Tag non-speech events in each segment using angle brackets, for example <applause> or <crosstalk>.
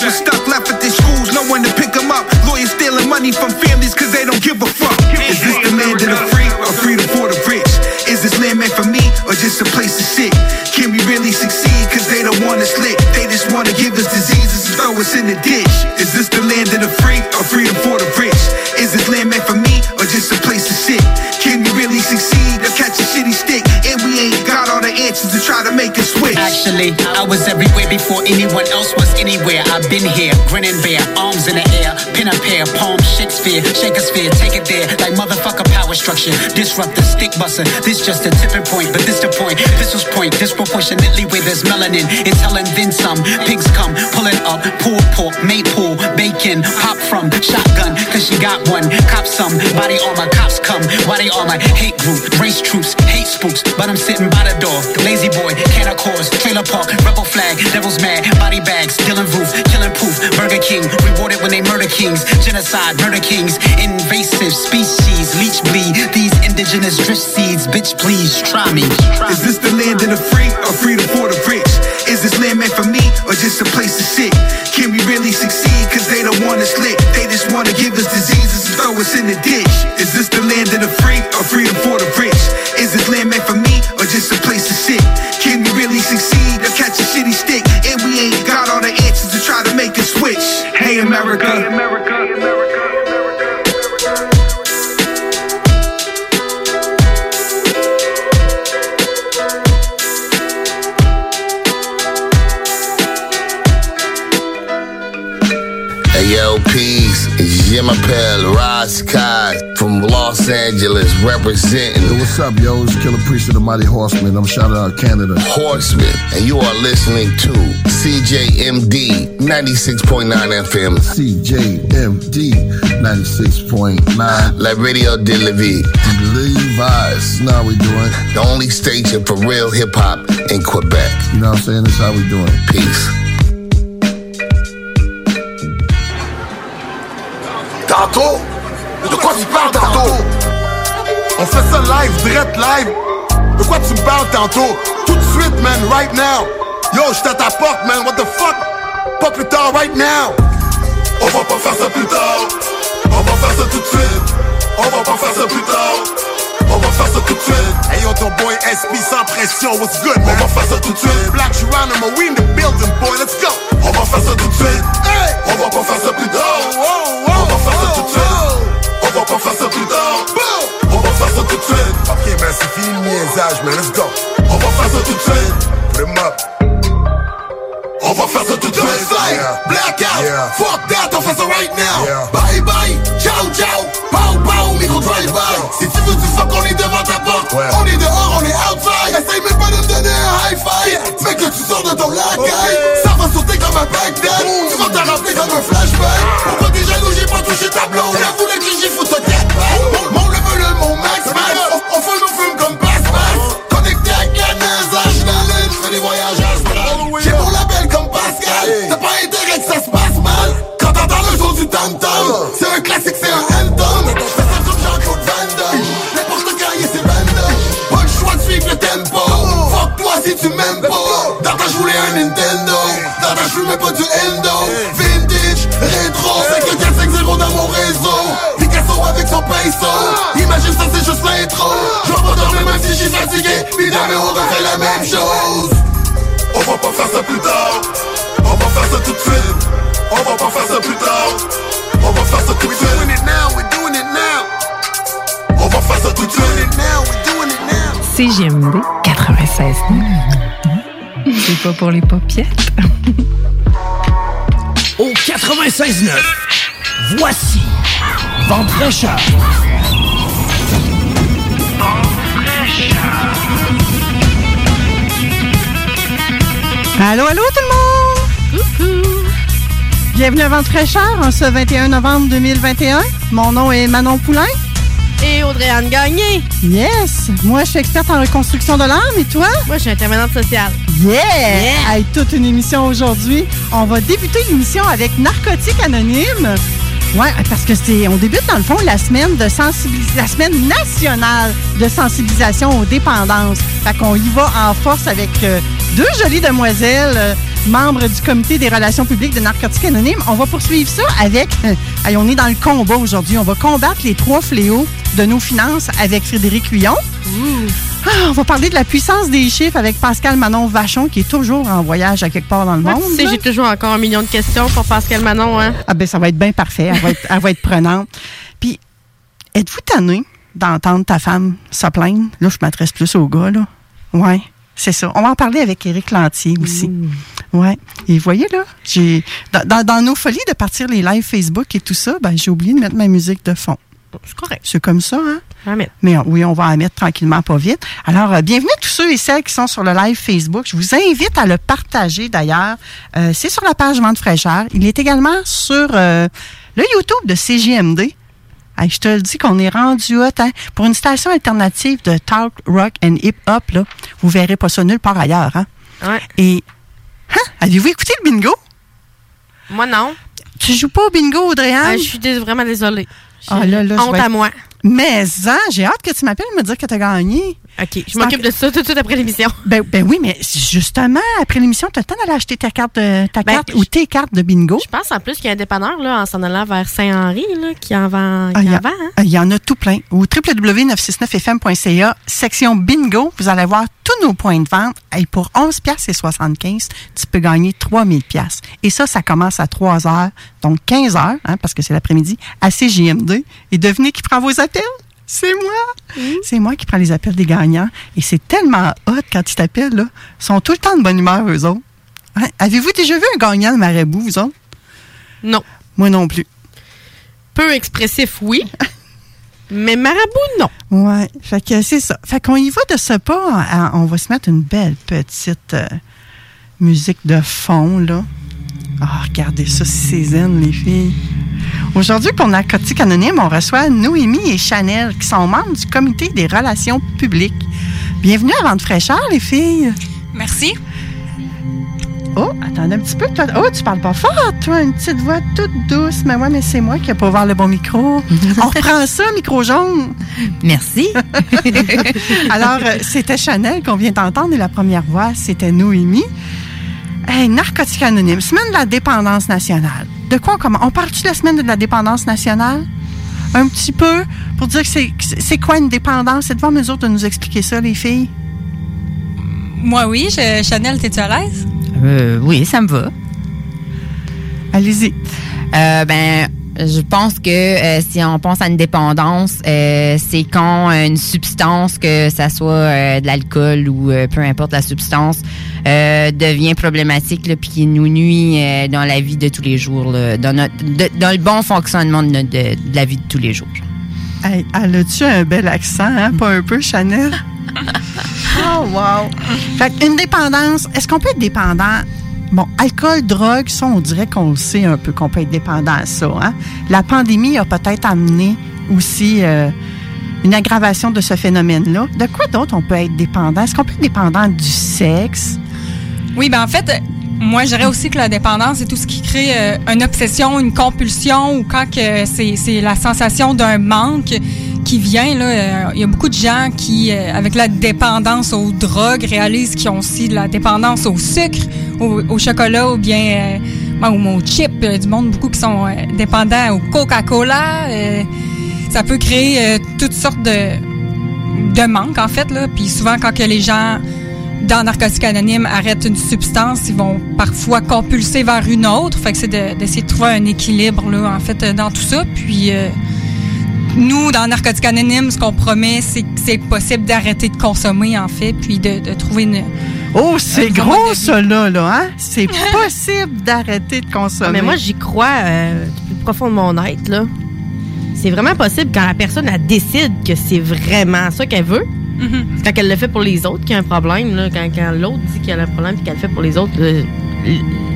Kids stuck, left at their schools, no one to pick them up. Lawyers stealing money from families cause they don't give a fuck. Is this the land of the free or freedom for the rich? Is this land meant for me or just a place to sit? Can we really succeed cause they don't want us lit? They just wanna give us diseases and throw us in the ditch. Is this the land of the free or freedom for the rich? Is this land meant for me or just a place to sit? Can we really succeed or catch a shitty stick? And all to try to make a switch. Actually, I was everywhere before anyone else was anywhere. I've been here, grinning bare, arms in the air, pin a pair, palm Shakespeare, Shakespeare, take it there, like motherfucker power structure, disrupt the stick buster. This just a tipping point, but this the point. This was point disproportionately where there's melanin. It's Helen then some. Pigs come, pulling up, pulled pork, maple, bacon, pop from shotgun, cause she got one. Cop some, body armor, cops come. Why they my. Hate group, race troops, hate spooks, but I'm sitting by the door. Lazy boy, can't cause, trailer park, rebel flag, devil's mad, body bags, Dylan roof, killing proof, Burger King, rewarded when they murder kings, genocide, murder kings, invasive species, leech bleed, these indigenous drift seeds, bitch please, try me. Try Is this the land of the free or freedom for the rich? Is this land meant for me or just a place to sit? Can we really succeed cause they don't want us lit? They just wanna give us diseases and throw us in the ditch. Is this the land of the free or freedom for the rich? Is this land meant for me just a place to sit? Can we really succeed or catch a shitty stick? And we ain't got all the answers to try to make a switch. Hey America. Hey America. It's Jim Appel, Ross Kai from Los Angeles representing Yo, what's up, yo? It's Killer Priest of the Mighty Horseman. I'm shouting out Canada. Horseman, and you are listening to CJMD 96.9 FM. CJMD 96.9. La Radio de la Vie, Levi's. Now we doing. the only station for real hip hop in Quebec. You know what I'm saying? That's how we doing. Peace. Tantôt De quoi tu parles tantôt On fait ça live, direct live. De quoi tu me parles tantôt Tout de suite, man, right now. Yo, j'suis à ta porte, man, what the fuck? Pas plus tard, right now. On va pas faire ça plus tard. On va faire ça tout de suite. On va pas faire ça plus tard. On va faire ça tout de suite. Hey yo, ton boy SP sans pression, what's good, man? On va faire ça tout de suite. Black Geronimo, we in the building, boy, let's go. On va faire ça tout de suite CGMD 96. C'est pas pour les paupiètes. Au 96.9, voici Vente fraîcheur. Allô, allô tout le monde! Coucou! Bienvenue à Vente fraîcheur en ce 21 novembre 2021. Mon nom est Manon Poulain. Et Audrey-Anne Gagné. Yes! Moi, je suis experte en reconstruction de l'âme et toi? Moi, je suis intervenante sociale. Yeah! Hey, toute une émission aujourd'hui. On va débuter l'émission avec Narcotique Anonyme. Ouais, parce que c'est, on débute dans le fond la semaine de sensibilisation, la semaine nationale de sensibilisation aux dépendances. Fait qu'on y va en force avec euh, deux jolies demoiselles, euh, membres du comité des relations publiques de Narcotique Anonyme. On va poursuivre ça avec, euh, hey, on est dans le combat aujourd'hui. On va combattre les trois fléaux de nos finances avec Frédéric Huillon. Ah, on va parler de la puissance des chiffres avec Pascal Manon Vachon, qui est toujours en voyage à quelque part dans le monde. tu sais, là. j'ai toujours encore un million de questions pour Pascal Manon. Hein? Ah ben ça va être bien parfait. Elle va être, elle va être prenante. Puis, êtes-vous tanné d'entendre ta femme se plaindre? Là, je m'adresse plus au gars, là. Ouais, c'est ça. On va en parler avec Éric Lantier aussi. Ouais. Et vous voyez, là, j'ai dans, dans- dans nos folies de partir les lives Facebook et tout ça, ben j'ai oublié de mettre ma musique de fond. C'est correct. C'est comme ça, hein? Mais euh, oui, on va en mettre tranquillement, pas vite. Alors, euh, bienvenue tous ceux et celles qui sont sur le live Facebook. Je vous invite à le partager d'ailleurs. Euh, c'est sur la page Vente fraîcheur. Il est également sur euh, le YouTube de CGMD. Hey, je te le dis qu'on est rendu hot. Hein? Pour une station alternative de talk, rock and hip-hop, là, vous verrez pas ça nulle part ailleurs. Hein? Ouais. Et, hein, avez-vous écouté le bingo? Moi, non. Tu joues pas au bingo, Audrey Ah, je suis vraiment désolée. Ah, là, là, je Honte à moi. Mais, hein, j'ai hâte que tu m'appelles me dire que tu as gagné. OK, je m'occupe de ça tout de suite après l'émission. <laughs> Ben, ben oui, mais justement, après l'émission, tu as le temps d'aller acheter ta carte, de, ta Ben, carte ou tes cartes de bingo. Je pense en plus qu'il y a un dépanneur là, en s'en allant vers Saint-Henri là, qui en vend. Ah, qui Il y, en a- vend, hein? ah, il y en a tout plein. Au www.969fm.ca, section bingo, vous allez voir tous nos points de vente. Et pour 11 pièces et 75, tu peux gagner 3000 pièces. Et ça, ça commence à 3 heures, donc 15 heures, hein, parce que c'est l'après-midi, à CJMD. Et devinez qui prend vos appels? C'est moi. C'est moi qui prends les appels des gagnants. Et c'est tellement hot quand ils t'appellent, là. Ils sont tout le temps de bonne humeur, eux autres. Hein? Avez-vous déjà vu un gagnant de marabout, vous autres? Non. Moi non plus. Peu expressif, oui. <laughs> mais marabout, non. Ouais, fait que c'est ça. Fait qu'on y va de ce pas. à- on va se mettre une belle petite euh, musique de fond, là. Ah, regardez ça, c'est zen, les filles. Aujourd'hui, pour Narcotique Anonyme, on reçoit Noémie et Chanel, qui sont membres du comité des relations publiques. Bienvenue à Vente fraîcheur, les filles. Merci. Oh, attendez un petit peu. Toi. Oh, tu parles pas fort, toi. Une petite voix toute douce. Mais ouais, mais c'est moi qui n'ai pas ouvert le bon micro. <laughs> On reprend ça, micro jaune. Merci. <laughs> Alors, euh, c'était Chanel qu'on vient d'entendre et la première voix, c'était Noémie. Hey, Narcotique Anonyme, semaine de la dépendance nationale. De quoi on commence? On parle-tu de la semaine de la dépendance nationale? Un petit peu, pour dire que c'est, quoi une dépendance? C'est devant autres de nous expliquer ça, les filles? Moi, oui. Je- Chanel, t'es-tu à l'aise? Euh, oui, ça me va. Allez-y. Euh, ben, je pense que euh, si on pense à une dépendance, euh, c'est quand une substance, que ça soit euh, de l'alcool ou euh, peu importe la substance, euh, devient problématique là, puis qui nous nuit euh, dans la vie de tous les jours, là, dans, notre, de- dans le bon fonctionnement de, notre- de- de la vie de tous les jours. Hey, elle a-tu un bel accent, hein? Pas un peu, Chanel? <laughs> oh, wow! Fait une dépendance, est-ce qu'on peut être dépendant? Bon, alcool, drogue, ça, on dirait qu'on le sait un peu qu'on peut être dépendant à ça. Hein? La pandémie a peut-être amené aussi euh, une aggravation de ce phénomène-là. De quoi d'autre on peut être dépendant? Est-ce qu'on peut être dépendant du sexe? Oui, ben en fait, euh, moi, je dirais aussi que la dépendance, c'est tout ce qui crée euh, une obsession, une compulsion, ou quand c'est la sensation d'un manque vient. Là, euh, il y a beaucoup de gens qui, euh, avec la dépendance aux drogues, réalisent qu'ils ont aussi de la dépendance au sucre, au, au chocolat, ou bien euh, ou aux chips. Il y a du monde beaucoup qui sont dépendants au Coca-Cola. ça peut créer toutes sortes de, manques, en fait. Puis souvent, quand que les gens dans Narcotiques Anonymes, arrêtent une substance, ils vont parfois compulser vers une autre. Fait que c'est de- d'essayer de, trouver un équilibre, là, en fait, dans tout ça. Puis, nous, dans Narcotiques Anonymes, ce qu'on promet, c'est que c'est possible d'arrêter de consommer, en fait, puis de, de trouver une... Oh, c'est gros, ça, là, là, hein? C'est <laughs> possible d'arrêter de consommer. Ah, mais moi, j'y crois euh, du plus profond de mon être, là. C'est vraiment possible quand la personne, elle décide que c'est vraiment ça qu'elle veut. Mhm. C'est quand elle le fait pour les autres qu'il y a un problème, là. Quand, quand l'autre dit qu'il y a un problème et qu'elle le fait pour les autres, le-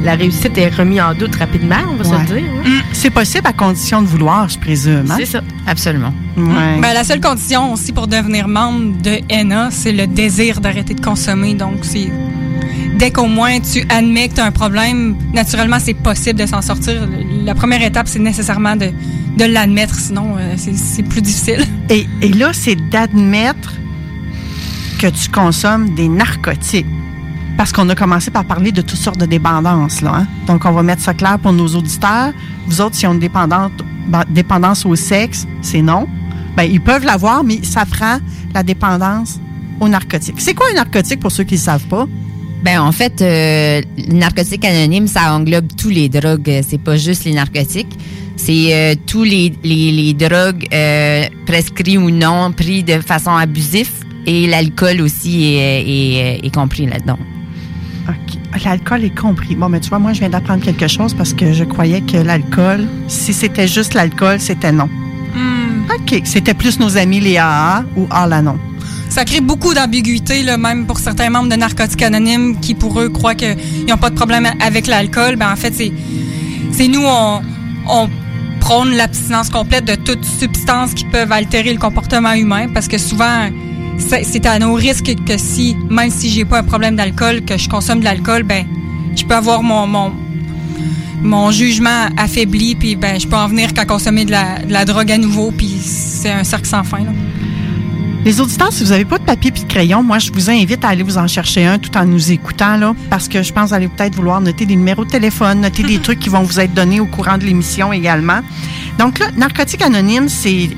la réussite est remise en doute rapidement, on va Ouais. se le dire. Mm. C'est possible à condition de vouloir, je présume. hein? C'est ça. Absolument. Ouais. Ben, la seule condition aussi pour devenir membre de NA, c'est le désir d'arrêter de consommer. Donc, c'est dès qu'au moins tu admets que tu as un problème, naturellement, c'est possible de s'en sortir. La première étape, c'est nécessairement de, de l'admettre, sinon, euh, c'est- c'est plus difficile. Et, et là, c'est d'admettre que tu consommes des narcotiques. Parce qu'on a commencé par parler de toutes sortes de dépendances. Là, hein? Donc, on va mettre ça clair pour nos auditeurs. Vous autres, si on a une dépendante, ben, dépendance au sexe, c'est non. Ben, ils peuvent l'avoir, mais ça prend la dépendance aux narcotiques. C'est quoi un narcotique pour ceux qui ne savent pas? Ben en fait, euh, le narcotique anonyme, ça englobe tous les drogues. C'est pas juste les narcotiques. C'est euh, tous les, les, les drogues euh, prescrits ou non, pris de façon abusive. Et l'alcool aussi est, est, est compris là-dedans. L'alcool est compris. Bon, mais tu vois, moi, je viens d'apprendre quelque chose parce que je croyais que l'alcool, si c'était juste l'alcool, c'était non. OK. C'était plus nos amis les AA ou Alanon. Ça crée beaucoup d'ambiguïté, même pour certains membres de Narcotiques Anonymes qui, pour eux, croient qu'ils n'ont pas de problème avec l'alcool. Ben, en fait, c'est, c'est nous, on, on prône l'abstinence complète de toute substance qui peuvent altérer le comportement humain parce que souvent, c'est, à nos risques que si, même si j'ai pas un problème d'alcool, que je consomme de l'alcool, ben, je peux avoir mon, mon, mon jugement affaibli, puis ben, je peux en venir qu'à consommer de la, de la drogue à nouveau, puis c'est un cercle sans fin. Là. Les auditeurs, si vous n'avez pas de papier et de crayon, moi, je vous invite à aller vous en chercher un tout en nous écoutant, là, parce que je pense que vous allez peut-être vouloir noter des numéros de téléphone, noter des <laughs> trucs qui vont vous être donnés au courant de l'émission également. Donc là, Narcotique Anonyme, c'est...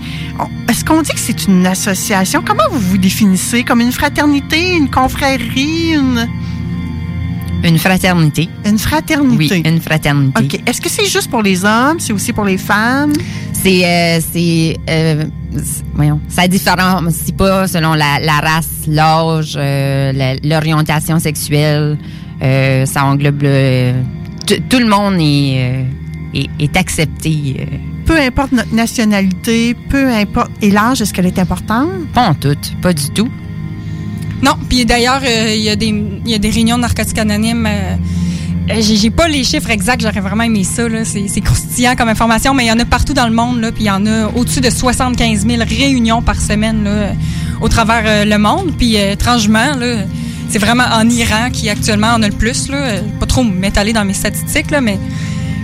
Est-ce qu'on dit que c'est une association? Comment vous vous définissez? Comme une fraternité, une confrérie, une... Une fraternité. Une fraternité? Oui, une fraternité. OK. Est-ce que c'est juste pour les hommes? C'est aussi pour les femmes? C'est, euh, c'est, euh, voyons, ça différencie pas selon la, la race, l'âge, euh, l'orientation sexuelle. Euh, ça englobe le- tout le monde est, euh, est, est accepté. euh. Peu importe notre nationalité, peu importe... Et l'âge, est-ce qu'elle est importante? Pas en tout, pas du tout. Non, puis d'ailleurs, euh, il y, a des- il y a des réunions de narcotiques anonymes. euh, euh, j'ai pas les chiffres exacts, j'aurais vraiment aimé ça. là. C'est croustillant comme information, mais il y en a partout dans le monde. là, Puis il y en a au-dessus de 75 000 réunions par semaine là, euh, au travers euh, le monde. Puis euh, étrangement, là, c'est vraiment en Iran qui actuellement en a le plus. Là. Euh, Pas trop m'étaler dans mes statistiques, là, mais,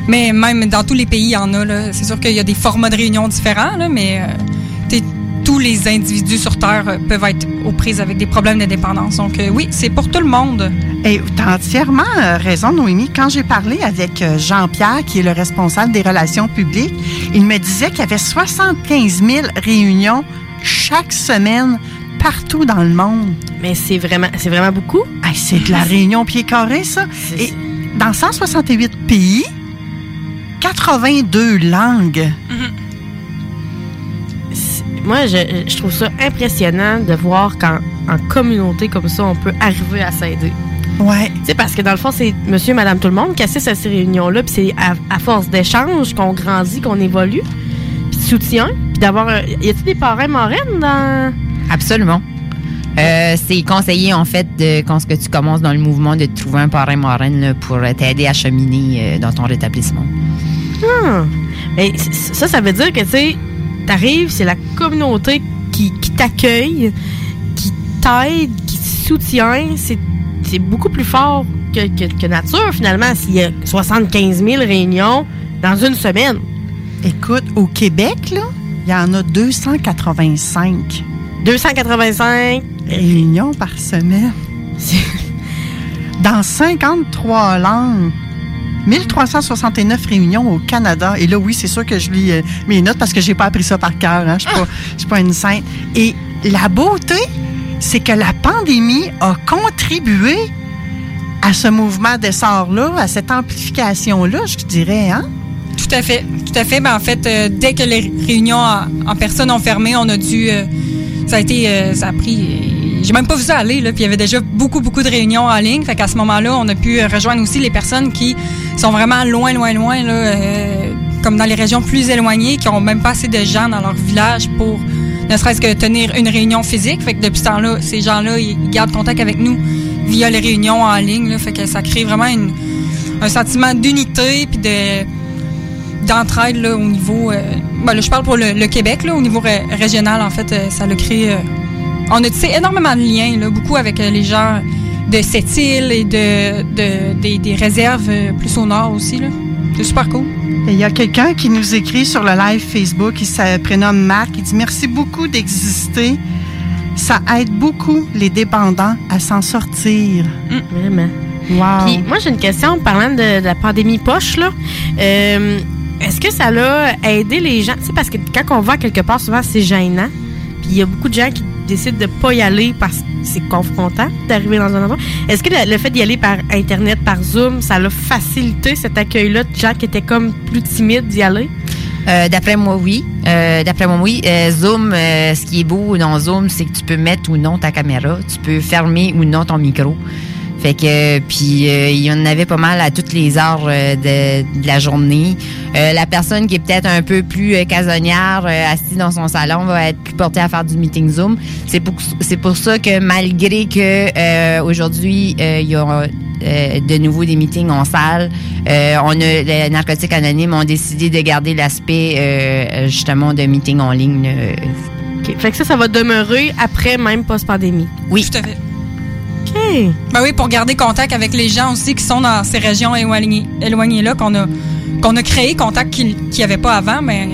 mais même dans tous les pays, il y en a. là. C'est sûr qu'il y a des formats de réunions différents, là, mais euh, tous les individus sur Terre euh, peuvent être aux prises avec des problèmes de dépendance. Donc euh, oui, c'est pour tout le monde. Et tu as entièrement raison, Noémie. Quand j'ai parlé avec Jean-Pierre, qui est le responsable des relations publiques, il me disait qu'il y avait 75 000 réunions chaque semaine partout dans le monde. Mais c'est vraiment, c'est vraiment beaucoup. Hey, c'est de la <laughs> réunion pied carré, ça. Et dans 168 pays, 82 langues. Moi, je, je trouve ça impressionnant de voir qu'en en communauté comme ça, on peut arriver à s'aider. Ouais. Tu sais, parce que dans le fond, c'est monsieur, madame, tout le monde qui assiste à ces réunions-là, puis c'est à, à force d'échanges qu'on grandit, qu'on évolue, puis de soutien, puis d'avoir... Y a-t-il des parrains marraines dans... Absolument. Euh, c'est conseillé, en fait, de, quand ce que tu commences dans le mouvement, de trouver un parrain marraine là, pour t'aider à cheminer euh, dans ton rétablissement. Ah. Mais ça, ça veut dire que, tu sais, t'arrives, c'est la communauté qui, qui t'accueille, qui t'aide, qui te soutient. C'est c'est beaucoup plus fort que, que, que nature, finalement, s'il y a 75 000 réunions dans une semaine. Écoute, au Québec, là, il y en a 285 285 réunions par semaine. Dans 53 langues. 1369 réunions au Canada. Et là, oui, c'est sûr que je lis euh, mes notes parce que j'ai pas appris ça par cœur. Hein. Je suis pas, je suis pas une sainte. Et la beauté, c'est que la pandémie a contribué à ce mouvement d'essor-là, à cette amplification-là, je dirais, hein? Tout à fait, tout à fait. Ben, en fait, euh, dès que les réunions en, en personne ont fermé, on a dû, euh, ça a été, euh, ça a pris, j'ai même pas vu ça aller. Puis il y avait déjà beaucoup, beaucoup de réunions en ligne. Fait qu'à ce moment-là, on a pu euh, rejoindre aussi les personnes qui sont vraiment loin, loin, loin euh, comme dans les régions plus éloignées, qui ont même pas assez de gens dans leur village pour ne serait-ce que tenir une réunion physique. Fait que depuis ce temps-là, ces gens-là, ils gardent contact avec nous via les réunions en ligne. Fait que ça crée vraiment un sentiment d'unité puis de d'entraide au niveau. euh, ben, je parle pour le, le Québec, au niveau ré- régional, en fait, ça l'a créé. On a tissé énormément de liens, là, beaucoup avec euh, les gens de cette île et de, de- des, des réserves euh, plus au nord aussi. là. C'est super cool. Il y a quelqu'un qui nous écrit sur le live Facebook, il se prénomme Marc, il dit merci beaucoup d'exister. Ça aide beaucoup les dépendants à s'en sortir. Vraiment. Wow. Puis moi, j'ai une question parlant de, de la pandémie poche, là. Euh, Est-ce que ça l'a aidé les gens? Tu sais, parce que quand on va quelque part, souvent, c'est gênant. Puis il y a beaucoup de gens qui décident de pas y aller parce que c'est confrontant d'arriver dans un endroit. Est-ce que le, fait d'y aller par Internet, par Zoom, ça l'a facilité cet accueil-là de gens qui étaient comme plus timides d'y aller? Euh, D'après moi, oui. Euh, D'après moi, oui. Euh, Zoom, ce qui est beau dans Zoom, c'est que tu peux mettre ou non ta caméra. Tu peux fermer ou non ton micro. Fait que, puis euh, il y en avait pas mal à toutes les heures euh, de, de la journée. Euh, la personne qui est peut-être un peu plus euh, casanière, euh, assise dans son salon, va être plus portée à faire du meeting Zoom. C'est pour, c'est pour ça que malgré que euh, aujourd'hui euh, il y a euh, de nouveau des meetings en salle, euh, on a les narcotiques anonymes ont décidé de garder l'aspect euh, justement de meeting en ligne. là. OK. Fait que ça, ça va demeurer après même post-pandémie. Oui. Tout à fait. Ben oui, pour garder contact avec les gens aussi qui sont dans ces régions éloignées, éloignées-là, qu'on a, qu'on a créé, contact qu'il n'y avait pas avant, mais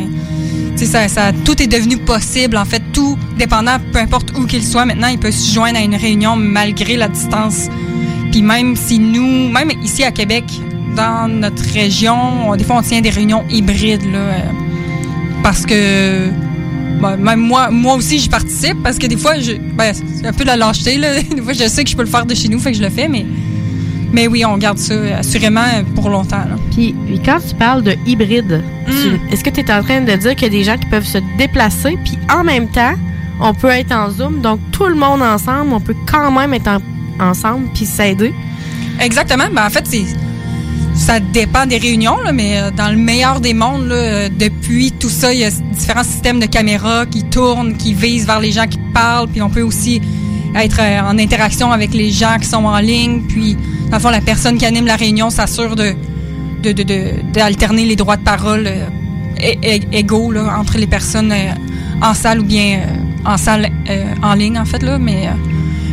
ça, ça, tout est devenu possible. En fait, tout dépendant, peu importe où qu'il soit, maintenant, il peut se joindre à une réunion malgré la distance. Puis même si nous, même ici à Québec, dans notre région, on- des fois, on tient des réunions hybrides, là, euh, parce que ben, même moi, moi aussi, j'y participe parce que des fois, je, ben, c'est un peu de la lâcheté. Là. <laughs> Des fois, je sais que je peux le faire de chez nous, fait que je le fais, mais, mais oui, on garde ça assurément pour longtemps. Là. Puis, puis quand tu parles de hybride, tu- est-ce que tu es en train de dire qu'il y a des gens qui peuvent se déplacer, puis en même temps, on peut être en Zoom, donc tout le monde ensemble, on peut quand même être en- ensemble puis s'aider? Exactement. Ben, en fait, c'est ça dépend des réunions, là, mais euh, dans le meilleur des mondes, là, euh, depuis tout ça, il y a différents systèmes de caméras qui tournent, qui visent vers les gens qui parlent, puis on peut aussi être euh, en interaction avec les gens qui sont en ligne, puis dans le fond, la personne qui anime la réunion s'assure de de- de- d'alterner les droits de parole égaux entre les personnes en salle ou bien en salle en ligne, en fait, là, mais...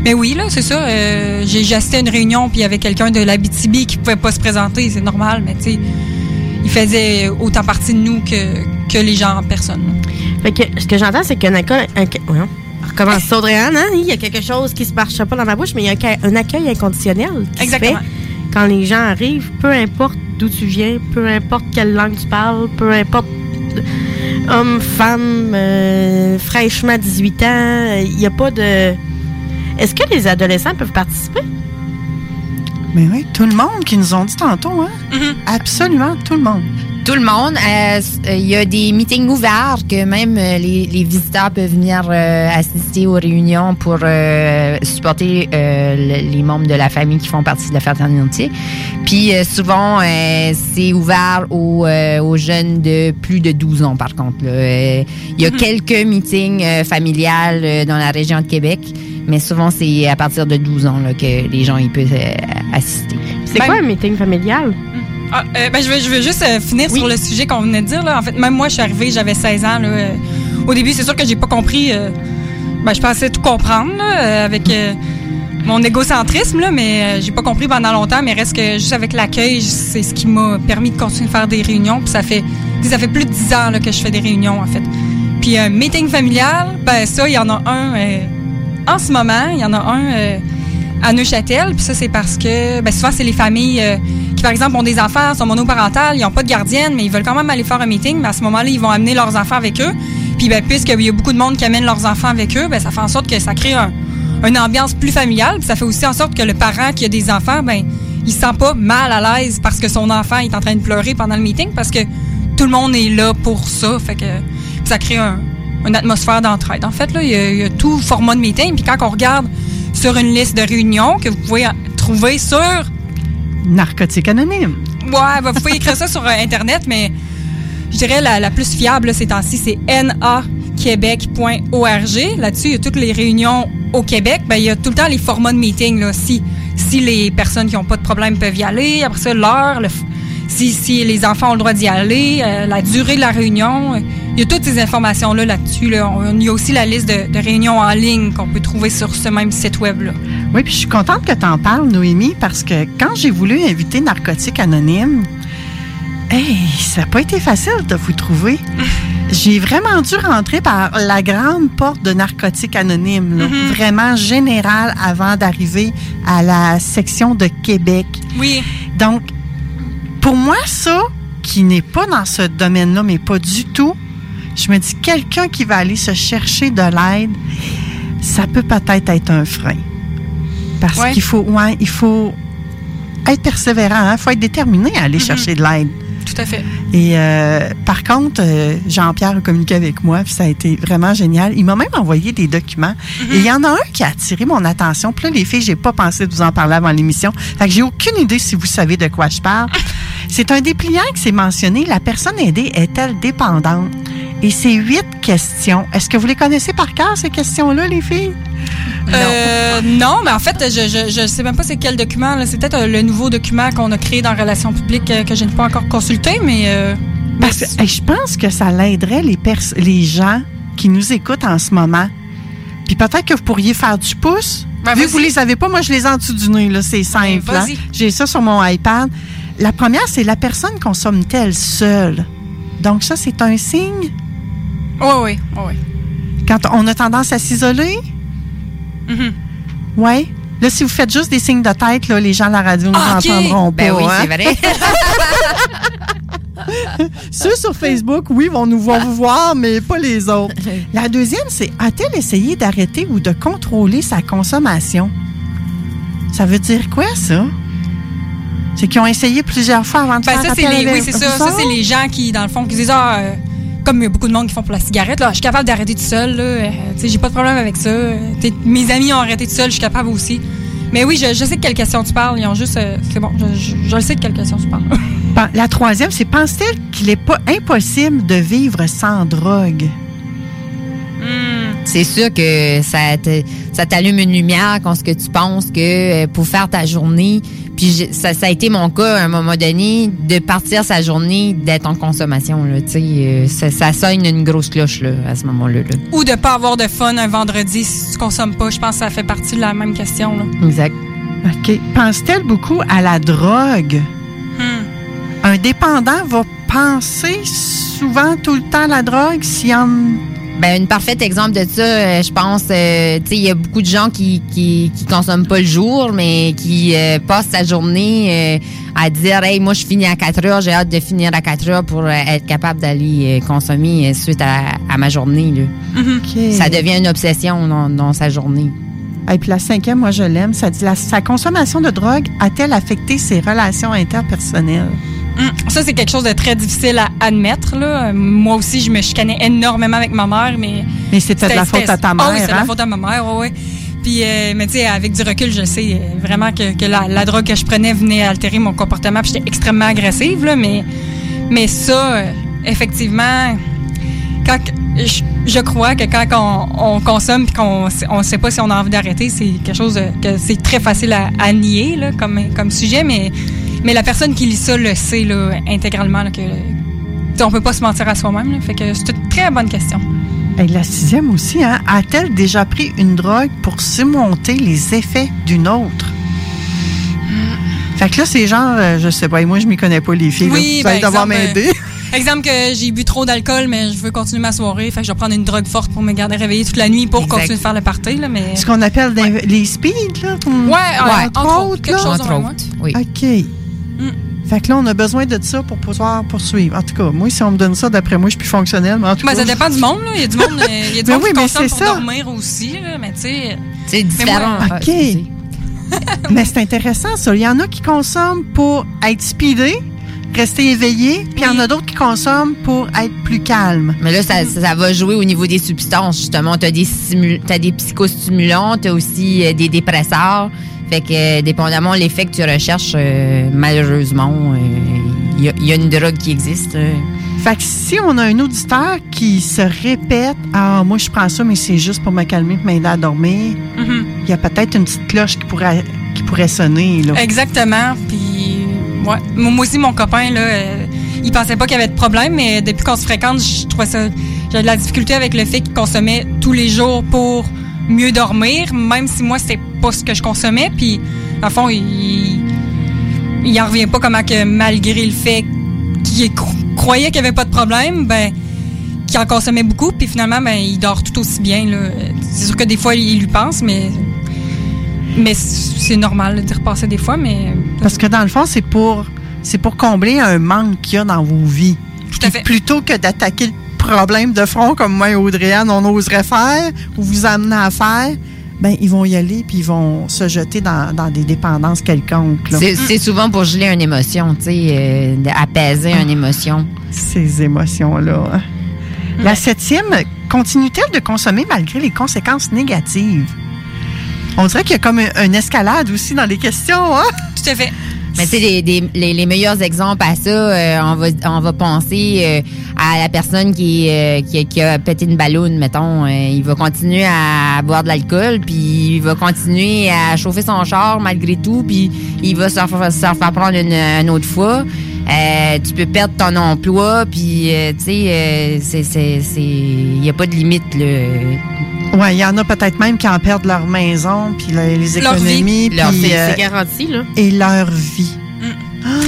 mais oui, là, c'est ça. euh, j'ai assisté à une réunion, puis il y avait quelqu'un de l'Abitibi qui pouvait pas se présenter, c'est normal, mais tu sais, il faisait autant partie de nous que, que les gens en personne. Fait que ce que j'entends, c'est qu'un accueil. Un, voyons, on recommence ça, Audrey-Anne, hein? Il y a quelque chose qui se marche pas dans ma bouche, mais il y a un, accueil inconditionnel. Qui Exactement. Se fait quand les gens arrivent, peu importe d'où tu viens, peu importe quelle langue tu parles, peu importe euh, homme, femme, euh, fraîchement 18 ans, il n'y a pas de. Est-ce que les adolescents peuvent participer? Mais oui, tout le monde qui nous ont dit tantôt, hein? Absolument tout le monde. Tout le monde. euh, euh, Il y a des meetings ouverts que même euh, les, les visiteurs peuvent venir euh, assister aux réunions pour euh, supporter euh, le- les membres de la famille qui font partie de la fraternité. Puis euh, souvent, euh, c'est ouvert aux, euh, aux jeunes de plus de 12 ans, par contre. Euh, Il y a quelques meetings euh, familiales euh, dans la région de Québec, mais souvent, c'est à partir de 12 ans là, que les gens ils peuvent euh, assister. C'est Ben- quoi un meeting familial? Ah, euh, ben, je, veux, je veux juste euh, finir sur le sujet qu'on venait de dire. Là. En fait, même moi, je suis arrivée, j'avais 16 ans. Là, au début, c'est sûr que j'ai pas compris. euh, ben, je pensais tout comprendre là, avec euh, mon égocentrisme, là, mais euh, j'ai pas compris pendant longtemps. Mais reste que juste avec l'accueil, c'est ce qui m'a permis de continuer de faire des réunions. Puis ça fait, ça fait plus de 10 ans là, que je fais des réunions, en fait. Puis un meeting familial, ben ça, il y en a un euh, en ce moment. Il y en a un euh, à Neuchâtel. Puis ça, c'est parce que ben, souvent, c'est les familles euh, qui, par exemple, ont des enfants, sont monoparentales, ils n'ont pas de gardienne, mais ils veulent quand même aller faire un meeting. Mais à ce moment-là, ils vont amener leurs enfants avec eux. Puis ben, puisqu'il y a beaucoup de monde qui amène leurs enfants avec eux, ben, ça fait en sorte que ça crée un, une ambiance plus familiale. Ça fait aussi en sorte que le parent qui a des enfants, ben, il se sent pas mal à l'aise parce que son enfant est en train de pleurer pendant le meeting parce que tout le monde est là pour ça. Fait que ça crée un- une atmosphère d'entraide. En fait, là, il y, a- il y a tout format de meeting. Puis quand on regarde sur une liste de réunions que vous pouvez trouver sur Narcotique anonyme. Ouais, ben, vous pouvez écrire ça sur euh, Internet, mais je dirais la, la plus fiable là, ces temps-ci, c'est naquebec.org. Là-dessus, il y a toutes les réunions au Québec. Ben, il y a tout le temps les formats de meeting. Là. Si, si les personnes qui n'ont pas de problème peuvent y aller, après ça, l'heure, si, si les enfants ont le droit d'y aller, euh, la durée de la réunion. Il y a toutes ces informations-là là-dessus. Là. On- y a aussi la liste de, de réunions en ligne qu'on peut trouver sur ce même site web-là. Oui, puis je suis contente que tu en parles, Noémie, parce que quand j'ai voulu inviter Narcotique Anonyme, hey, ça n'a pas été facile de vous trouver. <laughs> J'ai vraiment dû rentrer par la grande porte de Narcotique Anonyme, là, Mhm. vraiment générale avant d'arriver à la section de Québec. Oui. Donc, pour moi, ça, qui n'est pas dans ce domaine-là, mais pas du tout, je me dis, quelqu'un qui va aller se chercher de l'aide, ça peut peut-être être un frein. Parce Ouais. qu'il faut, ouais, il faut être persévérant, il faut être déterminé à aller chercher de l'aide. Tout à fait. Et euh, par contre, euh, Jean-Pierre a communiqué avec moi, puis ça a été vraiment génial. Il m'a même envoyé des documents. Et il y en a un qui a attiré mon attention. Puis là, les filles, j'ai pas pensé de vous en parler avant l'émission. Fait que j'ai aucune idée si vous savez de quoi je parle. <laughs> C'est un dépliant qui s'est mentionné. La personne aidée est-elle dépendante? Et c'est huit questions. Est-ce que vous les connaissez par cœur, ces questions-là, les filles? Euh, non, mais en fait, je, je, je sais même pas c'est quel document. C'est peut-être euh, le nouveau document qu'on a créé dans Relations publiques euh, que je n'ai pas encore consulté, mais. euh, Parce que hey, je pense que ça l'aiderait les, les gens qui nous écoutent en ce moment. Puis peut-être que vous pourriez faire du pouce. Ben, Vu que vous les avez pas, moi je les ai en dessous du nez, c'est simple. Ben, hein. J'ai ça sur mon iPad. La première, c'est la personne consomme-t-elle seule? Donc ça, c'est un signe Oui, oui, oui, quand on a tendance à s'isoler? Mhm. Oui. Là, si vous faites juste des signes de tête, là, les gens à la radio ne Ah, nous ok. entendront pas. Ben oui, hein? c'est vrai. <laughs> Ceux sur Facebook, oui, vont nous vont vous voir, mais pas les autres. <laughs> La deuxième, c'est a-t-elle essayé d'arrêter ou de contrôler sa consommation? Ça veut dire quoi, ça? C'est qu'ils ont essayé plusieurs fois avant de Ben, faire ça, c'est les, oui, c'est ça. vous Ça, c'est les gens qui, dans le fond, qui disent, ah, euh, comme il y a beaucoup de monde qui font pour la cigarette, là, je suis capable d'arrêter tout seul, euh, tu sais, j'ai pas de problème avec ça. mes amis ont arrêté tout seul, je suis capable aussi. Mais oui, je, je sais de quelle question tu parles. Ils ont juste, euh, c'est bon, je, je, je le sais de quelle question tu parles. <laughs> La troisième, c'est pense-t-il qu'il n'est pas impossible de vivre sans drogue? C'est sûr que ça te- ça t'allume une lumière quand ce que tu penses que euh, pour faire ta journée, puis ça, ça a été mon cas à un moment donné, de partir sa journée d'être en consommation. Là, tu sais, euh, ça, ça sonne une grosse cloche là, à ce moment-là. là. Ou de pas avoir de fun un vendredi si tu consommes pas. Je pense que ça fait partie de la même question, là. Exact. OK. Pense-t-elle beaucoup à la drogue? Hmm. Un dépendant va penser souvent tout le temps à la drogue s'il y en... Ben, un parfait exemple de ça, euh, je pense, euh, tu sais, il y a beaucoup de gens qui, qui, qui consomment pas le jour, mais qui euh, passent sa journée euh, à dire, hey, moi, je finis à 4 heures, j'ai hâte de finir à 4 heures pour euh, être capable d'aller euh, consommer euh, suite à, à ma journée. Là. OK. Ça devient une obsession dans, dans sa journée. Et puis la cinquième, moi je l'aime, ça dit la, sa consommation de drogue a-t-elle affecté ses relations interpersonnelles? Hum, Ça, c'est quelque chose de très difficile à admettre. Là. Moi aussi, je me chicanais énormément avec ma mère, mais... Mais c'était de la faute à ta Ah oui, mère, c'était de hein? la faute à ma mère, oui, oui. Puis, euh, mais tu sais, avec du recul, je sais euh, vraiment que, que la, la drogue que je prenais venait altérer mon comportement, puis j'étais extrêmement agressive, là, mais, mais ça, euh, effectivement, quand je, je crois que quand on, on consomme puis qu'on on sait pas si on a envie d'arrêter, c'est quelque chose que c'est très facile à, à nier là, comme, comme sujet, mais, mais la personne qui lit ça le sait là, intégralement là, que on peut pas se mentir à soi-même. là. Fait que c'est une très bonne question. Et la sixième aussi, hein, a-t-elle déjà pris une drogue pour surmonter les effets d'une autre? Fait que là, c'est genre, euh, je sais pas, moi je m'y connais pas les filles. là. Oui, Vous allez ben, devoir exemple, m'aider. euh, exemple que j'ai bu trop d'alcool, mais je veux continuer ma soirée. Fait que je vais prendre une drogue forte pour me garder réveillée toute la nuit pour Exact. continuer de faire le party. Là, mais... Ce qu'on appelle les speeds, là. Ouais, euh, entre, entre autres, autres, quelque là. chose même, ouais. Oui. OK. Mm. Fait que là, on a besoin de ça pour pouvoir poursuivre. En tout cas, moi, si on me donne ça, d'après moi, je suis plus fonctionnel. Mais en tout Ben, cas, ça dépend du monde. Là. Il y a du monde, euh, il y a du <laughs> Mais monde oui, qui mais pour ça. dormir aussi. Là, mais tu sais... C'est différent. Ah, OK. Mais c'est intéressant, ça. Il y en a qui consomment pour être speedés, rester éveillés, puis il y en a d'autres qui consomment pour être plus calmes. Mais là, ça, ça, ça va jouer au niveau des substances, justement. Tu as des, t'as des psychostimulants, tu as aussi euh, des dépresseurs. Fait que, euh, dépendamment de l'effet que tu recherches, euh, malheureusement, il y, a- il y a une drogue qui existe. Fait que si on a un auditeur qui se répète Ah, moi, je prends ça, mais c'est juste pour me calmer et m'aider à dormir, Mhm. il y a peut-être une petite cloche qui pourrait, qui pourrait sonner. Là. Exactement. Puis, Moi aussi, mon copain, là, euh, il pensait pas qu'il y avait de problème, mais depuis qu'on se fréquente, je trouvais ça. J'avais de la difficulté avec le fait qu'il consommait tous les jours pour mieux dormir, même si moi, c'était pas ce que je consommais. Puis, à fond, il. Il en revient pas comment que malgré le fait qu'il cro- croyait qu'il y avait pas de problème, ben qu'il en consommait beaucoup, puis finalement, ben, il dort tout aussi bien. C'est sûr que des fois, il lui pense, mais mais c'est normal d'y repasser des fois, mais. Parce que dans le fond, c'est pour, c'est pour combler un manque qu'il y a dans vos vies. Tout à fait. Plutôt que d'attaquer le problème de front comme moi et Audrey-Anne, on oserait faire ou vous amener à faire, ben ils vont y aller puis ils vont se jeter dans, dans des dépendances quelconques. c'est souvent pour geler une émotion, tu sais, euh, apaiser une émotion. Ces émotions-là. hein. La septième, continue-t-elle de consommer malgré les conséquences négatives? On dirait qu'il y a comme un- une escalade aussi dans les questions, hein? Tout à fait. Mais tu sais, les, des- les, les meilleurs exemples à ça, euh, on, va, on va penser euh, à la personne qui, euh, qui, a- qui a pété une ballonne, mettons. Euh, il va continuer à boire de l'alcool, puis il va continuer à chauffer son char malgré tout, puis il va se refaire, se refaire prendre une, une autre fois. Euh, tu peux perdre ton emploi, puis euh, tu sais, euh, c'est- c'est- c'est- il n'y a pas de limite. Là. Oui, il y en a peut-être même qui en perdent leur maison, puis les Leur vie. économies, Leur vie, euh, c'est garanti, là. et leur vie.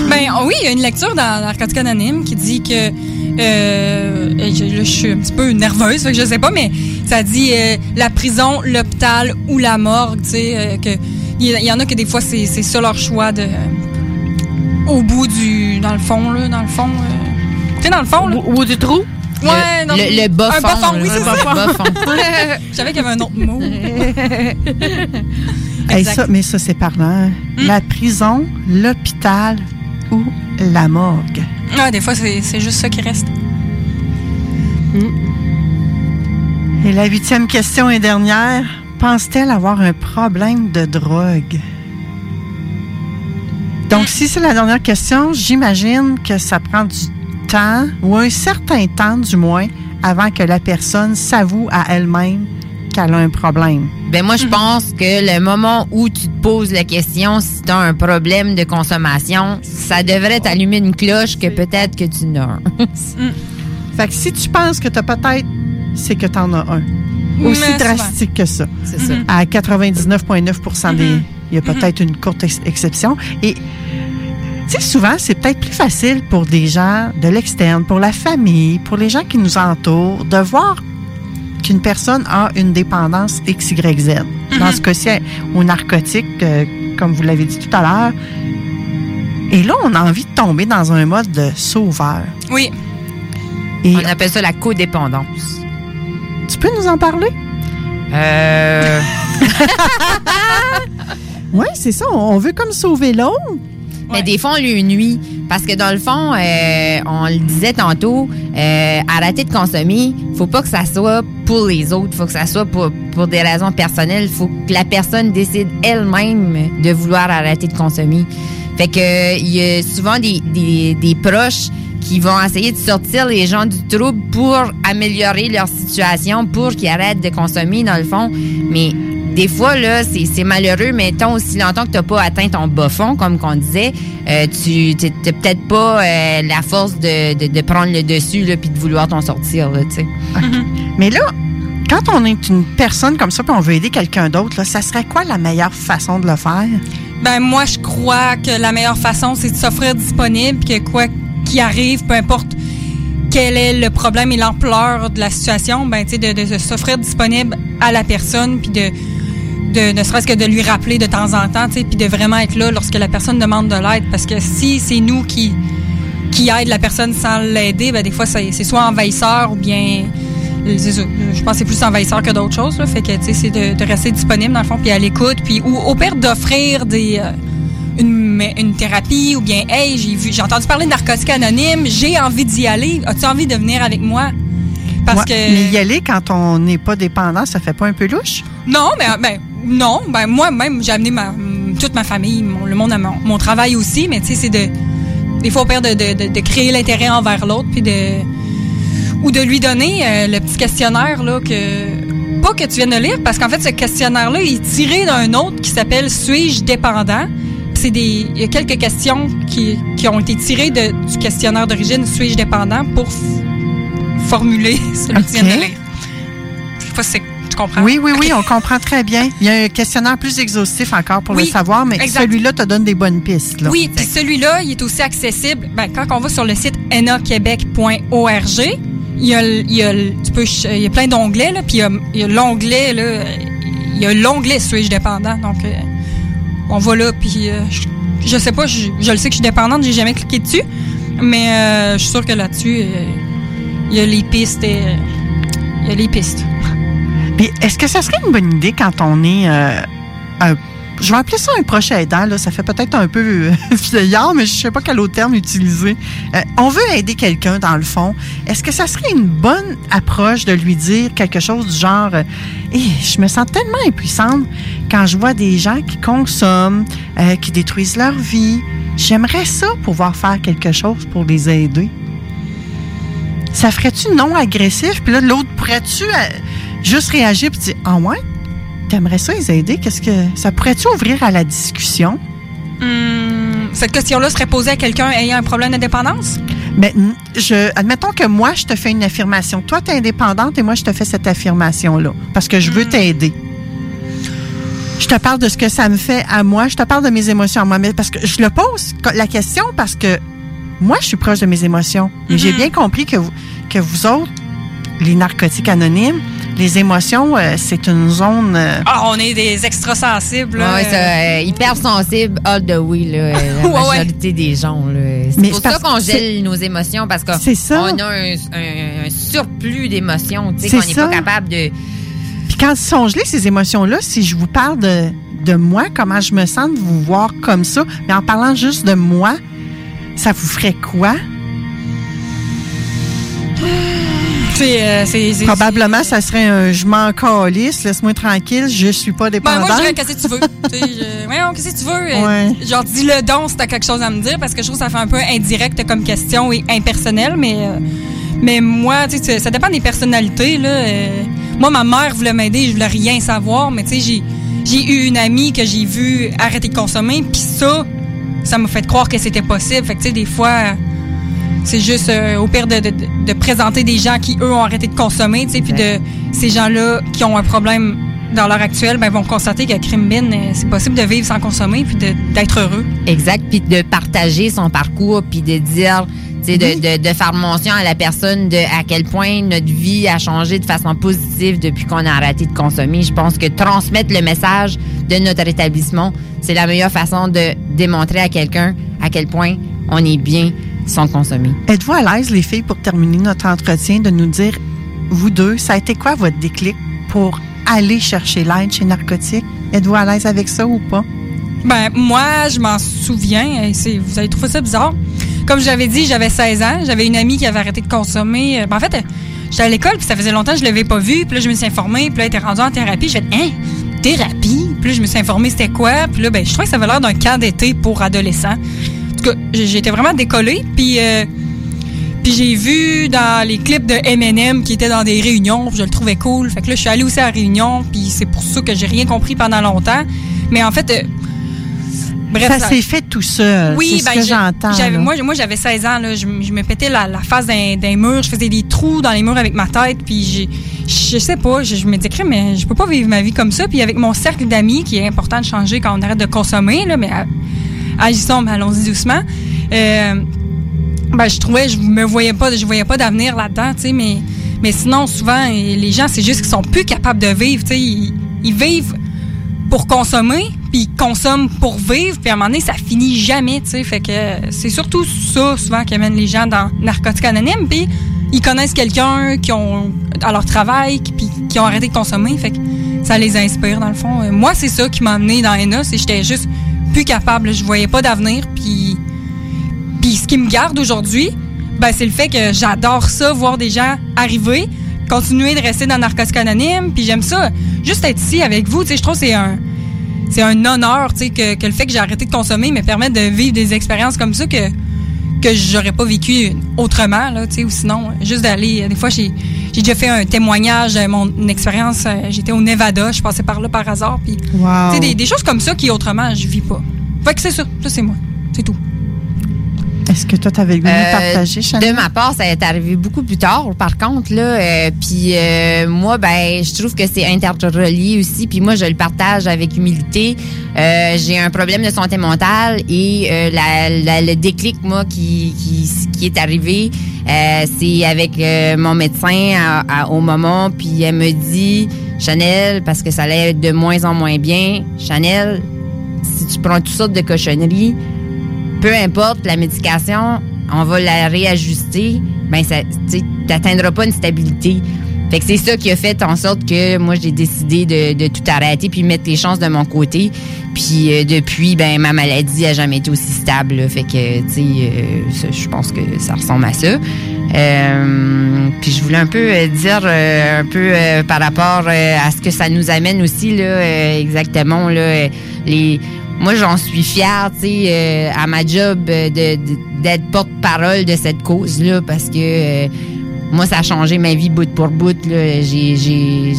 Ben oui, il y a une lecture dans Narcotique Anonyme qui dit que. Euh, je, là, je suis un petit peu nerveuse, fait que je sais pas, mais ça dit euh, la prison, l'hôpital ou la morgue, tu sais, euh, que. Il y, en a que des fois, c'est c'est ça leur choix de. Au bout du. dans le fond, là, dans le fond. euh, tu sais, dans le fond, là. Au bout du trou? Ouais, Le- dans le- le bas Un fond, bas fond, oui, Un c'est bas ça. fond. <laughs> Je savais qu'il y avait un autre mot. <laughs> Hey, Exact. ça, mais ça, c'est parlant. La prison, l'hôpital ou la morgue? Ouais, des fois, c'est c'est juste ça qui reste. Et la huitième question et dernière. Pense-t-elle avoir un problème de drogue? Donc, si c'est la dernière question, j'imagine que ça prend du temps, ou un certain temps du moins, avant que la personne s'avoue à elle-même qu'elle a un problème. Ben moi, je pense que le moment où tu te poses la question si tu as un problème de consommation, ça devrait t'allumer une cloche que peut-être que tu n'as un. Fait que si tu penses que tu as peut-être, c'est que tu en as un. Aussi Mais souvent. drastique que ça. C'est ça. À 99,9% des. Il y a peut-être une courte ex- exception. Et, tu sais, souvent, c'est peut-être plus facile pour des gens de l'externe, pour la famille, pour les gens qui nous entourent, de voir qu'une personne a une dépendance XYZ. Dans ce cas-ci, au narcotique, euh, comme vous l'avez dit tout à l'heure. Et là, on a envie de tomber dans un mode de sauveur. Oui. Et On appelle ça la codépendance. tu peux nous en parler? Euh... <laughs> Oui, c'est ça. On veut comme sauver l'autre. Mais des fois, on lui nuit. Parce que dans le fond, euh, on le disait tantôt, euh, arrêter de consommer, faut pas que ça soit pour les autres. faut que ça soit pour, pour des raisons personnelles. faut que la personne décide elle-même de vouloir arrêter de consommer. Fait que il y a souvent des, des, des proches qui vont essayer de sortir les gens du trouble pour améliorer leur situation, pour qu'ils arrêtent de consommer, dans le fond. Mais des fois, là, c'est malheureux, mais tant aussi longtemps que tu n'as pas atteint ton bas fond, comme qu'on disait, euh, tu n'as peut-être pas euh, la force de, de, de prendre le dessus puis de vouloir t'en sortir. Là, tu sais. Mais là, quand on est une personne comme ça puis on veut aider quelqu'un d'autre, là, ça serait quoi la meilleure façon de le faire? Ben moi, je crois que la meilleure façon, c'est de s'offrir disponible, que quoi qu'il arrive, peu importe quel est le problème et l'ampleur de la situation, ben tu sais, de, de s'offrir disponible à la personne, puis de de ne serait-ce que de lui rappeler de temps en temps, puis de vraiment être là lorsque la personne demande de l'aide. Parce que si c'est nous qui, qui aide la personne sans l'aider, ben, des fois, c'est soit envahisseur ou bien. Je pense que c'est plus envahisseur que d'autres choses. Là. Fait que, tu sais, c'est de, de rester disponible, dans le fond, puis à l'écoute. Puis, ou au pire, d'offrir des. euh, une, une thérapie ou bien, hey, j'ai vu, j'ai entendu parler de narcotiques anonymes, j'ai envie d'y aller. As-tu envie de venir avec moi? Parce Ouais, que. Mais y aller quand on n'est pas dépendant, ça fait pas un peu louche? Non, mais ben, non. Ben, moi-même, j'ai amené ma, toute ma famille, mon- le monde à mon, mon travail aussi, mais tu sais, c'est de. Des fois, au pire, de, de, de, de créer l'intérêt envers l'autre, puis de. Ou de lui donner euh, le petit questionnaire, là, que. Pas que tu viennes de lire, parce qu'en fait, ce questionnaire-là, il est tiré d'un autre qui s'appelle Suis-je dépendant? C'est des. Il y a quelques questions qui, qui ont été tirées de, du questionnaire d'origine Suis-je dépendant pour formuler <laughs> celui que tu viens de lire. Je sais pas si c'est- comprends? Oui, oui, oui, on comprend très bien. Il y a un questionnaire plus exhaustif encore pour Oui, le savoir, mais celui-là te donne des bonnes pistes. Là. Oui, puis celui-là, il est aussi accessible. Ben, quand on va sur le site enaquebec.org, il y a, il y a, tu peux, il y a plein d'onglets, là, puis il y a, l'onglet, là, il y a l'onglet suis-je dépendant. Donc, euh, on va là, puis euh, je, je sais pas, je, je le sais que je suis dépendante, j'ai jamais cliqué dessus, mais euh, je suis sûre que là-dessus, euh, il y a les pistes, et, il y a les pistes. Est-ce que ça serait une bonne idée quand on est euh, un je vais appeler ça un proche aidant, là. Ça fait peut-être un peu euh, <laughs> vieillard, mais je sais pas quel autre terme utiliser. Euh, on veut aider quelqu'un, dans le fond. Est-ce que ça serait une bonne approche de lui dire quelque chose du genre euh, Eh, je me sens tellement impuissante quand je vois des gens qui consomment, qui détruisent leur vie. J'aimerais ça pouvoir faire quelque chose pour les aider. Ça ferait-tu non agressif? Puis là, l'autre pourrait-tu juste réagir puis dire Ah ouais? T'aimerais ça les aider? Qu'est-ce que. Ça pourrait-tu ouvrir à la discussion? Hum, cette question-là serait posée à quelqu'un ayant un problème de dépendance? Ben, je, admettons que moi, je te fais une affirmation. Toi, tu es indépendante et moi, je te fais cette affirmation-là parce que je veux t'aider. Je te parle de ce que ça me fait à moi. Je te parle de mes émotions à moi. Mais parce que je le pose la question parce que moi, je suis proche de mes émotions. Mais j'ai bien compris que vous, que vous autres, les narcotiques anonymes, les émotions, euh, c'est une zone. euh, Ah, on est des extrasensibles. là. Ouais, ça, euh, hyper sensible all the way, là, euh, <laughs> la Ouais, ouais. majorité des gens. là. C'est Mais pour c'est ça parce qu'on gèle nos émotions parce qu'on C'est ça. on a un, un- un surplus d'émotions, tu sais, C'est qu'on n'est pas ça. capable de. Puis quand ils sont gelés, ces émotions-là, si je vous parle de, de moi, comment je me sens de vous voir comme ça, mais en parlant juste de moi, ça vous ferait quoi? C'est, euh, c'est- c'est- Probablement, ça serait un je m'en calisse, laisse-moi tranquille, je suis pas Ben, dépendante. moi, je dirais, qu'est-ce que tu veux? <laughs> Je- qu'est-ce que tu veux? Euh, Ouais. Genre, dis-le donc si t'as quelque chose à me dire, parce que je trouve que ça fait un peu indirect comme question et impersonnel, mais, euh, mais moi, tu sais, ça dépend des personnalités, là. Moi, ma mère voulait m'aider, je voulais rien savoir, mais tu sais, j'ai, j'ai eu une amie que j'ai vue arrêter de consommer, puis ça, ça m'a fait croire que c'était possible. Fait que, tu sais, des fois, c'est juste euh, au pire de, de, de présenter des gens qui, eux, ont arrêté de consommer, tu sais, puis de ces gens-là qui ont un problème dans l'heure actuelle, ben, vont constater qu'à crime bin, euh, c'est possible de vivre sans consommer puis d'être heureux. Exact, puis de partager son parcours, puis de dire, de faire mention à la personne de à quel point notre vie a changé de façon positive depuis qu'on a arrêté de consommer. Je pense que transmettre le message de notre établissement, c'est la meilleure façon de démontrer à quelqu'un à quel point on est bien consommer. Êtes-vous à l'aise, les filles, pour terminer notre entretien, de nous dire, vous deux, ça a été quoi votre déclic pour aller chercher l'aide chez Narcotique? Êtes-vous à l'aise avec ça ou pas? Ben, moi, je m'en souviens. et Vous allez trouver ça bizarre. Comme j'avais dit, j'avais 16 ans. J'avais une amie qui avait arrêté de consommer. Euh, ben, en fait, euh, j'étais à l'école, puis ça faisait longtemps que je l'avais pas vue. Puis là, je me suis informée. Puis là, elle était rendue en thérapie. Je fait Hein? Thérapie? Puis là, je me suis informée c'était quoi? Puis là, ben, je trouvais que ça avait l'air d'un camp d'été pour adolescents. Tout cas, j'étais vraiment décollée. Puis... euh, puis j'ai vu dans les clips de M&M qui étaient dans des réunions, je le trouvais cool. Fait que là, je suis allée aussi à la réunion, puis c'est pour ça que j'ai rien compris pendant longtemps. Mais en fait, euh, bref, ça s'est fait tout seul. oui, ben, ce que j'entends. moi, moi, j'avais 16 ans. Là, je, me pétais la, la face d'un, mur. Je faisais des trous dans les murs avec ma tête. Puis j'ai- je sais pas, je, je me disais, mais je peux pas vivre ma vie comme ça. Puis avec mon cercle d'amis, qui est important de changer quand on arrête de consommer, là, mais agissons, mais allons-y doucement. Euh, ben, je trouvais, je me voyais pas, je voyais pas d'avenir là-dedans, tu sais, mais, mais sinon, souvent, les gens, c'est juste qu'ils sont plus capables de vivre, tu sais, ils, vivent pour consommer, puis ils consomment pour vivre, puis à un moment donné, ça finit jamais, tu sais. Fait que c'est surtout ça, souvent, qui amène les gens dans Narcotiques Anonymes, puis ils connaissent quelqu'un qui ont à leur travail, puis qui ont arrêté de consommer, fait que ça les inspire, dans le fond. Euh, Moi, c'est ça qui m'a amené dans ENA, c'est j'étais juste plus capable, je voyais pas d'avenir, puis... Puis ce qui me garde aujourd'hui, ben, c'est le fait que j'adore ça, voir des gens arriver, continuer de rester dans Narcotiques Anonymes, puis j'aime ça. Juste être ici avec vous, tu sais, je trouve que c'est un c'est un honneur, tu que, le fait que j'ai arrêté de consommer me permet de vivre des expériences comme ça que que j'aurais pas vécu autrement, là, tu ou sinon, juste d'aller. Des fois, j'ai j'ai déjà fait un témoignage de mon expérience. euh, J'étais au Nevada, je passais par là par hasard, puis Wow. des choses comme ça qui autrement je vis pas. Fait que c'est ça, ça c'est moi, c'est tout. Est-ce que toi, tu avais le goût de Euh, partager, Chanel? De ma part, ça est arrivé beaucoup plus tard, par contre, là. euh, puis euh, moi, ben, je trouve que c'est interrelié aussi. Puis moi, je le partage avec humilité. J'ai un problème de santé mentale et la, la- le déclic, moi, qui, qui, qui est arrivé, c'est avec mon médecin à- à- au moment. Puis elle me dit, Chanel, parce que ça allait de moins en moins bien, Chanel, si tu prends toutes sortes de cochonneries, peu importe la médication, on va la réajuster, ben ça, tu n'atteindras pas une stabilité. Fait que c'est ça qui a fait en sorte que moi j'ai décidé de, de tout arrêter puis mettre les chances de mon côté. Puis euh, depuis, ben ma maladie a jamais été aussi stable. là. Fait que tu sais, euh, je pense que ça ressemble à ça. Euh, puis je voulais un peu euh, dire euh, un peu euh, par rapport à ce que ça nous amène aussi là, exactement là, les moi, j'en suis fière, tu sais, euh, à ma job euh, de- de- d'être porte-parole de cette cause-là parce que euh, moi, ça a changé ma vie bout pour bout. Là. J'ai,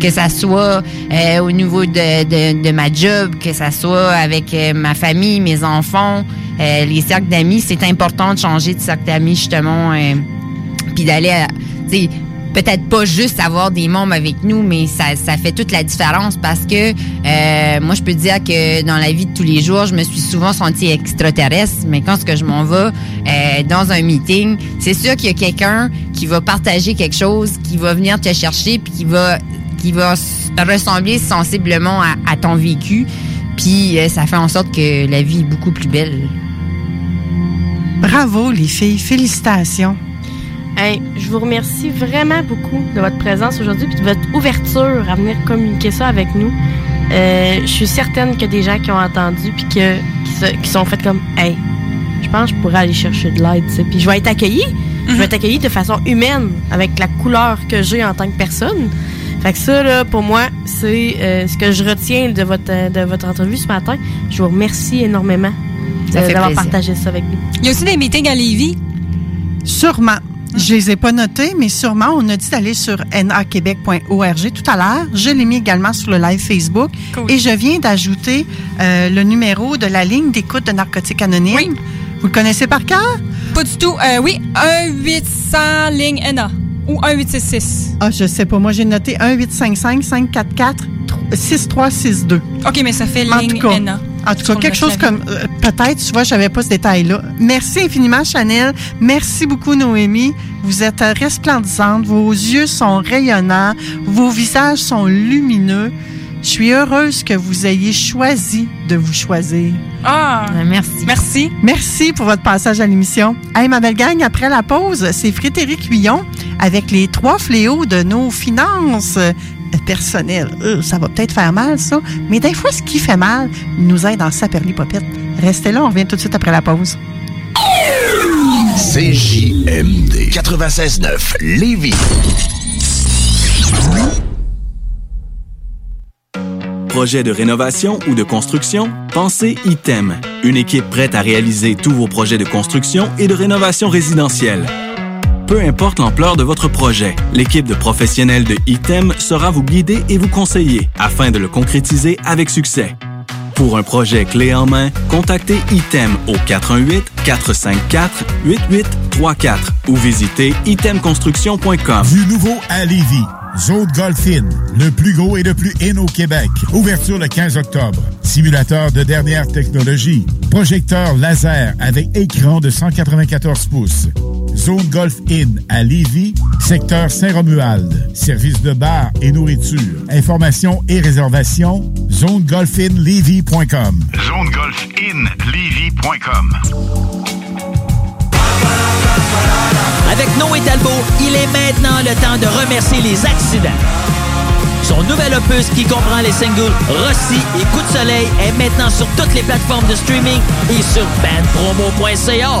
que ça soit euh, au niveau de, de, de ma job, que ça soit avec euh, ma famille, mes enfants, euh, les cercles d'amis. C'est important de changer de cercle d'amis, justement, puis d'aller, à- peut-être pas juste avoir des membres avec nous, mais ça, ça fait toute la différence parce que euh, moi, je peux dire que dans la vie de tous les jours, je me suis souvent sentie extraterrestre, mais quand ce que je m'en vais euh, dans un meeting, c'est sûr qu'il y a quelqu'un qui va partager quelque chose, qui va venir te chercher, puis qui va qui va ressembler sensiblement à, à ton vécu, puis euh, ça fait en sorte que la vie est beaucoup plus belle. Bravo, les filles. Félicitations. Hey, je vous remercie vraiment beaucoup de votre présence aujourd'hui puis de votre ouverture à venir communiquer ça avec nous. Euh, je suis certaine qu'il y a des gens qui ont entendu puis que, qui, se- qui sont fait comme Hey, je pense que je pourrais aller chercher de l'aide. Puis je vais être accueillie. Je vais être accueillie de façon humaine avec la couleur que j'ai en tant que personne. Fait que ça, là, pour moi, c'est euh, ce que je retiens de votre, euh, de votre entrevue ce matin. Je vous remercie énormément fait d'avoir plaisir. partagé ça avec nous. Il y a aussi des meetings à Lévis. Sûrement. Je les ai pas notés, mais sûrement, on a dit d'aller sur naquebec.org tout à l'heure. Je l'ai mis également sur le live Facebook. Et je viens d'ajouter euh, le numéro de la ligne d'écoute de Narcotiques Anonymes. Vous le connaissez par cœur? Pas du tout. Euh, oui, 1-800 ligne NA ou 1866. Ah, je sais pas. Moi, j'ai noté 1-855-544-6362. OK, mais ça fait En ligne tout cas, NA. En tout cas, quelque chose clavier. comme... euh, Peut-être, tu vois, je savais pas ce détail-là. Merci infiniment, Chanel. Merci beaucoup, Noémie. Vous êtes euh, resplendissante. Vos yeux sont rayonnants. Vos visages sont lumineux. Je suis heureuse que vous ayez choisi de vous choisir. Ah! Merci. Merci. Merci pour votre passage à l'émission. Hey, ma belle gang, après la pause, c'est Frédéric Huillon avec les trois fléaux de nos finances personnelles. Euh, ça va peut-être faire mal, ça, mais des fois, ce qui fait mal nous aide dans sa perlipopette. Restez là, on revient tout de suite après la pause. CJMD 96.9 Lévis. Projet de rénovation ou de construction? Pensez ITEM, une équipe prête à réaliser tous vos projets de construction et de rénovation résidentielle. Peu importe l'ampleur de votre projet, l'équipe de professionnels de ITEM sera vous guider et vous conseiller afin de le concrétiser avec succès. Pour un projet clé en main, contactez ITEM au 418-454-8834 ou visitez itemconstruction.com. Du nouveau à Lévis. Zone Golfin, le plus gros et le plus in au Québec. Ouverture le 15 octobre. Simulateur de dernière technologie. Projecteur laser avec écran de 194 pouces. Zone Golf Inn à Lévis, secteur Saint-Romuald. Service de bar et nourriture. Informations et réservations, zonegolfinlevy.com. ZoneGolfInLevy.com. Avec Noé Talbot, il est maintenant le temps de remercier les accidents. Son nouvel opus qui comprend les singles Rossi et Coup de soleil est maintenant sur toutes les plateformes de streaming et sur bandpromo.ca.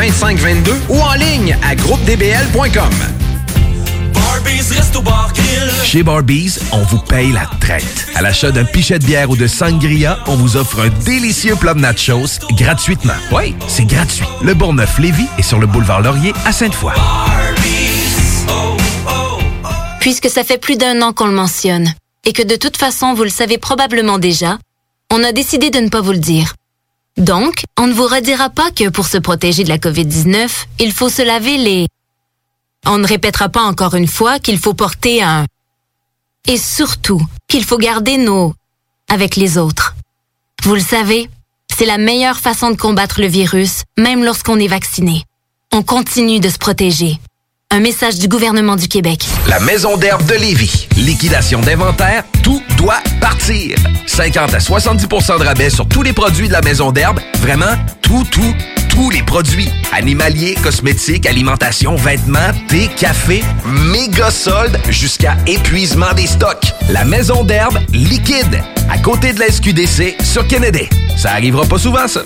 2522 ou en ligne à groupedbl.com. Chez Barbies, on vous paye la traite. À l'achat d'un pichet de bière ou de sangria, on vous offre un délicieux plat de nachos gratuitement. Oui, c'est gratuit. Le Bourgneuf-Lévis est sur le boulevard Laurier à Sainte-Foy. Puisque ça fait plus d'un an qu'on le mentionne, et que de toute façon vous le savez probablement déjà, on a décidé de ne pas vous le dire. Donc, on ne vous redira pas que pour se protéger de la COVID-19, il faut se laver les... On ne répétera pas encore une fois qu'il faut porter un... Et surtout, qu'il faut garder nos... avec les autres. Vous le savez, c'est la meilleure façon de combattre le virus, même lorsqu'on est vacciné. On continue de se protéger. Un message du gouvernement du Québec. La Maison d'herbe de Lévis. Liquidation d'inventaire, tout doit partir. 50 à 70% de rabais sur tous les produits de la Maison d'herbe. Vraiment, tout, tout, tous les produits. Animaliers, cosmétiques, alimentation, vêtements, thé, café, méga soldes jusqu'à épuisement des stocks. La Maison d'herbe liquide. À côté de la SQDC sur Kennedy. Ça arrivera pas souvent, ça.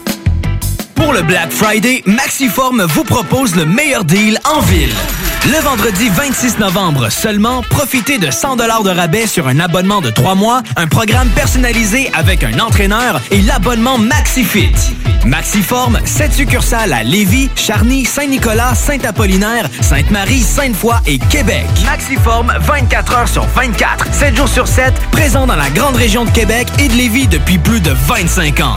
Pour le Black Friday, Maxiform vous propose le meilleur deal en ville. Le vendredi 26 novembre seulement, profitez de 100 de rabais sur un abonnement de 3 mois, un programme personnalisé avec un entraîneur et l'abonnement MaxiFit. Maxiform, 7 succursales à Lévis, Charny, Saint-Nicolas, Saint-Apollinaire, Sainte-Marie, Sainte-Foy et Québec. Maxiform, 24 heures sur 24, 7 jours sur 7, présent dans la grande région de Québec et de Lévis depuis plus de 25 ans.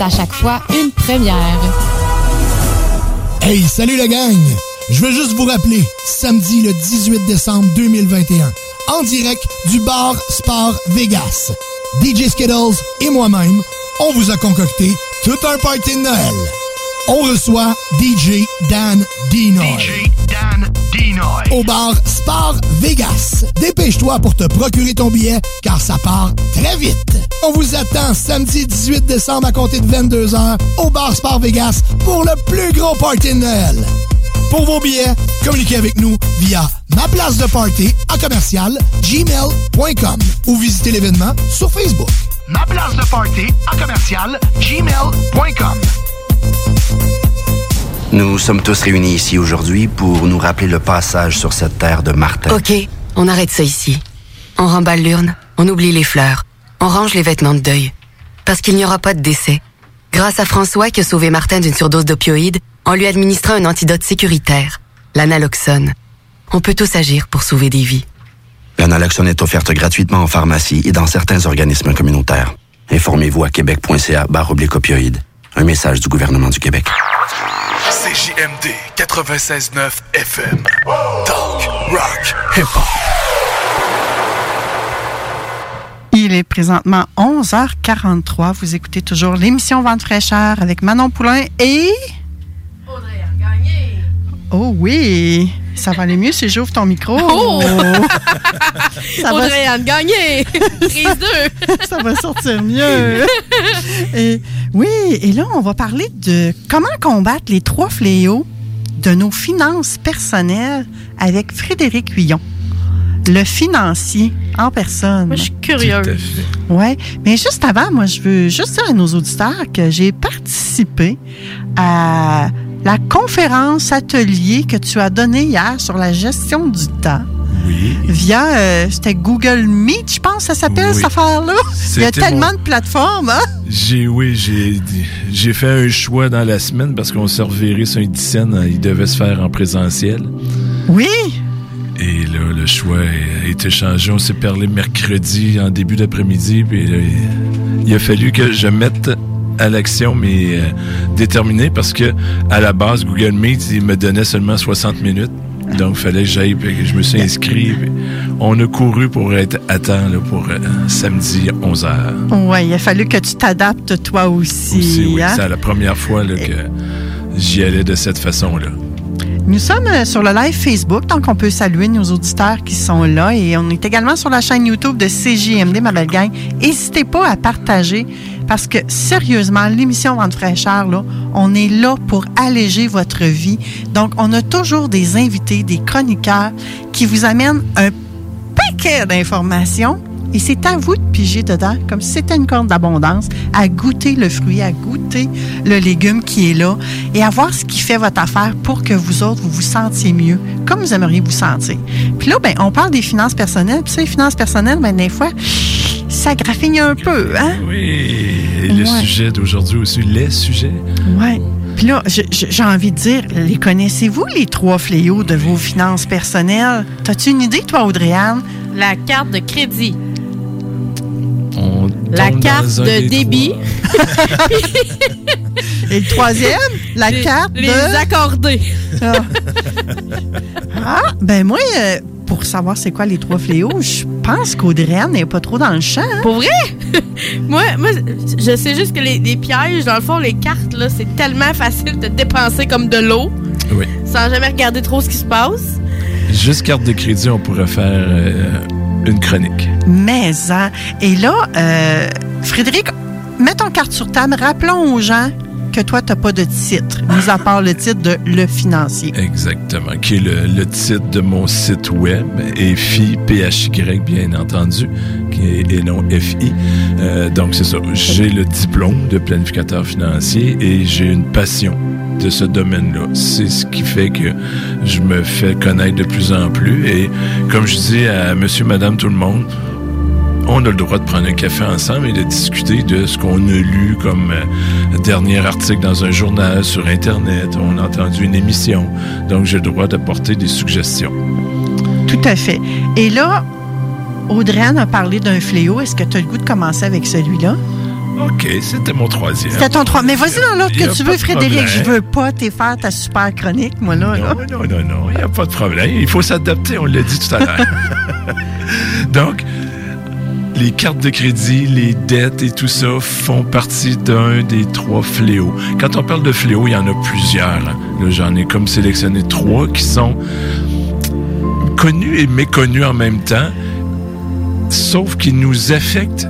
à chaque fois une première. Hey, salut la gang! Je veux juste vous rappeler, samedi le 18 décembre 2021, en direct du bar Sport Vegas. DJ Skittles et moi-même, on vous a concocté tout un party de Noël. On reçoit DJ Dan Dinoy. DJ Dan Dinoy. Au bar Sport Vegas. Dépêche-toi pour te procurer ton billet, car ça part très vite. On vous attend samedi 18 décembre à compter de 22h au bar Sport Vegas pour le plus gros party de Noël. Pour vos billets, communiquez avec nous via ma place de party à commercial gmail.com ou visitez l'événement sur Facebook. Ma place de party à commercial gmail.com. Nous sommes tous réunis ici aujourd'hui pour nous rappeler le passage sur cette terre de Martin. OK, on arrête ça ici. On remballe l'urne, on oublie les fleurs, on range les vêtements de deuil. Parce qu'il n'y aura pas de décès. Grâce à François qui a sauvé Martin d'une surdose d'opioïdes, en lui administrant un antidote sécuritaire, l'analoxone. On peut tous agir pour sauver des vies. L'analoxone est offerte gratuitement en pharmacie et dans certains organismes communautaires. Informez-vous à québec.ca barre opioïdes. Un message du gouvernement du Québec. CJMD 96.9 FM. Talk, rock, hip-hop. Il est présentement 11h43. Vous écoutez toujours l'émission Vente fraîcheur avec Manon Poulain et... Audrey a gagné. Oh oui! Ça va aller mieux si j'ouvre ton micro? Oh! Ça <laughs> va- Audrey-Anne Gagné! Prise 2! <laughs> ça va sortir mieux. Et, oui, et là, on va parler de comment combattre les trois fléaux de nos finances personnelles avec Frédéric Huillon, le financier en personne. Moi, je suis curieuse. Oui, mais juste avant, moi, je veux juste dire à nos auditeurs que j'ai participé à la conférence atelier que tu as donnée hier sur la gestion du temps. Oui. Via, euh, c'était Google Meet, je pense, ça s'appelle Oui. cette affaire-là. Il y a tellement mon- de plateformes, hein? J'ai, oui, j'ai, j'ai fait un choix dans la semaine parce qu'on s'est reviré sur un dixaine, il devait se faire en présentiel. Oui. Et là, le choix a été changé. On s'est parlé mercredi en début d'après-midi. Puis là, il a fallu que je mette à l'action mes euh, déterminés parce que à la base, Google Meet, il me donnait seulement 60 minutes. Donc, il fallait que j'aille. que Je me suis inscrit. on a couru pour être à temps là, pour euh, samedi 11h. Oui, il a fallu que tu t'adaptes toi aussi. Aussi, oui, hein? c'est la première fois là, que j'y allais de cette façon-là. Nous sommes euh, sur le live Facebook, donc on peut saluer nos auditeurs qui sont là. Et on est également sur la chaîne YouTube de CJMD, ma belle gang. N'hésitez pas à partager parce que, sérieusement, l'émission Vente fraîcheur, là, on est là pour alléger votre vie. Donc, on a toujours des invités, des chroniqueurs qui vous amènent un paquet d'informations. Et c'est à vous de piger dedans, comme si c'était une corne d'abondance, à goûter le fruit, à goûter le légume qui est là et à voir ce qui fait votre affaire pour que vous autres, vous vous sentiez mieux, comme vous aimeriez vous sentir. Puis là, ben, on parle des finances personnelles. Puis ça, les finances personnelles, ben, des fois, ça graffigne un peu, hein? Oui, et le Ouais. sujet d'aujourd'hui aussi, les sujets. Ouais. Puis là, j'ai envie de dire, les connaissez-vous, les trois fléaux de vos finances personnelles? T'as-tu une idée, toi, Audrey-Anne? La carte de crédit. La carte de débit. <laughs> Et le troisième, la Les- carte les de... accordés. Ah. Ah, ben moi, euh, pour savoir c'est quoi les trois fléaux, je pense qu'Audrey-Anne n'est pas trop dans le champ. hein? Pour vrai? <laughs> moi, moi, je sais juste que les, les pièges, dans le fond, les cartes, là, c'est tellement facile de dépenser comme de l'eau Oui. sans jamais regarder trop ce qui se passe. Juste carte de crédit, on pourrait faire euh, une chronique. Mais, hein. Et là, euh, Frédéric, mets ton carte sur table. Rappelons aux gens que toi, tu n'as pas de titre, mis à part le titre de Le Financier. Exactement, qui est le, le titre de mon site web, EFI, PHY, bien entendu, qui est, et non FI. Euh, donc, c'est ça. J'ai le diplôme de planificateur financier et j'ai une passion de ce domaine-là. C'est ce qui fait que je me fais connaître de plus en plus. Et comme je dis à monsieur, madame, tout le monde, on a le droit de prendre un café ensemble et de discuter de ce qu'on a lu comme euh, dernier article dans un journal, sur Internet. On a entendu une émission. Donc, j'ai le droit d'apporter des suggestions. Tout à fait. Et là, Audrey-Anne a parlé d'un fléau. Est-ce que tu as le goût de commencer avec celui-là? OK, c'était mon troisième. C'était ton trois. Mais vas-y dans l'autre que tu veux, Frédéric. Je veux pas t'y faire ta super chronique, moi, là. là. Non, non, non, il n'y a pas de problème. Il faut s'adapter, on l'a dit tout à l'heure. <laughs> Donc, les cartes de crédit, les dettes et tout ça font partie d'un des trois fléaux. Quand on parle de fléaux, il y en a plusieurs. Là, j'en ai comme sélectionné trois qui sont connus et méconnus en même temps, sauf qu'ils nous affectent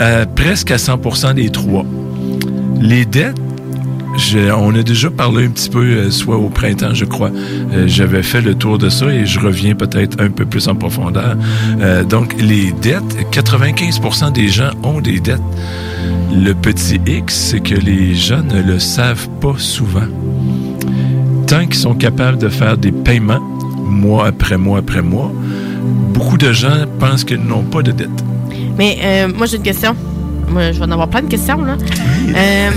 à presque à 100% les trois. Les dettes, on a déjà parlé un petit peu, euh, soit au printemps, je crois. Euh, J'avais fait le tour de ça et je reviens peut-être un peu plus en profondeur. Euh, donc, les dettes, 95% des gens ont des dettes. Le petit X, c'est que les gens ne le savent pas souvent. Tant qu'ils sont capables de faire des paiements, mois après mois après mois, beaucoup de gens pensent qu'ils n'ont pas de dette. Mais euh, moi, j'ai une question. Moi, je vais en avoir plein de questions, là. Euh,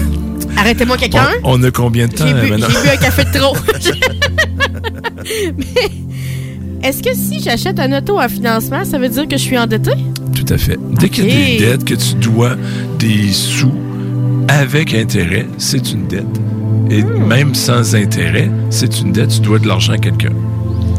Arrêtez-moi quelqu'un. On, on a combien de temps J'ai euh, bu, maintenant? j'ai bu un café de trop. <laughs> <laughs> Mais est-ce que si j'achète un auto à financement, ça veut dire que je suis endetté? Tout à fait. Dès qu'il y a des dettes que tu dois des sous avec intérêt, c'est une dette. Et Hmm. même sans intérêt, c'est une dette, tu dois de l'argent à quelqu'un.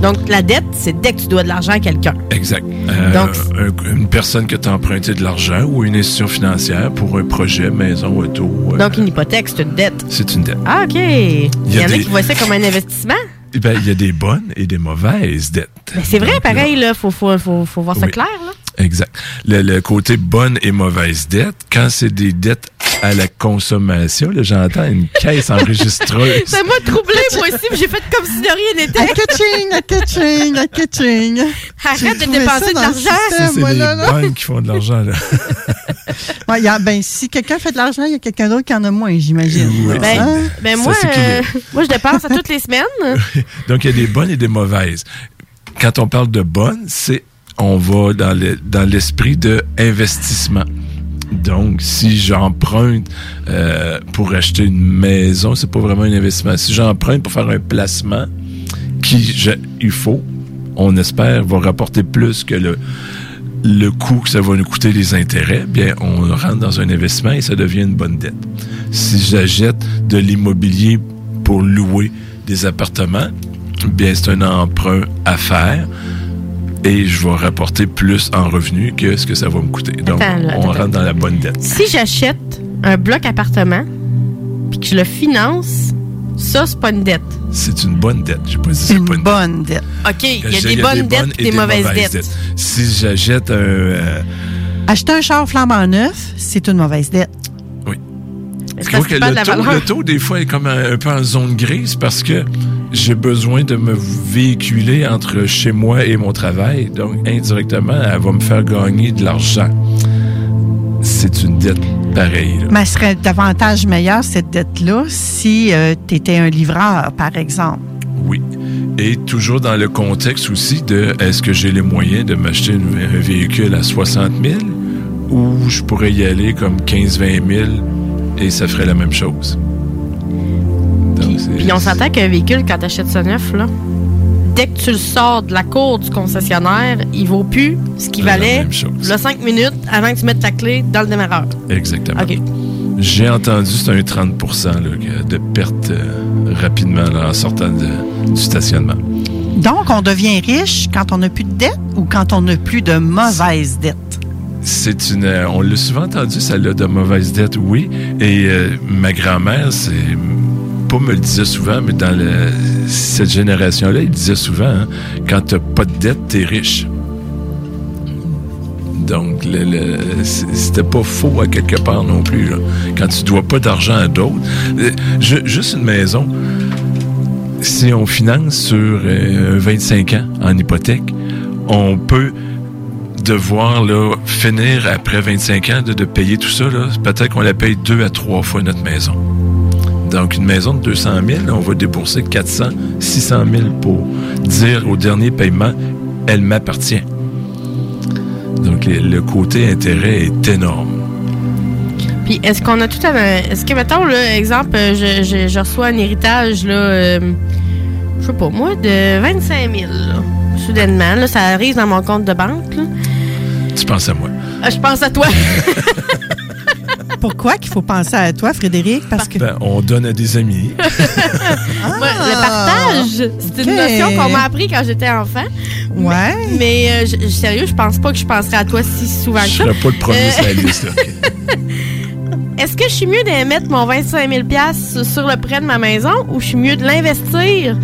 Donc, la dette, c'est dès que tu dois de l'argent à quelqu'un. Exact. Euh, Donc- un- une personne que tu as emprunté de l'argent ou une institution financière pour un projet, maison, auto, euh, Donc, une hypothèque, c'est une dette. c'est une dette. Ah, OK. Il y, en a des- qui voient ça comme un investissement. Eh ben, il y a des bonnes et des mauvaises dettes. Mais c'est vrai, pareil, là. Faut, faut, faut, faut voir ça clair, là. Exact. Le, le côté bonne et mauvaise dette, quand c'est des dettes à la consommation, là, j'entends une caisse enregistreuse. <laughs> Ça m'a troublé, <laughs> moi aussi, j'ai fait comme si de rien n'était. Un catching, un catching, un catching. Arrête de dépenser ça de l'argent. système, C'est moi, les là, là. bonnes qui font de l'argent, là. <laughs> Ouais, il y a- ben, si quelqu'un fait de l'argent, il y a quelqu'un d'autre qui en a moins, j'imagine. Oui. Ben, Hein? ben Ça moi, euh, moi, je dépense à toutes les semaines. Donc, il y a des bonnes et des mauvaises. Quand on parle de bonnes, c'est on va dans le- l'esprit de investissement. Donc, si j'emprunte euh, pour acheter une maison, c'est pas vraiment un investissement. Si j'emprunte pour faire un placement qui, il faut, on espère, va rapporter plus que le, le coût que ça va nous coûter les intérêts, bien, on rentre dans un investissement et ça devient une bonne dette. Si j'achète de l'immobilier pour louer des appartements, bien, c'est un emprunt à faire et je vais rapporter plus en revenus que ce que ça va me coûter. Donc, Attends, là, on attends. rentre dans la bonne dette. Si j'achète un bloc appartement, puis que je le finance, ça, c'est pas une dette. C'est une bonne dette. J'ai pas dit c'est Une pas une bonne dette. OK, il y a des bonnes dettes et des mauvaises dettes. Si j'achète un... euh, Acheter un char flambant neuf, c'est une mauvaise dette. Je que le taux, valeur? le taux, des fois, est comme un, un peu en zone grise parce que j'ai besoin de me véhiculer entre chez moi et mon travail. Donc, indirectement, elle va me faire gagner de l'argent. C'est une dette pareille. là. Mais elle serait davantage meilleure, cette dette-là, si tu étais un livreur, par exemple. Oui. Et toujours dans le contexte aussi de est-ce que j'ai les moyens de m'acheter un véhicule à 60 000 ou je pourrais y aller comme 15-20 000 et ça ferait la même chose. Donc, Puis on s'entend qu'un véhicule, quand tu achètes ça neuf, là, dès que tu le sors de la cour du concessionnaire, il vaut plus ce qui La valait même chose. le 5 minutes avant que tu mettes ta clé dans le démarreur. Exactement. OK. J'ai entendu c'est un 30 là, de perte euh, rapidement là, en sortant de- du stationnement. Donc, on devient riche quand on n'a plus de dette ou quand on n'a plus de mauvaises dettes? C'est une. euh, On l'a souvent entendu, ça a de mauvaises dettes, oui. Et euh, ma grand-mère, c'est. Pas me le disait souvent, mais dans le- cette génération-là, il disait souvent hein, quand t'as pas de dette, t'es riche. Donc, le- c'était pas faux à quelque part non plus. là. Quand tu dois pas d'argent à d'autres. Euh, ju- juste une maison, si on finance sur euh, 25 ans en hypothèque, on peut devoir là, finir après 25 ans de, de payer tout ça. Peut-être qu'on la paye deux à trois fois notre maison. Donc, une maison de 200 000, on va débourser 400, 600 000 pour dire au dernier paiement, elle m'appartient. Donc, le, côté intérêt est énorme. Puis est-ce qu'on a tout à Est-ce que, mettons, là, exemple, euh, je, je- je reçois un héritage, là, euh, je sais pas, moi, de 25 000, là, soudainement. Ça arrive dans mon compte de banque. Tu penses à moi. Ah, je pense à toi. <laughs> Pourquoi qu'il faut penser à toi, Frédéric? Parce que. Ben, on donne à des amis. <laughs> Le partage, c'est une notion qu'on m'a appris quand j'étais enfant. Ouais. Mais, mais, euh, je- je- sérieux, je pense pas que je penserais à toi si souvent que Je ça. serais pas le premier Euh, sur la liste. là. <laughs> Est-ce que je suis mieux de mettre mon 25 000 sur le prêt de ma maison ou je suis mieux de l'investir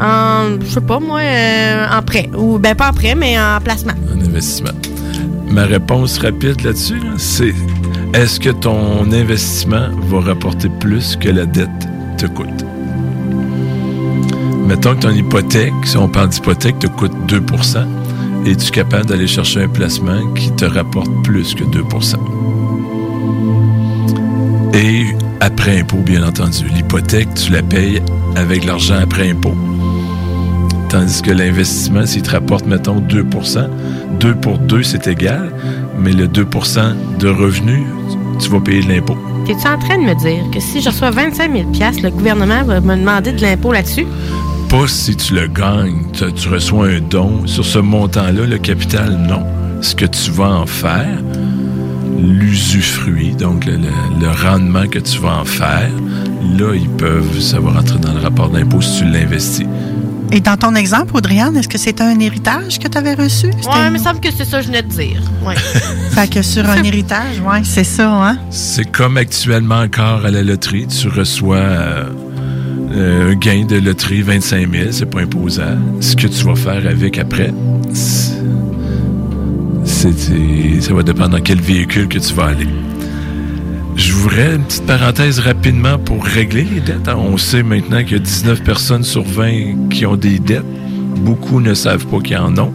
en, je sais pas moi, euh, en prêt? Ou, ben pas en prêt, mais en placement. Un investissement. Ma réponse rapide là-dessus, là, c'est est-ce que ton investissement va rapporter plus que la dette te coûte? Mettons que ton hypothèque, si on parle d'hypothèque, te coûte 2% es-tu capable d'aller chercher un placement qui te rapporte plus que 2% Et après impôt, bien entendu. L'hypothèque, tu la payes avec l'argent après impôt. Tandis que l'investissement, s'il te rapporte, mettons, 2 2 pour 2, c'est égal, mais le 2% de revenus, tu vas payer de l'impôt. T'es-tu en train de me dire que si je reçois 25 000 le gouvernement va me demander de l'impôt là-dessus? Pas si tu le gagnes, tu, tu reçois un don. Sur ce montant-là, le capital, non. Ce que tu vas en faire, l'usufruit, donc le, le- le rendement que tu vas en faire, là, ils peuvent, ça va rentrer dans le rapport d'impôt si tu l'investis. Et dans ton exemple, Audriane, est-ce que c'est un héritage que tu avais reçu? C'était mais il me semble que c'est ça que je venais de dire. Ouais. <laughs> Fait que sur un héritage, ouais, c'est ça, hein? C'est comme actuellement encore à la loterie, tu reçois euh, Euh, un gain de loterie, 25 000, c'est pas imposant. Ce que tu vas faire avec après, c'est- c'est- ça va dépendre dans quel véhicule que tu vas aller. Je voudrais une petite parenthèse rapidement pour régler les dettes. hein. On sait maintenant qu'il y a 19 personnes sur 20 qui ont des dettes. Beaucoup ne savent pas qu'ils en ont.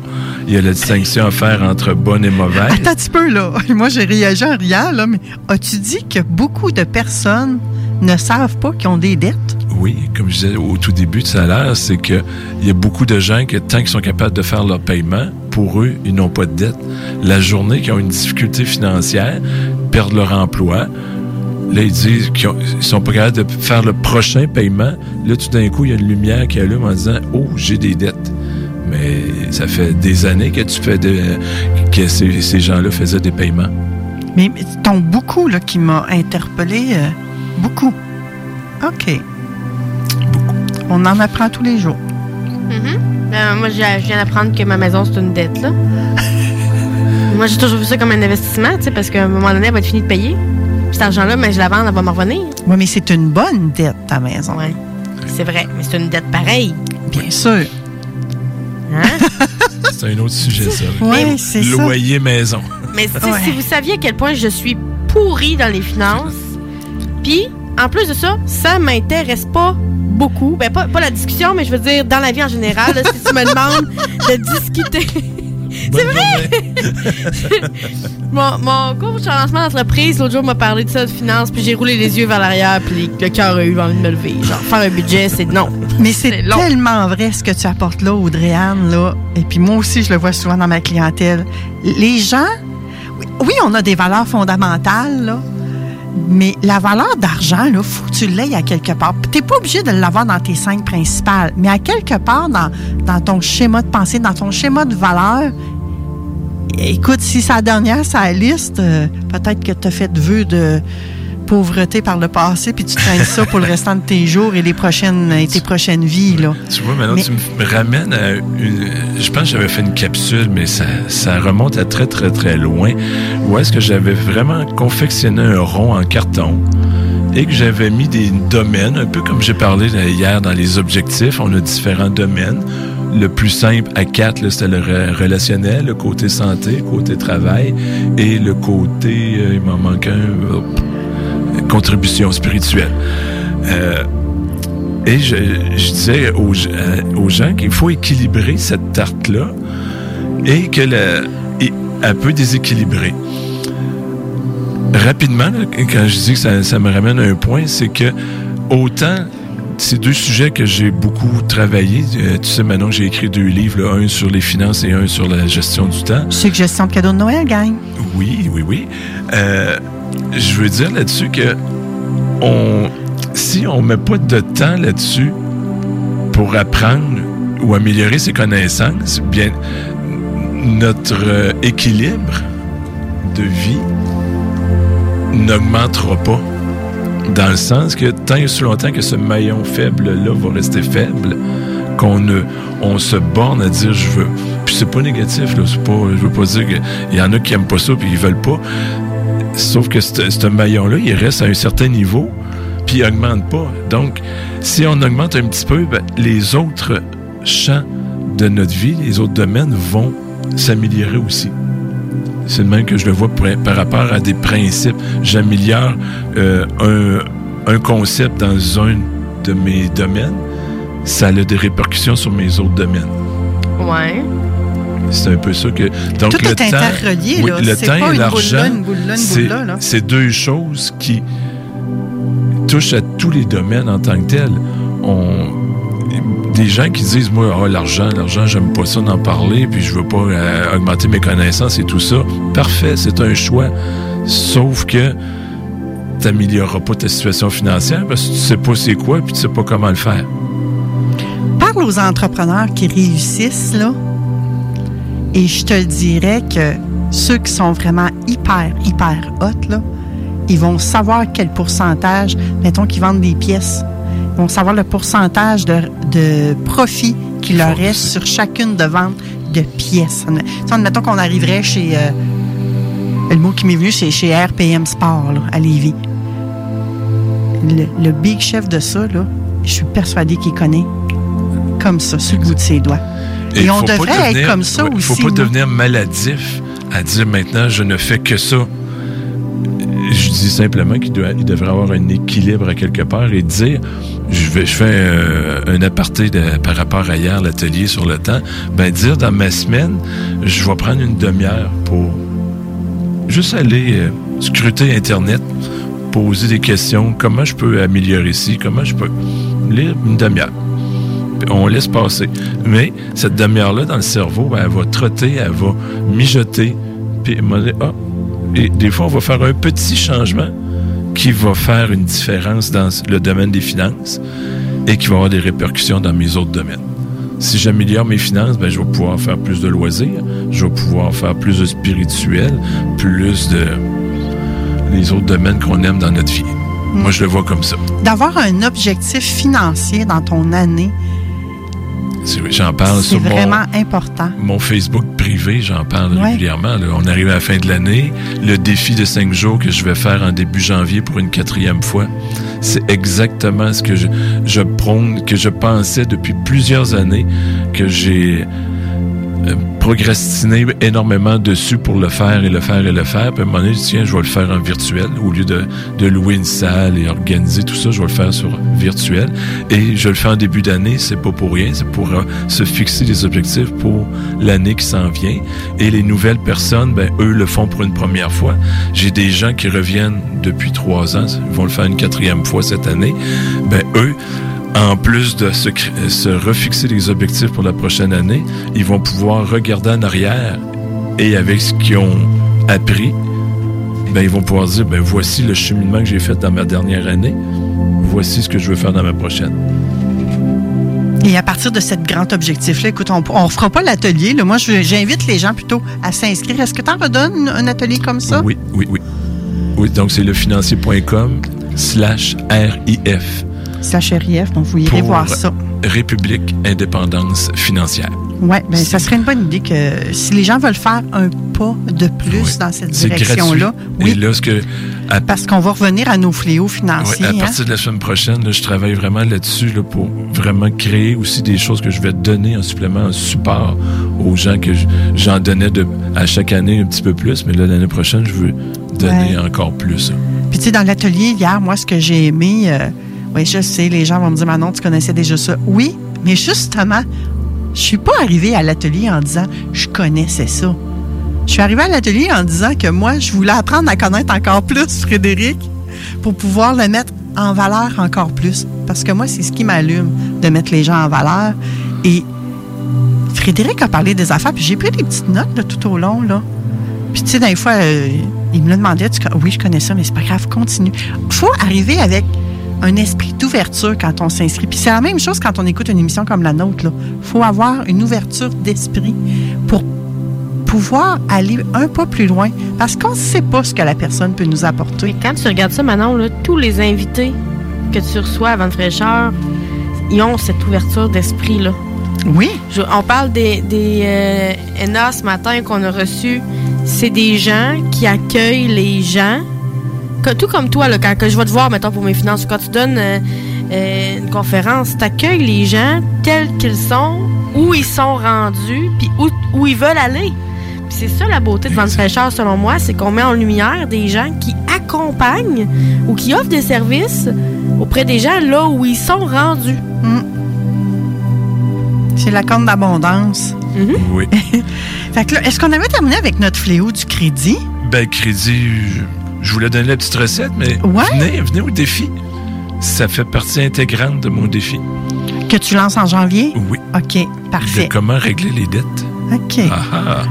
Il y a la distinction à faire entre bonne et mauvaise. Attends un petit peu, là. <laughs> Moi, j'ai réagi en riant, là, mais as-tu dit que beaucoup de personnes ne savent pas qu'ils ont des dettes? Oui, comme je disais au tout début de salaire, c'est que il y a beaucoup de gens que tant qu'ils sont capables de faire leur paiement, pour eux, ils n'ont pas de dette. La journée qu'ils ont une difficulté financière, perdent leur emploi, là, ils disent qu'ils ils sont pas capables de faire le prochain paiement. Là, tout d'un coup, il y a une lumière qui allume en disant « Oh, j'ai des dettes ». Mais ça fait des années que tu fais de, que ces, ces gens-là faisaient des paiements. Mais t'en beaucoup, là, qui m'a interpellé. euh, beaucoup. OK. On en apprend tous les jours. Mhm. Ben, moi, j'ai- je viens d'apprendre que ma maison, c'est une dette, là. Moi, j'ai toujours vu ça comme un investissement, tu sais, parce qu'à un moment donné, elle va être finie de payer. Puis cet argent-là, mais je la vends, elle va me revenir. Oui, mais c'est une bonne dette, ta maison. Oui. C'est vrai, mais c'est une dette pareille. Bien sûr. Hein? <laughs> C'est un autre sujet, ça. Oui, c'est ça. Loyer maison. Mais si vous saviez à quel point je suis pourrie dans les finances, puis en plus de ça, ça m'intéresse pas beaucoup. Ben, pas, pas la discussion, mais je veux dire, dans la vie en général, là, si tu me demandes de discuter. C'est vrai! <laughs> mon, mon coach en lancement d'entreprise, l'autre jour, m'a parlé de ça, de finances, puis j'ai roulé les yeux vers l'arrière, puis le cœur a eu envie de me lever. Genre, faire un budget, c'est non. Mais c'est tellement vrai ce que tu apportes là, Audrey-Anne, là. Et puis moi aussi, je le vois souvent dans ma clientèle. Les gens, oui, oui, on a des valeurs fondamentales, là. Mais la valeur d'argent, là, faut que tu l'aies à quelque part. Tu n'es pas obligé de l'avoir dans tes cinq principales, mais à quelque part dans, ton schéma de pensée, dans ton schéma de valeur, écoute, si la dernière, la liste, euh, peut-être que tu as fait vœu de pauvreté par le passé, puis tu traînes ça pour le restant de tes jours et les prochaines, et tes prochaines vies, là. Tu vois, maintenant, Mais- tu me ramènes à une. Je pense que j'avais fait une capsule, mais ça, ça remonte à très, très, très loin. Où est-ce que j'avais vraiment confectionné un rond en carton et que j'avais mis des domaines, un peu comme j'ai parlé hier dans les objectifs. On a différents domaines. Le plus simple à quatre, c'était le re- relationnel, le côté santé, le côté travail et le côté, euh, il m'en manque un, contribution spirituelle. Euh, et je, je disais aux, euh, aux gens qu'il faut équilibrer cette tarte-là et que la, et- elle peut déséquilibrer. Rapidement, quand je dis que ça, ça me ramène à un point, c'est que autant ces deux sujets que j'ai beaucoup travaillé, euh, tu sais maintenant que j'ai écrit deux livres, là, un sur les finances et un sur la gestion du temps. Je sais que gestion de cadeaux de Noël, gang. Oui, oui, oui. Euh, je veux dire là-dessus que si on met pas de temps là-dessus pour apprendre ou améliorer ses connaissances, bien notre euh, équilibre de vie n'augmentera pas. Dans le sens que tant et aussi longtemps que ce maillon faible-là va rester faible, qu'on ne, on se borne à dire je veux. Puis c'est pas négatif, là. C'est pas, je veux pas dire qu'il y en a qui aiment pas ça puis ils veulent pas. Sauf que ce maillon-là, il reste à un certain niveau puis il augmente pas. Donc, si on augmente un petit peu, ben, les autres champs de notre vie, les autres domaines vont s'améliorer aussi. C'est le même que je le vois par rapport à des principes. J'améliore euh, un, un concept dans un de mes domaines, ça a des répercussions sur mes autres domaines. Ouais. C'est un peu ça que. Donc, Tout le est temps, interrelié, oui, là. le temps pas et l'argent, c'est- deux choses qui touchent à tous les domaines en tant que tels. On, des gens qui disent, moi, Ah, l'argent, l'argent, j'aime pas ça d'en parler, puis je veux pas euh, augmenter mes connaissances et tout ça. Parfait, c'est un choix. Sauf que t'amélioreras pas ta situation financière parce que tu sais pas c'est quoi, puis tu sais pas comment le faire. Parle aux entrepreneurs qui réussissent, là. Et je te dirais que ceux qui sont vraiment hyper, hyper hot, là, ils vont savoir quel pourcentage, mettons qu'ils vendent des pièces, ils vont savoir le pourcentage de, de profit qui leur reste sur chacune de vente de pièces. Mettons qu'on arriverait chez... euh, le mot qui m'est venu, c'est chez RPM Sport, là, à Lévis. Le, le big chef de ça, là, je suis persuadée qu'il connaît comme ça, sur le bout de ses doigts. Et, on faut pas devrait devenir- être comme ça ouais, aussi. faut pas devenir maladif à dire maintenant je ne fais que ça. Je dis simplement qu'il doit, il devrait avoir un équilibre à quelque part et dire je, vais, je fais euh, un aparté de- par rapport à hier, l'atelier sur le temps. Ben dire dans ma semaine, je vais prendre une demi-heure pour juste aller euh, scruter Internet, poser des questions, comment je peux améliorer ici, comment je peux lire une demi-heure? On laisse passer. Mais cette demi-heure-là, dans le cerveau, ben, elle va trotter, elle va mijoter. Puis ah, et des fois, on va faire un petit changement qui va faire une différence dans le domaine des finances et qui va avoir des répercussions dans mes autres domaines. Si j'améliore mes finances, ben, je vais pouvoir faire plus de loisirs, je vais pouvoir faire plus de spirituel, plus de les autres domaines qu'on aime dans notre vie. Moi, je le vois comme ça. D'avoir un objectif financier dans ton année, J'en parle c'est sur mon, vraiment important. mon Facebook privé, j'en parle Ouais. régulièrement. là. On arrive à la fin de l'année. Le défi de cinq jours que je vais faire en début janvier pour une quatrième fois, c'est exactement ce que je, je prône, que je pensais depuis plusieurs années, que j'ai euh, procrastiné énormément dessus pour le faire et le faire et le faire. Puis à un moment donné, je dis, tiens, je vais le faire en virtuel. Au lieu de, de louer une salle et organiser tout ça, je vais le faire sur virtuel. Et je le fais en début d'année, c'est pas pour rien, c'est pour euh, se fixer des objectifs pour l'année qui s'en vient. Et les nouvelles personnes, ben, eux le font pour une première fois. J'ai des gens qui reviennent depuis trois ans, ils vont le faire une quatrième fois cette année. Ben, eux, en plus de se, se refixer des objectifs pour la prochaine année, ils vont pouvoir regarder en arrière et avec ce qu'ils ont appris, ben, ils vont pouvoir dire, ben, voici le cheminement que j'ai fait dans ma dernière année, voici ce que je veux faire dans ma prochaine. Et à partir de cet grand objectif-là, écoute, on ne fera pas l'atelier. Moi, j'invite les gens plutôt à s'inscrire. Est-ce que tu en redonnes un atelier comme ça? Oui, oui, oui. Oui, donc c'est lefinancier.com slash RIF. Slash RIF, donc vous irez pour voir ça. République Indépendance Financière. Oui, ben, ça serait une bonne idée que si les gens veulent faire un pas de plus dans cette direction-là, gratuit. Et là, ce que, à, parce qu'on va revenir à nos fléaux ouais, financiers. à hein. partir de la semaine prochaine, là, je travaille vraiment là-dessus là, pour vraiment créer aussi des choses que je vais donner en supplément, en support aux gens que je- j'en donnais de, à chaque année un petit peu plus. Mais là, l'année prochaine, je veux donner Ouais. encore plus. Puis tu sais, dans l'atelier hier, moi, ce que j'ai aimé, euh, oui, je sais, les gens vont me dire, Manon, tu connaissais déjà ça. Oui, mais justement, je suis pas arrivée à l'atelier en disant, je connaissais ça. Je suis arrivée à l'atelier en disant que moi, je voulais apprendre à connaître encore plus Frédéric pour pouvoir le mettre en valeur encore plus. Parce que moi, c'est ce qui m'allume de mettre les gens en valeur. Et Frédéric a parlé des affaires, puis j'ai pris des petites notes tout au long. Là. Puis, tu sais, des fois, euh, il me le demandait. Tu, oui, je connais ça, mais c'est pas grave, continue. faut arriver avec un esprit d'ouverture quand on s'inscrit. Puis, c'est la même chose quand on écoute une émission comme la nôtre. Il faut avoir une ouverture d'esprit pour pouvoir aller un pas plus loin. Parce qu'on ne sait pas ce que la personne peut nous apporter. Quand tu regardes ça, Manon, là, tous les invités que tu reçois à Vente Fraîcheur, ils ont cette ouverture d'esprit-là. Oui. Je- on parle des, des euh, ENA ce matin qu'on a reçus. C'est des gens qui accueillent les gens. Que- tout comme toi, là, quand que je vais te voir, mettons, pour mes finances, quand tu donnes euh, euh, une conférence, tu accueilles les gens tels qu'ils sont, où ils sont rendus, puis où, où ils veulent aller. Puis c'est ça la beauté de Vente Fraîcheur, selon moi, c'est qu'on met en lumière des gens qui accompagnent ou qui offrent des services auprès des gens là où ils sont rendus. C'est la corne d'abondance. Oui. <laughs> Fait que là, est-ce qu'on avait terminé avec notre fléau du crédit? Ben, crédit, je, voulais donner la petite recette, mais Ouais. venez, venez au défi. Ça fait partie intégrante de mon défi. Que tu lances en janvier? Oui. OK, De parfait. comment régler les dettes. OK. Ah ah.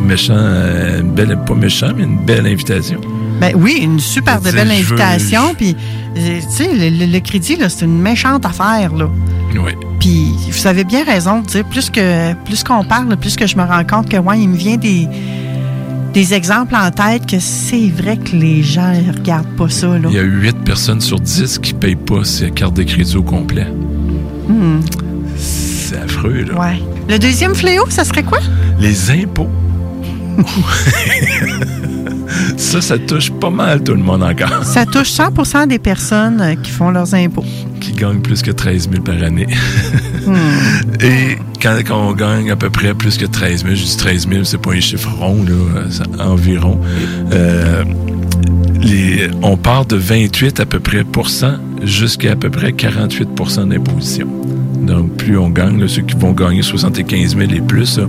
Méchant, euh, une belle, pas méchant, mais une belle invitation. Ben oui, une super de belle invitation. Puis, euh, tu sais, le, le- le crédit, là, c'est une méchante affaire, là. Oui. Puis, vous avez bien raison de dire, plus que plus qu'on parle, plus que je me rends compte que, ouais, il me vient des, des exemples en tête que c'est vrai que les gens ne regardent pas ça, là. Il y a 8 personnes sur 10 qui ne payent pas ces cartes de crédit au complet. Hmm, C'est affreux, là. ouais. Le deuxième fléau, ça serait quoi? Les impôts. <laughs> ça, ça touche pas mal tout le monde encore. Ça touche 100% des personnes euh, qui font leurs impôts. qui gagnent plus que 13 000 par année. <laughs> Et quand, on gagne à peu près plus que 13 000, je dis 13 000, c'est pas un chiffre rond, là, environ. Euh, les, on part de 28 à peu près jusqu'à à peu près 48% d'imposition. Donc, plus on gagne, ceux qui vont gagner 75 000 et plus,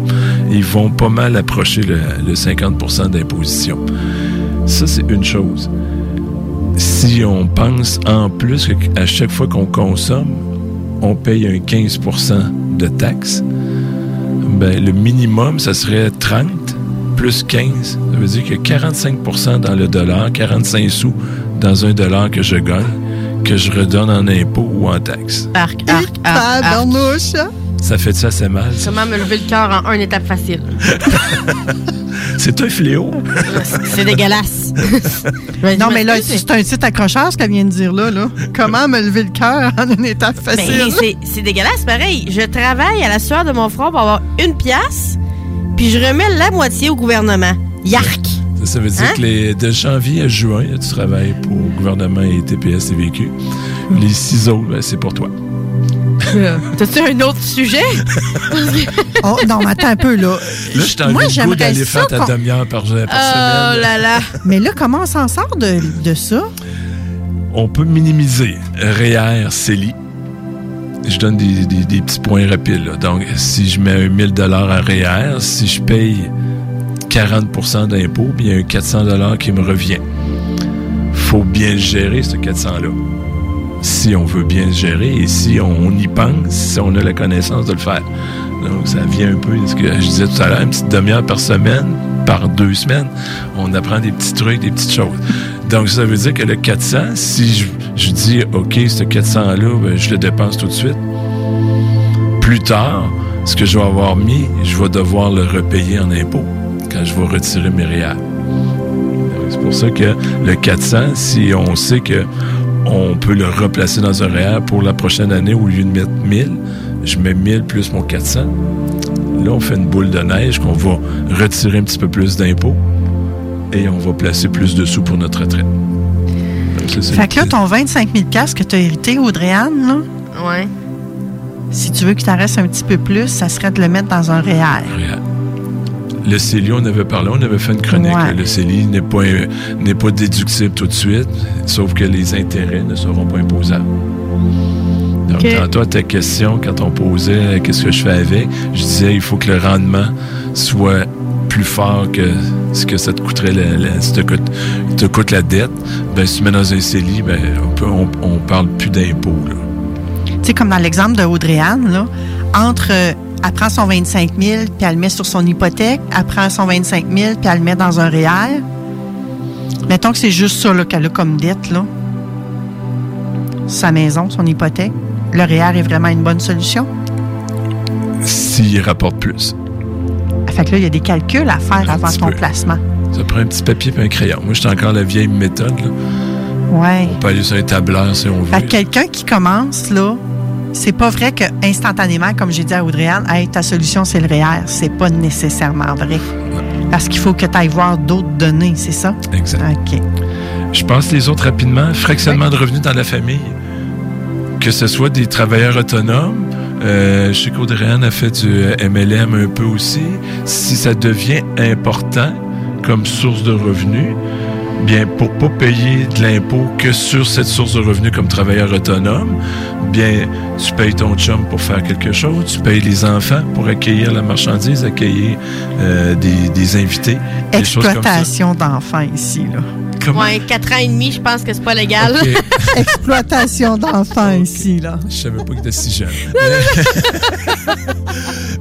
ils vont pas mal approcher le, le 50% d'imposition. Ça, c'est une chose. Si on pense en plus qu'à chaque fois qu'on consomme, on paye un 15% de taxes, ben, le minimum, ça serait 30 plus 15. Ça veut dire que 45% dans le dollar, 45 sous dans un dollar que je gagne, que je redonne en impôts ou en taxes. Arc, arc, arc, arc. Ça fait de ça assez mal. Comment me lever le cœur en une étape facile? <laughs> C'est un fléau. C'est dégueulasse. <laughs> Non, mais là, c'est un titre accrocheur, ce qu'elle vient de dire là. là. Comment me lever le cœur en une étape facile? Ben, c'est- c'est dégueulasse, pareil. Je travaille à la sueur de mon front pour avoir une pièce, puis je remets la moitié au gouvernement. Yark! Ça, ça veut dire Hein? que les, de janvier à juin, là, tu travailles pour le gouvernement et TPS et vécu. Les six autres, ben, c'est pour toi. T'as-tu un autre sujet? <laughs> Oh, non, mais attends un peu, là. Là, je t'en Moi, j'aimerais ça faire ta demi-heure par, par Oh là là! Mais là, comment on s'en sort de, de ça? On peut minimiser REER, CELI. Je donne des, des- des petits points rapides. là. Donc, si je mets un 1000 à REER, si je paye 40% d'impôt, bien, il y a un 400 qui me revient. faut bien le gérer, ce 400-là. Si on veut bien le gérer et si on, y pense, si on a la connaissance de le faire. Donc, ça vient un peu de ce que je disais tout à l'heure, une petite demi-heure par semaine, par deux semaines, on apprend des petits trucs, des petites choses. Donc, ça veut dire que le 400, si je, dis, OK, ce 400-là, ben, je le dépense tout de suite, plus tard, ce que je vais avoir mis, je vais devoir le repayer en impôt quand je vais retirer mes REER. Donc, C'est pour ça que le 400, si on sait que on peut le replacer dans un REER pour la prochaine année, au lieu de mettre 1000, je mets 1000 plus mon 400. Là, on fait une boule de neige qu'on va retirer un petit peu plus d'impôts et on va placer plus de sous pour notre retraite. Donc, ça. Fait que là, ton 25 000 que tu as hérité, Audrey-Anne, là, Ouais. si tu veux qu'il t'en reste un petit peu plus, ça serait de le mettre dans un REER. Le CELI, on avait parlé, on avait fait une chronique. Ouais. Le CELI n'est pas, n'est pas déductible tout de suite, sauf que les intérêts ne seront pas imposables. Donc, Ok. tantôt, à ta question, quand on posait euh, qu'est-ce que je fais avec, je disais il faut que le rendement soit plus fort que ce que ça te coûterait, la, la- si te coûte, te coûte la dette. Ben, si tu mets dans un CELI, ben, on, peut, on, on parle plus d'impôts. Tu sais, comme dans l'exemple de Audrey-Anne, là, entre euh, elle prend son 25 000 puis elle le met sur son hypothèque, elle prend son 25 000 puis elle le met dans un REER. Mettons que c'est juste ça qu'elle a comme dette, là. Sa maison, son hypothèque. Le REER est vraiment une bonne solution. S'il rapporte plus. Fait que là, il y a des calculs à faire avant peu. placement. Ça prend un petit papier et un crayon. Moi, j'étais encore la vieille méthode. Là. Ouais. On peut aller sur un tableur si on veut. Quelqu'un qui commence, là, c'est pas vrai que instantanément, comme j'ai dit à Audrey-Anne, Hey, ta solution, c'est le REER. C'est pas nécessairement vrai. Parce qu'il faut que tu ailles voir d'autres données, c'est ça? Exact. OK. Je passe les autres rapidement. Fractionnement de revenus dans la famille. Que ce soit des travailleurs autonomes. Euh, je sais qu'Audrey-Anne a fait du euh, MLM un peu aussi. Si ça devient important comme source de revenus, bien, pour pas payer de l'impôt que sur cette source de revenus comme travailleur autonome, bien, tu payes ton chum pour faire quelque chose, tu payes les enfants pour accueillir la marchandise, accueillir euh, des, des invités. Exploitation d'enfants ici, là. Comment? Ouais, 4 ans et demi, je pense que c'est pas légal. <laughs> Exploitation d'enfants ici, là. Je savais pas qu'il était si jeune. Mais, <laughs>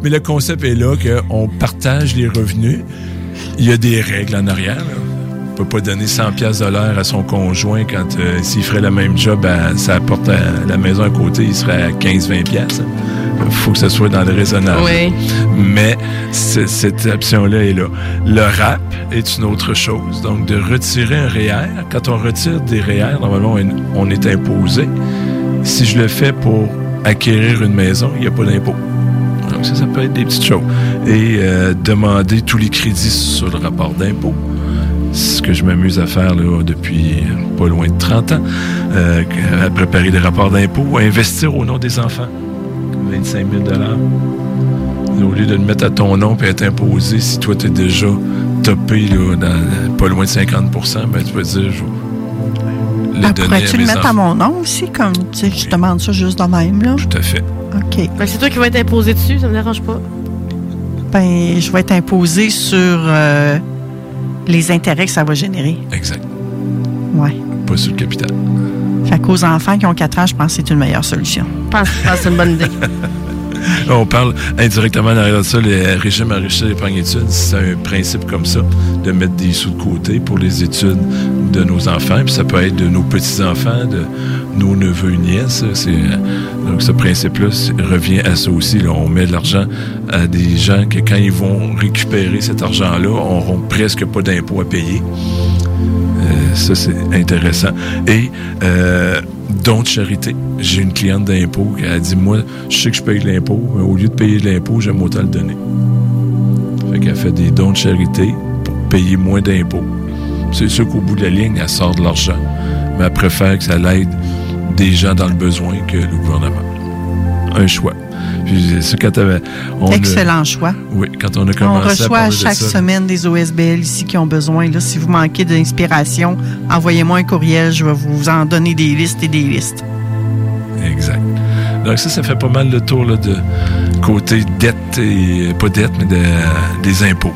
Mais le concept est là qu'on partage les revenus. Il y a des règles en arrière. là. On peut pas donner 100 pièces de l'heure à son conjoint quand euh, s'il ferait le même job à sa porte à la maison à côté, il serait à 15-20 pièces. Il faut que ça soit dans le raisonnable. Oui. Mais cette option-là est là. Le RAP est une autre chose. Donc, de retirer un REER, quand on retire des REER, normalement, on est- on est imposé. Si je le fais pour acquérir une maison, il n'y a pas d'impôt. Donc, ça, ça peut être des petites choses. Et euh, demander tous les crédits sur le rapport d'impôt. Ce que je m'amuse à faire là, depuis pas loin de 30 ans, euh, à préparer des rapports d'impôts, à investir au nom des enfants. 25 000 Au lieu de le mettre à ton nom et être imposé, si toi, tu es déjà topé là, dans pas loin de 50% ben, tu vas dire, je le Ah, donner Pourrais-tu le mettre enfants. à mon nom aussi, comme, tu sais, je demande ça juste de même, là? Tout à fait. OK. Ben, c'est toi qui vas être imposé dessus, ça me dérange pas. Ben, je vais être imposé sur euh, les intérêts que ça va générer. Exact. Ouais. Pas sur le capital. Fait qu'aux enfants qui ont 4 ans, je pense que c'est une meilleure solution. Je pense je pense que c'est une bonne idée. <laughs> On parle indirectement derrière ça, les régimes enrichis d'épargne études. C'est un principe comme ça, de mettre des sous de côté pour les études de nos enfants. Puis ça peut être de nos petits-enfants, de nos neveux et nièces. Donc ce principe-là revient à ça aussi. On met de l'argent à des gens que quand ils vont récupérer cet argent-là, n'auront presque pas d'impôts à payer. Euh, ça, c'est intéressant. Et euh, don de charité. J'ai une cliente d'impôt qui a dit Moi, je sais que je paye de l'impôt, mais au lieu de payer de l'impôt, j'aime autant le donner. Fait qu'elle fait des dons de charité pour payer moins d'impôts. C'est sûr qu'au bout de la ligne, elle sort de l'argent. Mais elle préfère que ça l'aide des gens dans le besoin que le gouvernement. Un choix. Puis quand on a- Excellent choix. oui, quand on a On commencé à reçoit de chaque semaine des OSBL ici qui ont besoin. Là, si vous manquez d'inspiration, envoyez-moi un courriel. Je vais vous en donner des listes et des listes. Exact. Donc ça, ça fait pas mal le tour là, de côté dette et pas dette, mais de- des impôts.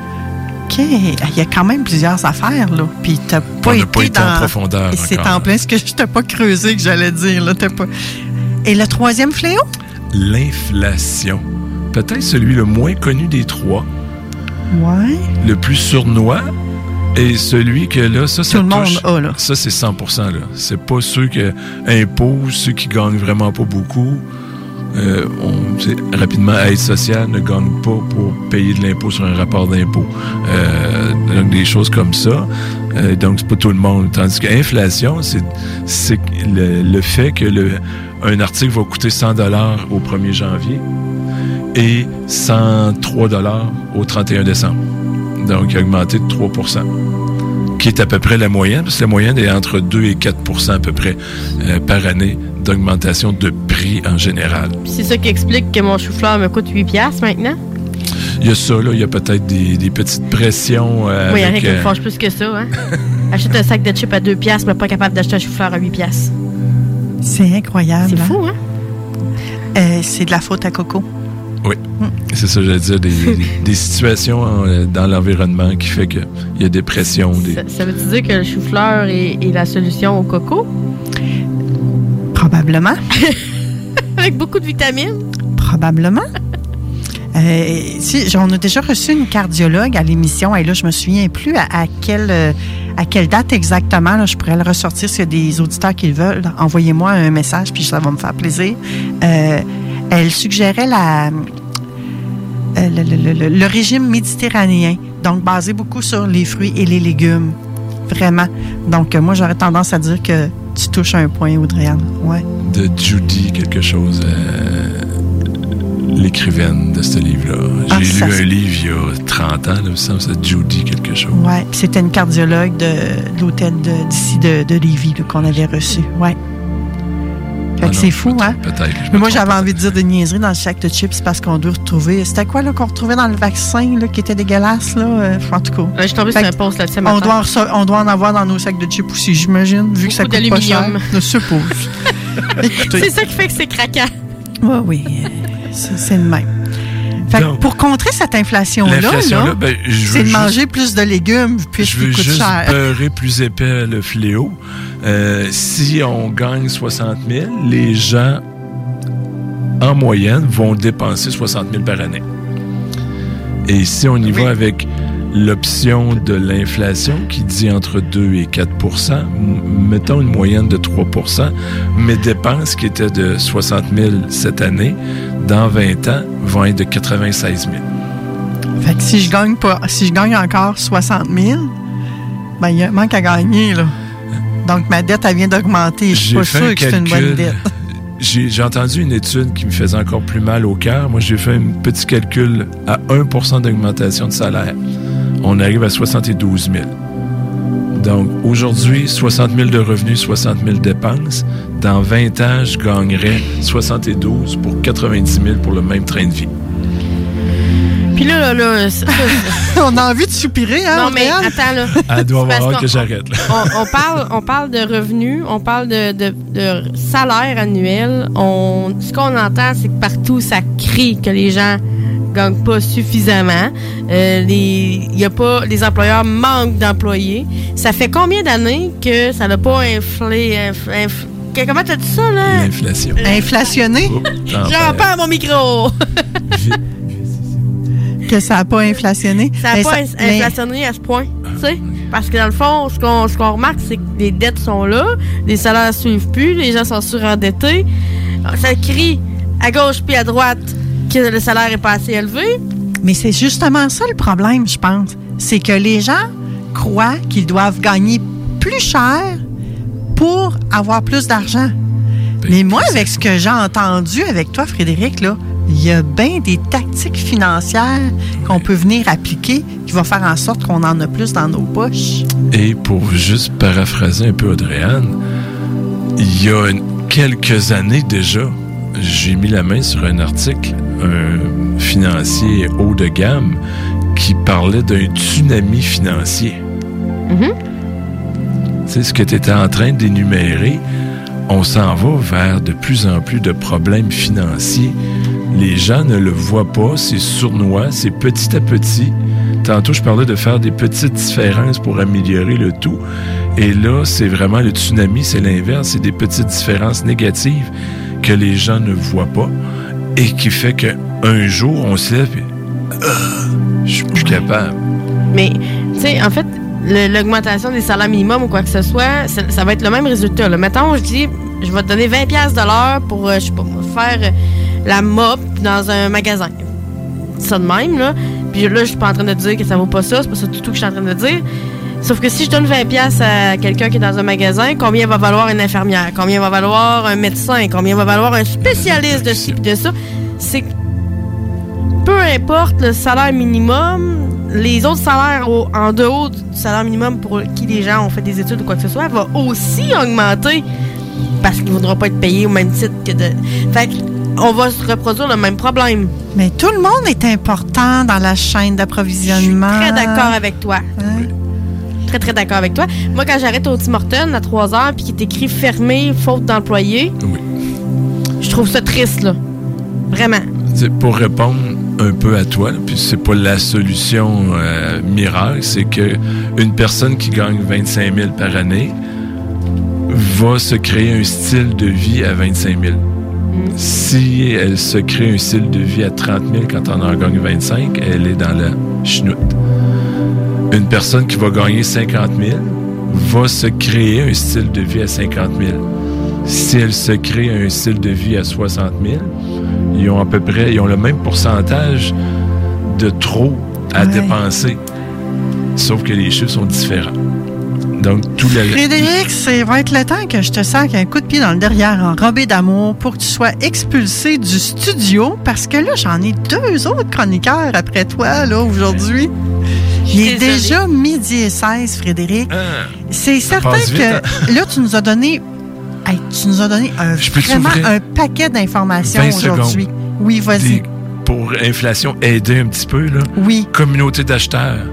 OK. Il y a quand même plusieurs affaires, là. Puis t'as pas On été pas été en dans... profondeur C'est en plein ce que je t'ai pas creusé que j'allais dire, là. Pas... Et le troisième fléau? L'inflation. Peut-être celui le moins connu des trois, Ouais. le plus sournois, et celui que là, ça, ça Tout le monde a, là. Ça, c'est 100 là. C'est pas ceux qui imposent, ceux qui gagnent vraiment pas beaucoup. Euh, on, rapidement, aide sociale ne gagne pas pour payer de l'impôt sur un rapport d'impôt. Euh, donc, des choses comme ça. Euh, donc, c'est pas tout le monde. Tandis que l'inflation, c'est, c'est le, le fait que le, un article va coûter 100 au 1er janvier et 103 au 31 décembre. Donc, il a augmenté de 3% qui est à peu près la moyenne, parce que la moyenne est entre 2 et 4% à peu près euh, par année d'augmentation de prix en général. C'est ça qui explique que mon chou-fleur me coûte 8 piastres maintenant. Il y a ça, là, il y a peut-être des, des petites pressions. euh, oui, il y a rien avec, qui me euh, fâche plus que ça. Hein? <laughs> Achète un sac de chips à 2 piastres, mais pas capable d'acheter un chou-fleur à 8 piastres. C'est incroyable. C'est hein? fou, hein? Euh, c'est de la faute à Coco. Oui, c'est ça, j'allais dire, des, des- des situations en- dans l'environnement qui fait qu'il y a des pressions. Des... Ça, ça veut-tu dire que le chou-fleur est, est la solution au coco? Probablement. <laughs> Avec beaucoup de vitamines? Probablement. Euh, si, on a déjà reçu une cardiologue à l'émission, et là, je me souviens plus à, à quelle, euh, à quelle date exactement. je pourrais le ressortir s'il y a des auditeurs qui le veulent. Envoyez-moi un message, puis ça va me faire plaisir. Euh, elle suggérait euh, le, régime méditerranéen, donc basé beaucoup sur les fruits et les légumes. Vraiment. Donc, euh, moi, j'aurais tendance à dire que tu touches un point, Audrey-Anne. Ouais. de Judy quelque chose, l'écrivaine de ce livre-là. J'ai Ah, ça, lu un livre il y a 30 ans, là, il me semble que c'est Judy quelque chose. Ouais, puis c'était une cardiologue de, de l'hôtel d'ici de, de Lévis là, qu'on avait reçu. Ouais. Fait Ah c'est fou, hein? Peut-être. Mais moi, j'avais envie de dire des niaiseries dans le sac de chips parce qu'on doit retrouver. C'était quoi, là, qu'on retrouvait dans le vaccin, là, qui était dégueulasse, là? Euh, en tout cas. je suis tombée sur un là-dessus. On doit, on doit en avoir dans nos sacs de chips aussi, j'imagine, vu que ça coûte pas cher. d'aluminium. Je suppose. <laughs> Écoutez. C'est ça qui fait que c'est craquant. Oui, oui. C'est le même. Fait que Donc, pour contrer cette inflation-là, là, ben, c'est de juste- manger plus de légumes veux coûtent juste cher. plus épais le fléau. Euh, si on gagne 60 000, les gens, en moyenne, vont dépenser 60 000 par année. Et si on y va avec l'option de l'inflation qui dit entre 2 et 4 m- mettons une moyenne de 3% mes dépenses qui étaient de 60 000 cette année, dans 20 ans, vont être de 96 000. Fait que si je gagne pas, si je gagne encore 60 000, ben il y a un manque à gagner là. Donc ma dette elle vient d'augmenter. Je suis pas sûr que c'est une bonne dette. J'ai j'ai entendu une étude qui me faisait encore plus mal au cœur. Moi, j'ai fait un petit calcul à 1% d'augmentation de salaire. On arrive à 72 000. Donc, aujourd'hui, 60 000 de revenus, 60 000 de dépenses. Dans 20 ans, je gagnerais 72 pour 90 000 pour le même train de vie. Puis là, là, là, ça- <laughs> On a envie de soupirer, hein? non, mais attends, là. Elle doit avoir que j'arrête. là. on, on parle, on parle de revenus, on parle de, de- de salaire annuel. On, ce qu'on entend, c'est que partout, ça crie que les gens gagnent pas suffisamment. Euh, les, y a pas, les employeurs manquent d'employés. Ça fait combien d'années que ça n'a pas inflé... inf- inf- comment t'as dit ça, là? L'inflation. Inflationné? J'en perds mon micro! <laughs> Que ça n'a pas inflationné? Ça n'a pas ça- in- mais- inflationné à ce point. tu sais? Parce que dans le fond, ce qu'on ce qu'on remarque, c'est que les dettes sont là, les salaires ne suivent plus, les gens sont surendettés. Ça crie à gauche puis à droite que le salaire est pas assez élevé. Mais c'est justement ça le problème, je pense. C'est que les gens croient qu'ils doivent gagner plus cher pour avoir plus d'argent. Mais moi, avec ce que j'ai entendu avec toi, Frédéric, là, il y a bien des tactiques financières qu'on peut venir appliquer qui vont faire en sorte qu'on en a plus dans nos poches. Et pour juste paraphraser un peu Audrey-Anne, il y a une- quelques années déjà, j'ai mis la main sur un article, un financier haut de gamme, qui parlait d'un tsunami financier. Tu sais, ce que tu étais en train d'énumérer, on s'en va vers de plus en plus de problèmes financiers. Les gens ne le voient pas, c'est sournois, c'est petit à petit. Tantôt, je parlais de faire des petites différences pour améliorer le tout. Et là, c'est vraiment le tsunami, c'est l'inverse, c'est des petites différences négatives que les gens ne voient pas et qui fait qu'un jour, on se lève et Ah, je suis plus capable. Mais, tu sais, en fait, l'augmentation des salaires minimums ou quoi que ce soit, ça, va être le même résultat. Là. Mettons, je dis, je vais te donner 20$ piastres de l'heure pour, euh, je sais pas, faire euh, la mop dans un magasin. Ça de même, là. Puis là, je suis pas en train de dire que ça vaut pas ça, c'est pas ça du tout que je suis en train de dire. Sauf que si je donne 20$ piastres à quelqu'un qui est dans un magasin, combien va valoir une infirmière? Combien va valoir un médecin? Combien va valoir un spécialiste de ci de ça? C'est peu importe le salaire minimum, les autres salaires au- en dehors du salaire minimum pour qui les gens ont fait des études ou quoi que ce soit, va aussi augmenter parce qu'il ne voudra pas être payé au même titre que de. Fait on va se reproduire le même problème. Mais tout le monde est important dans la chaîne d'approvisionnement. Très d'accord avec toi. Très, très d'accord avec toi. Moi, quand j'arrête au Tim Hortons à 3 heures puis qu'il est écrit fermé, faute d'employés, je trouve ça triste, là. Vraiment. Pour répondre un peu à toi, là, puis c'est pas la solution euh, miracle, c'est que une personne qui gagne 25 000 par année va se créer un style de vie à 25 000. Si elle se crée un style de vie à 30 000 quand on en gagne 25, elle est dans la chenoute. Une personne qui va gagner 50 000 va se créer un style de vie à 50 000. Si elle se crée un style de vie à 60 000, ils ont à peu près, ils ont le même pourcentage de trop à dépenser. Sauf que les chiffres sont différents. Donc, tout la... Frédéric, c'est va être le temps que je te saque un coup de pied dans le derrière enrobé d'amour pour que tu sois expulsé du studio parce que là, j'en ai deux autres chroniqueurs après toi, là, aujourd'hui. Il est désolée. déjà midi et 16, Frédéric. C'est Ah, ça certain vite, hein? que là, tu nous as donné, hey, tu nous as donné un, vraiment un paquet d'informations 20 aujourd'hui. Oui, vas-y. Pour inflation, aider un petit peu, là. Oui. Communauté d'acheteurs.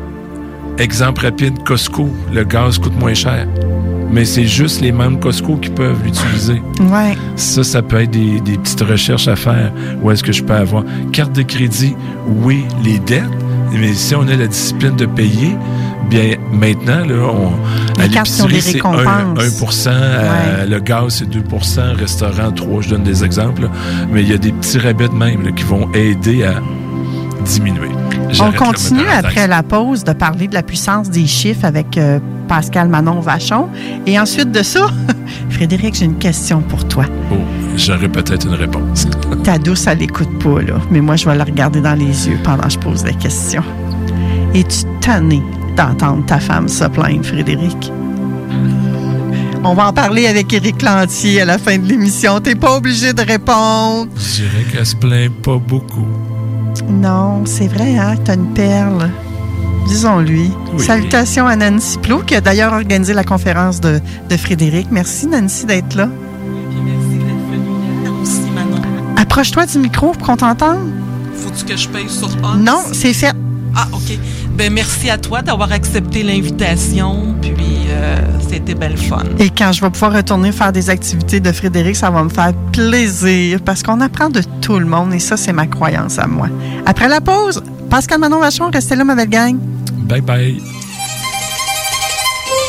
Exemple rapide, Costco. Le gaz coûte moins cher. Mais c'est juste les membres Costco qui peuvent l'utiliser. Ouais. Ça, ça peut être des, des petites recherches à faire. Où est-ce que je peux avoir? Carte de crédit, oui, les dettes. Mais si on a la discipline de payer, bien maintenant, là, on, à l'épicerie, c'est 1, récompenses. 1 à le gaz, c'est 2% restaurant, 3 je donne des exemples. là. Mais il y a des petits rabais de même là, qui vont aider à diminuer. On continue après la pause de parler de la puissance des chiffres avec euh, Pascal Manon Vachon. Et ensuite de ça, <laughs> Frédéric, j'ai une question pour toi. Oh, j'aurais peut-être une réponse. <laughs> Ta douce, elle l'écoute pas, là. Mais moi, je vais la regarder dans les yeux pendant que je pose la question. Es-tu tanné d'entendre ta femme se plaindre, Frédéric? On va en parler avec Éric Lantier à la fin de l'émission. T'es pas obligé de répondre. Je dirais qu'elle se plaint pas beaucoup. Non, c'est vrai, hein? T'as une perle. disons-lui. Oui. Salutations à Nancy Plot, qui a d'ailleurs organisé la conférence de, de Frédéric. Merci, Nancy, d'être là. Approche-toi du micro pour qu'on t'entende. Faut-tu que je paye sur on? Non, c'est fait. Ah, OK. Ben, merci à toi d'avoir accepté l'invitation. Puis, euh, c'était belle fun. Et quand je vais pouvoir retourner faire des activités de Frédéric, ça va me faire plaisir parce qu'on apprend de tout le monde et ça, c'est ma croyance à moi. Après la pause, Pascal Manon Vachon, restez là, ma belle gang. Bye bye.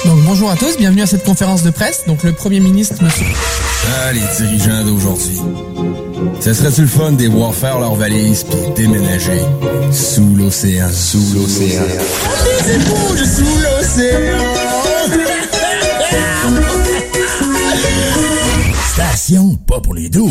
Donc bonjour à tous, bienvenue à cette conférence de presse. Donc le Premier ministre, monsieur... Ah, les dirigeants d'aujourd'hui. Ça serait-tu le fun de les voir faire leurs valises puis déménager sous l'océan? Sous l'océan. Sous l'océan! Station pas pour les doux.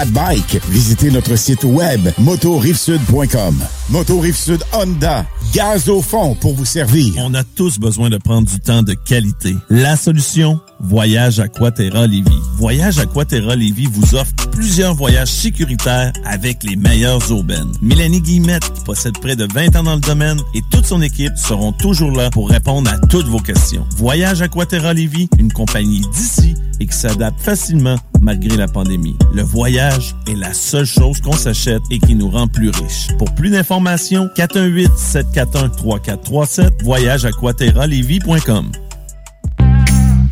Fat Bike. Visitez notre site web motorivesud.com. Moto Rive Sud Honda, gaz au fond pour vous servir. On a tous besoin de prendre du temps de qualité. La solution, Voyage Aquaterra Lévis. Voyage Aquaterra Lévis vous offre plusieurs voyages sécuritaires avec les meilleures aubaines. Mélanie Guillemette, possède près de 20 ans dans le domaine, et toute son équipe seront toujours là pour répondre à toutes vos questions. Voyage Aquaterra Lévis, une compagnie d'ici et qui s'adapte facilement malgré la pandémie. Le voyage est la seule chose qu'on s'achète et qui nous rend plus riches. Pour plus d'informations, 418-741-3437, voyage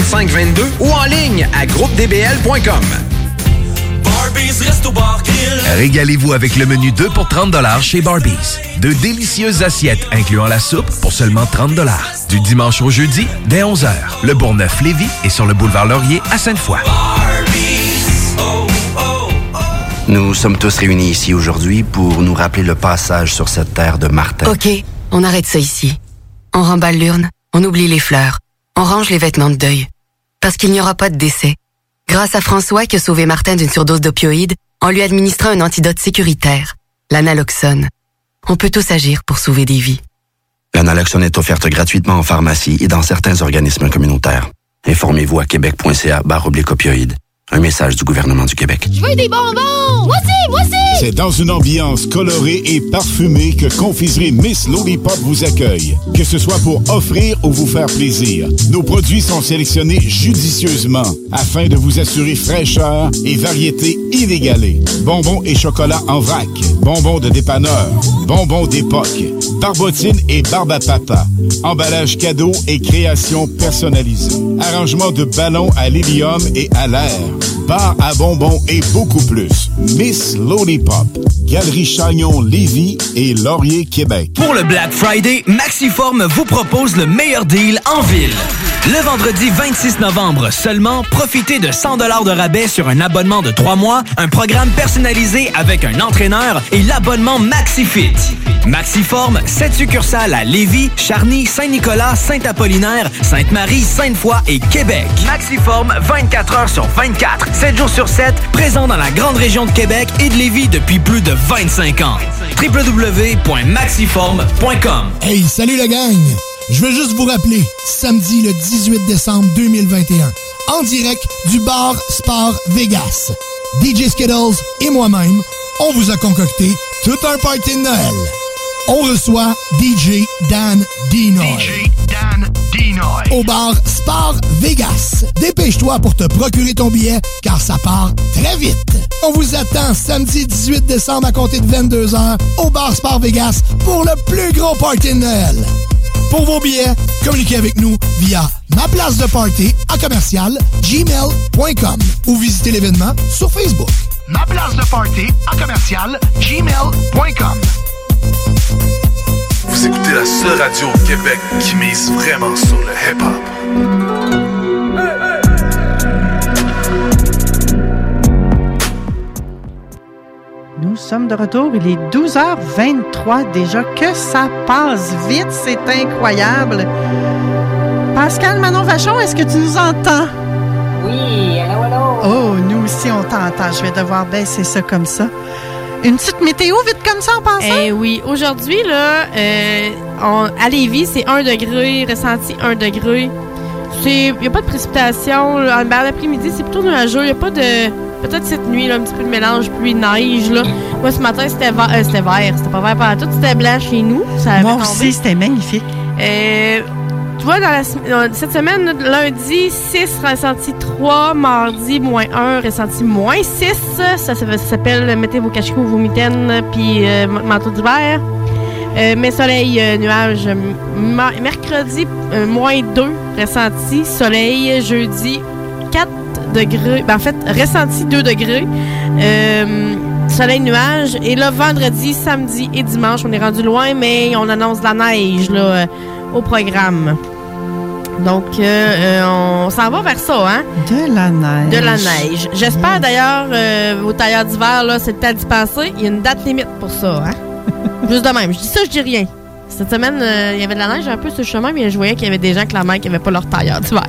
418-681-2522 ou en ligne à groupedbl.com. Régalez-vous avec le menu 2 pour 30 chez Barbies. De délicieuses assiettes incluant la soupe pour seulement 30 Du dimanche au jeudi, dès 11h. Le Bourgneuf-Lévis est sur le boulevard Laurier à Sainte-Foy. Nous sommes tous réunis ici aujourd'hui pour nous rappeler le passage sur cette terre de Martin. OK, on arrête ça ici. On remballe l'urne, on oublie les fleurs, on range les vêtements de deuil. Parce qu'il n'y aura pas de décès. Grâce à François qui a sauvé Martin d'une surdose d'opioïdes en lui administrant un antidote sécuritaire, l'analoxone. On peut tous agir pour sauver des vies. L'analoxone est offerte gratuitement en pharmacie et dans certains organismes communautaires. Informez-vous à québec.ca barre opioïdes. Un message du gouvernement du Québec. Je veux des bonbons! Moi aussi! C'est dans une ambiance colorée et parfumée que Confiserie Miss Lollipop vous accueille. Que ce soit pour offrir ou vous faire plaisir, nos produits sont sélectionnés judicieusement afin de vous assurer fraîcheur et variété inégalée. Bonbons et chocolat en vrac, bonbons de dépanneur, bonbons d'époque, barbotine et barbe à papa, emballage cadeau et création personnalisée, arrangement de ballons à l'hélium et à l'air, bar à bonbons et beaucoup plus. Miss Lollipop, Galerie Chagnon Lévis et Laurier Québec. Pour le Black Friday, Maxiform vous propose le meilleur deal en ville. Le vendredi 26 novembre seulement, profitez de 100 de rabais sur un abonnement de 3 mois, un programme personnalisé avec un entraîneur et l'abonnement MaxiFit. Maxiform, 7 succursales à Lévis, Charny, Saint-Nicolas, Saint-Apollinaire, Sainte-Marie, Sainte-Foy et Québec. Maxiform, 24 heures sur 24, 7 jours sur 7, présent dans la grande région de Québec et de Lévis depuis plus de 25 ans. www.maxiform.com Hey, salut la gang! Je veux juste vous rappeler, samedi le 18 décembre 2021, en direct du bar Sport Vegas. DJ Skittles et moi-même, on vous a concocté tout un party de Noël. On reçoit DJ Dan. DJ Dan Au bar Sport Vegas. Dépêche-toi pour te procurer ton billet, car ça part très vite. On vous attend samedi 18 décembre à compter de 22h au Bar Sport Vegas pour le plus gros party de Noël. Pour vos billets, communiquez avec nous via ma place de party à commercial gmail.com ou visitez l'événement sur Facebook. Ma place de party à commercial gmail.com. Vous écoutez la seule radio au Québec qui mise vraiment sur le hip-hop. Nous sommes de retour. Il est 12h23 déjà. Que ça passe vite. C'est incroyable. Pascal Manon Vachon, est-ce que tu nous entends? Oui, allô, allô? Oh, nous aussi, on t'entend. Je vais devoir baisser ça comme ça. Une petite météo vite comme ça en passant? Eh oui, aujourd'hui, là, euh, on- à Lévis, c'est 1 degré, ressenti 1 degré. Il n'y a pas de précipitation. là. Ben, l'après-midi, c'est plutôt nuageux. Il n'y a pas de. Peut-être cette nuit, là, un petit peu de mélange pluie-neige. là. Moi, ce matin, c'était vert. euh, c'était vert. C'était pas vert pendant tout. C'était blanc chez nous. Ça Moi aussi, c'était magnifique. Euh, cette semaine, lundi, 6, ressenti 3, mardi, moins 1, ressenti moins 6. Ça, s'appelle Mettez vos cachecots, vos mitaines, puis euh, manteau d'hiver. Euh, mais soleil, euh, nuage, mercredi, euh, moins 2, ressenti, soleil, jeudi, 4 degrés, ben, en fait, ressenti 2 degrés, soleil, nuage, et là, vendredi, samedi et dimanche, on est rendu loin, mais on annonce la neige, au programme. Donc, euh, euh, on s'en va vers ça, hein? De la neige. De la neige. J'espère d'ailleurs, euh, vos tailleurs d'hiver, là, c'est le temps d'y passer. Il y a une date limite pour ça, hein? <laughs> Juste de même. Je dis ça, je dis rien. Cette semaine, euh, il y avait de la neige un peu sur le chemin, mais je voyais qu'il y avait des gens, clairement, qui n'avaient pas leur tailleur d'hiver.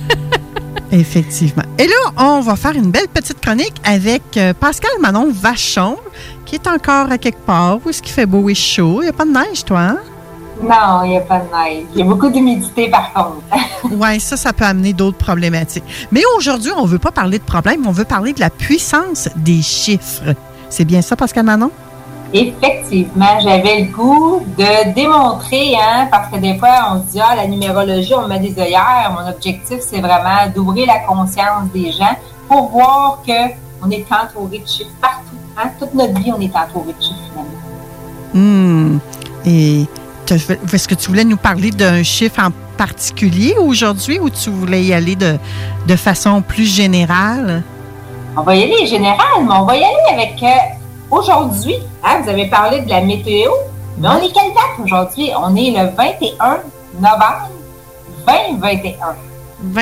<laughs> Effectivement. Et là, on va faire une belle petite chronique avec euh, Pascal Manon Vachon, qui est encore à quelque part où est-ce qu'il fait beau et chaud? Il n'y a pas de neige, toi, hein? Non, il n'y a pas de neige. Il y a beaucoup d'humidité, par contre. <laughs> Oui, ça, ça peut amener d'autres problématiques. Mais aujourd'hui, on ne veut pas parler de problème, on veut parler de la puissance des chiffres. C'est bien ça, Pascal Manon? Effectivement, j'avais le goût de démontrer, hein, parce que des fois, on se dit, ah, la numérologie, on met des œillères. Mon objectif, c'est vraiment d'ouvrir la conscience des gens pour voir qu'on est entouré de chiffres partout. Hein? Toute notre vie, on est entouré de chiffres, finalement. Hmm. Et est-ce que tu voulais nous parler d'un chiffre en particulier aujourd'hui ou tu voulais y aller de, de façon plus générale? On va y aller général, mais on va y aller avec euh, aujourd'hui. Hein, vous avez parlé de la météo, mais on est quelle date aujourd'hui? On est le 21 novembre 2021.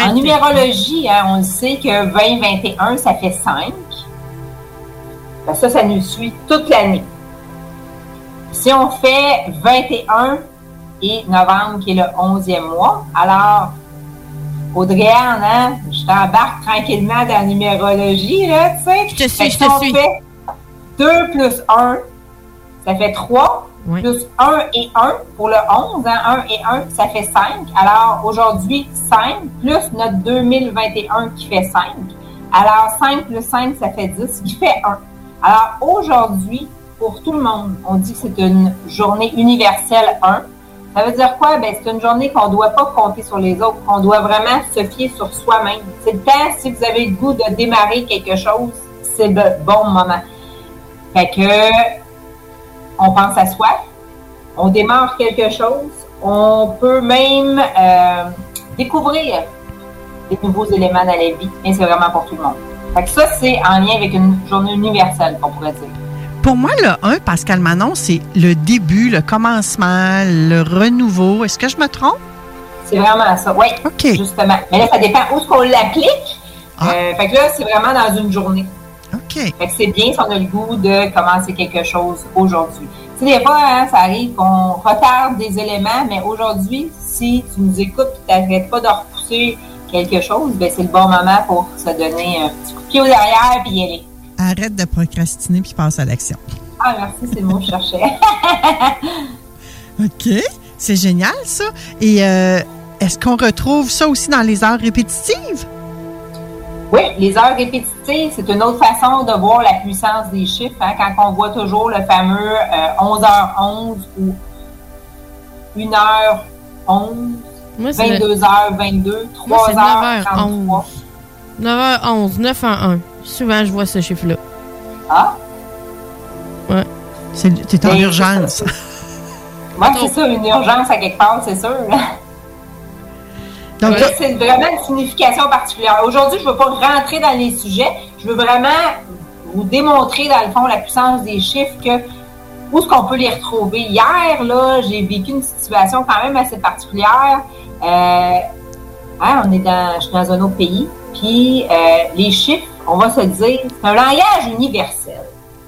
En numérologie, hein, on sait que 2021, ça fait 5. Ben, ça, ça nous suit toute l'année. Si on fait 21 et novembre, qui est le 11e mois, alors, Audrey-Anne, hein, je t'embarque tranquillement dans la numérologie, là, tu sais. Je te suis, je si te on suis. fait 2 plus 1, ça fait 3. Plus 1 et 1 pour le 11, hein, 1 et 1, ça fait 5. Alors aujourd'hui, 5 plus notre 2021 qui fait 5. Alors 5 plus 5, ça fait 10, qui fait 1. Alors aujourd'hui, pour tout le monde, on dit que c'est une journée universelle 1. Ça veut dire quoi? Ben, c'est une journée qu'on ne doit pas compter sur les autres, qu'on doit vraiment se fier sur soi-même. C'est le temps, si vous avez le goût de démarrer quelque chose, c'est le bon moment. Fait que, on pense à soi, on démarre quelque chose, on peut même euh, découvrir des nouveaux éléments dans la vie, mais c'est vraiment pour tout le monde. Fait que ça, c'est en lien avec une journée universelle, qu'on pourrait dire. Pour moi, le 1, Pascal Manon, c'est le début, le commencement, le renouveau. Est-ce que je me trompe? C'est vraiment ça, oui. Justement. Mais là, ça dépend où est-ce qu'on l'applique. Euh, fait que là, c'est vraiment dans une journée. OK. Fait que c'est bien si on a le goût de commencer quelque chose aujourd'hui. Tu sais, des fois, hein, ça arrive qu'on retarde des éléments, mais aujourd'hui, si tu nous écoutes et tu n'arrêtes pas de repousser quelque chose, ben c'est le bon moment pour se donner un petit coup de pied au derrière puis y aller. Arrête de procrastiner puis passe à l'action. Ah, merci, c'est le mot que je cherchais. <laughs> OK. C'est génial, ça. Et euh, est-ce qu'on retrouve ça aussi dans les heures répétitives? Oui, les heures répétitives, c'est une autre façon de voir la puissance des chiffres. hein, quand on voit toujours le fameux euh, 11h11 ou 1h11, Moi, c'est le- 22h22, Moi, c'est 3h33. 9h11. 9h11, 9 en 1. souvent, je vois ce chiffre-là. Ah? Ouais. T'es en urgence. <laughs> Moi, c'est ça, une urgence à quelque part, c'est sûr. Donc, Là, c'est vraiment une signification particulière. Aujourd'hui, je ne veux pas rentrer dans les sujets. Je veux vraiment vous démontrer, dans le fond, la puissance des chiffres, que où est-ce qu'on peut les retrouver. Hier, là, j'ai vécu une situation quand même assez particulière. Euh, hein, on est dans, je suis dans un autre pays. Puis, euh, les chiffres, on va se dire, c'est un langage universel.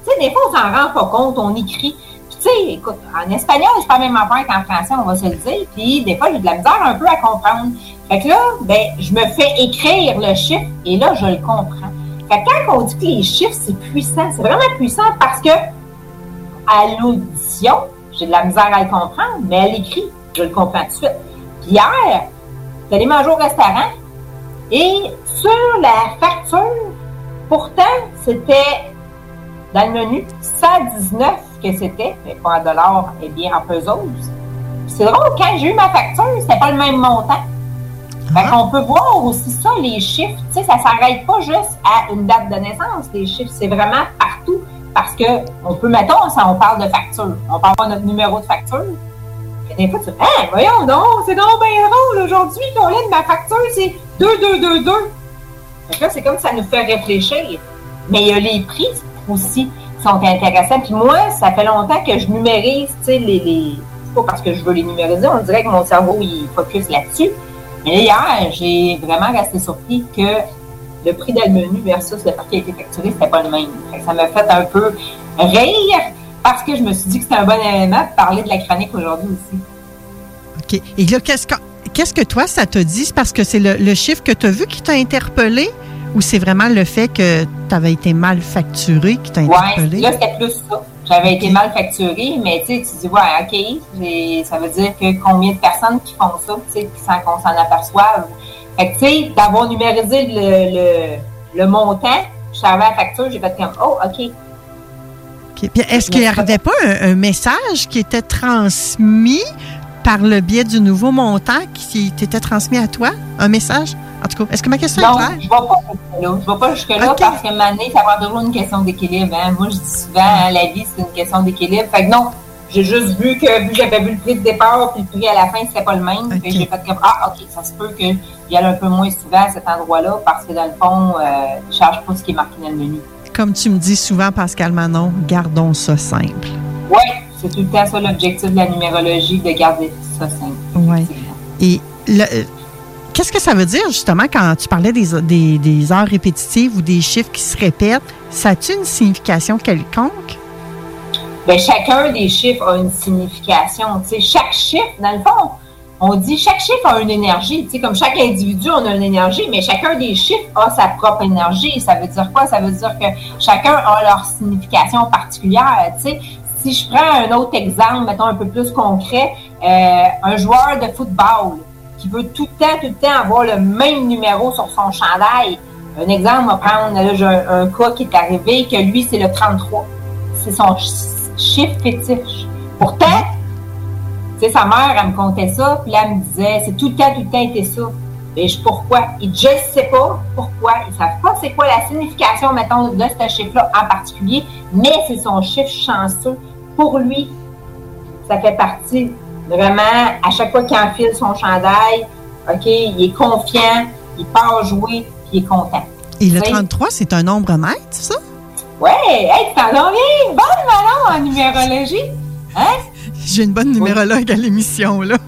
Tu sais, des fois, on s'en rend pas compte, on écrit. Puis, tu sais, écoute, en espagnol, pas la même affaire qu'en français, on va se le dire. Puis, des fois, j'ai de la misère un peu à comprendre. Fait que là, ben, je me fais écrire le chiffre et là, je le comprends. Fait que quand on dit que les chiffres, c'est puissant, c'est vraiment puissant parce que à l'audition, j'ai de la misère à le comprendre, mais à l'écrit, je le comprends tout de suite. Puis hier, j'allais manger au restaurant et sur la facture, pourtant, c'était dans le menu 119 que c'était, mais pas en dollars et bien en pesos. C'est drôle, quand j'ai eu ma facture, c'était pas le même montant. Fait qu'on peut voir aussi ça, les chiffres. Tu sais, ça s'arrête pas juste à une date de naissance, les chiffres. C'est vraiment partout. Parce que on peut, mettons, ça, on parle de facture. On peut avoir notre numéro de facture. Et des fois, tu dis, hein, voyons donc, c'est donc bien drôle. Aujourd'hui, ton lien de ma facture, c'est 2222. Fait que là, c'est comme ça nous fait réfléchir. Mais il y a les prix aussi qui sont intéressants. Puis moi, ça fait longtemps que je numérise, tu sais, les, les... Pas parce que je veux les numériser, on dirait que mon cerveau, il focus là-dessus. Mais hier, j'ai vraiment resté surpris que le prix dans le menu versus le prix qui a été facturé, c'était pas le même. Fait ça m'a fait un peu rire parce que je me suis dit que c'était un bon élément de parler de la chronique aujourd'hui aussi. OK. Et là, qu'est-ce que, qu'est-ce que toi, ça t'a dit? C'est parce que c'est le, le chiffre que tu as vu qui t'a interpellé? Ou c'est vraiment le fait que tu avais été mal facturé qui t'a interpellé? là, c'était plus ça. J'avais été mal facturé, mais tu sais, tu dis, ouais, OK, ça veut dire que combien de personnes qui font ça, tu sais, sans qu'on s'en aperçoive? Fait que, tu sais, d'avoir numérisé le, le, le montant, je savais la facture, j'ai fait comme, oh, OK. Est-ce qu'il n'y avait pas un, un message qui était transmis par le biais du nouveau montant qui t'était transmis à toi? Un message? En tout cas, est-ce que ma question Non, est je claire? ne vais pas jusque-là. Je vais pas jusque-là parce que maintenant, ça va toujours une question d'équilibre. Hein. Moi, je dis souvent, hein, la vie, c'est une question d'équilibre. Fait que non, j'ai juste vu que, vu que j'avais vu le prix de départ puis le prix à la fin, c'était pas le même. Que j'ai fait comme, ah, OK, ça se peut qu'il y aille un peu moins souvent à cet endroit-là parce que dans le fond, euh, je ne charge pas ce qui est marqué dans le menu. Comme tu me dis souvent, Pascal Manon, gardons ça simple. Oui, c'est tout le temps ça l'objectif de la numérologie, de garder ça simple. Oui. Et le- euh, qu'est-ce que ça veut dire, justement, quand tu parlais des, des, des heures répétitives ou des chiffres qui se répètent? Ça a-tu une signification quelconque? ben, chacun des chiffres a une signification. Tu sais, chaque chiffre, dans le fond, on dit chaque chiffre a une énergie. Tu sais, comme chaque individu, on a une énergie, mais chacun des chiffres a sa propre énergie. Ça veut dire quoi? Ça veut dire que chacun a leur signification particulière. Tu sais, si je prends un autre exemple, mettons un peu plus concret, euh, un joueur de football qui veut tout le temps, tout le temps avoir le même numéro sur son chandail. Un exemple, on va prendre, un, cas qui est arrivé, que lui, c'est le 33. C'est son ch- chiffre fétiche. Pourtant, sa mère, elle me contait ça, puis là, elle me disait, c'est tout le temps, tout le temps été ça. Et je, pourquoi? Il dit, je ne sais pas pourquoi. Ils ne savent pas c'est quoi la signification, mettons, de ce chiffre-là en particulier, mais c'est son chiffre chanceux. Pour lui, ça fait partie vraiment, à chaque fois qu'il enfile son chandail, OK, il est confiant, il part jouer, puis il est content. Et le Tu sais? 33, c'est un nombre maître, ça? Ouais, hey, tu t'en viens, bonne Manon en numérologie. Hein? J'ai une bonne numérologue à l'émission, là. <laughs>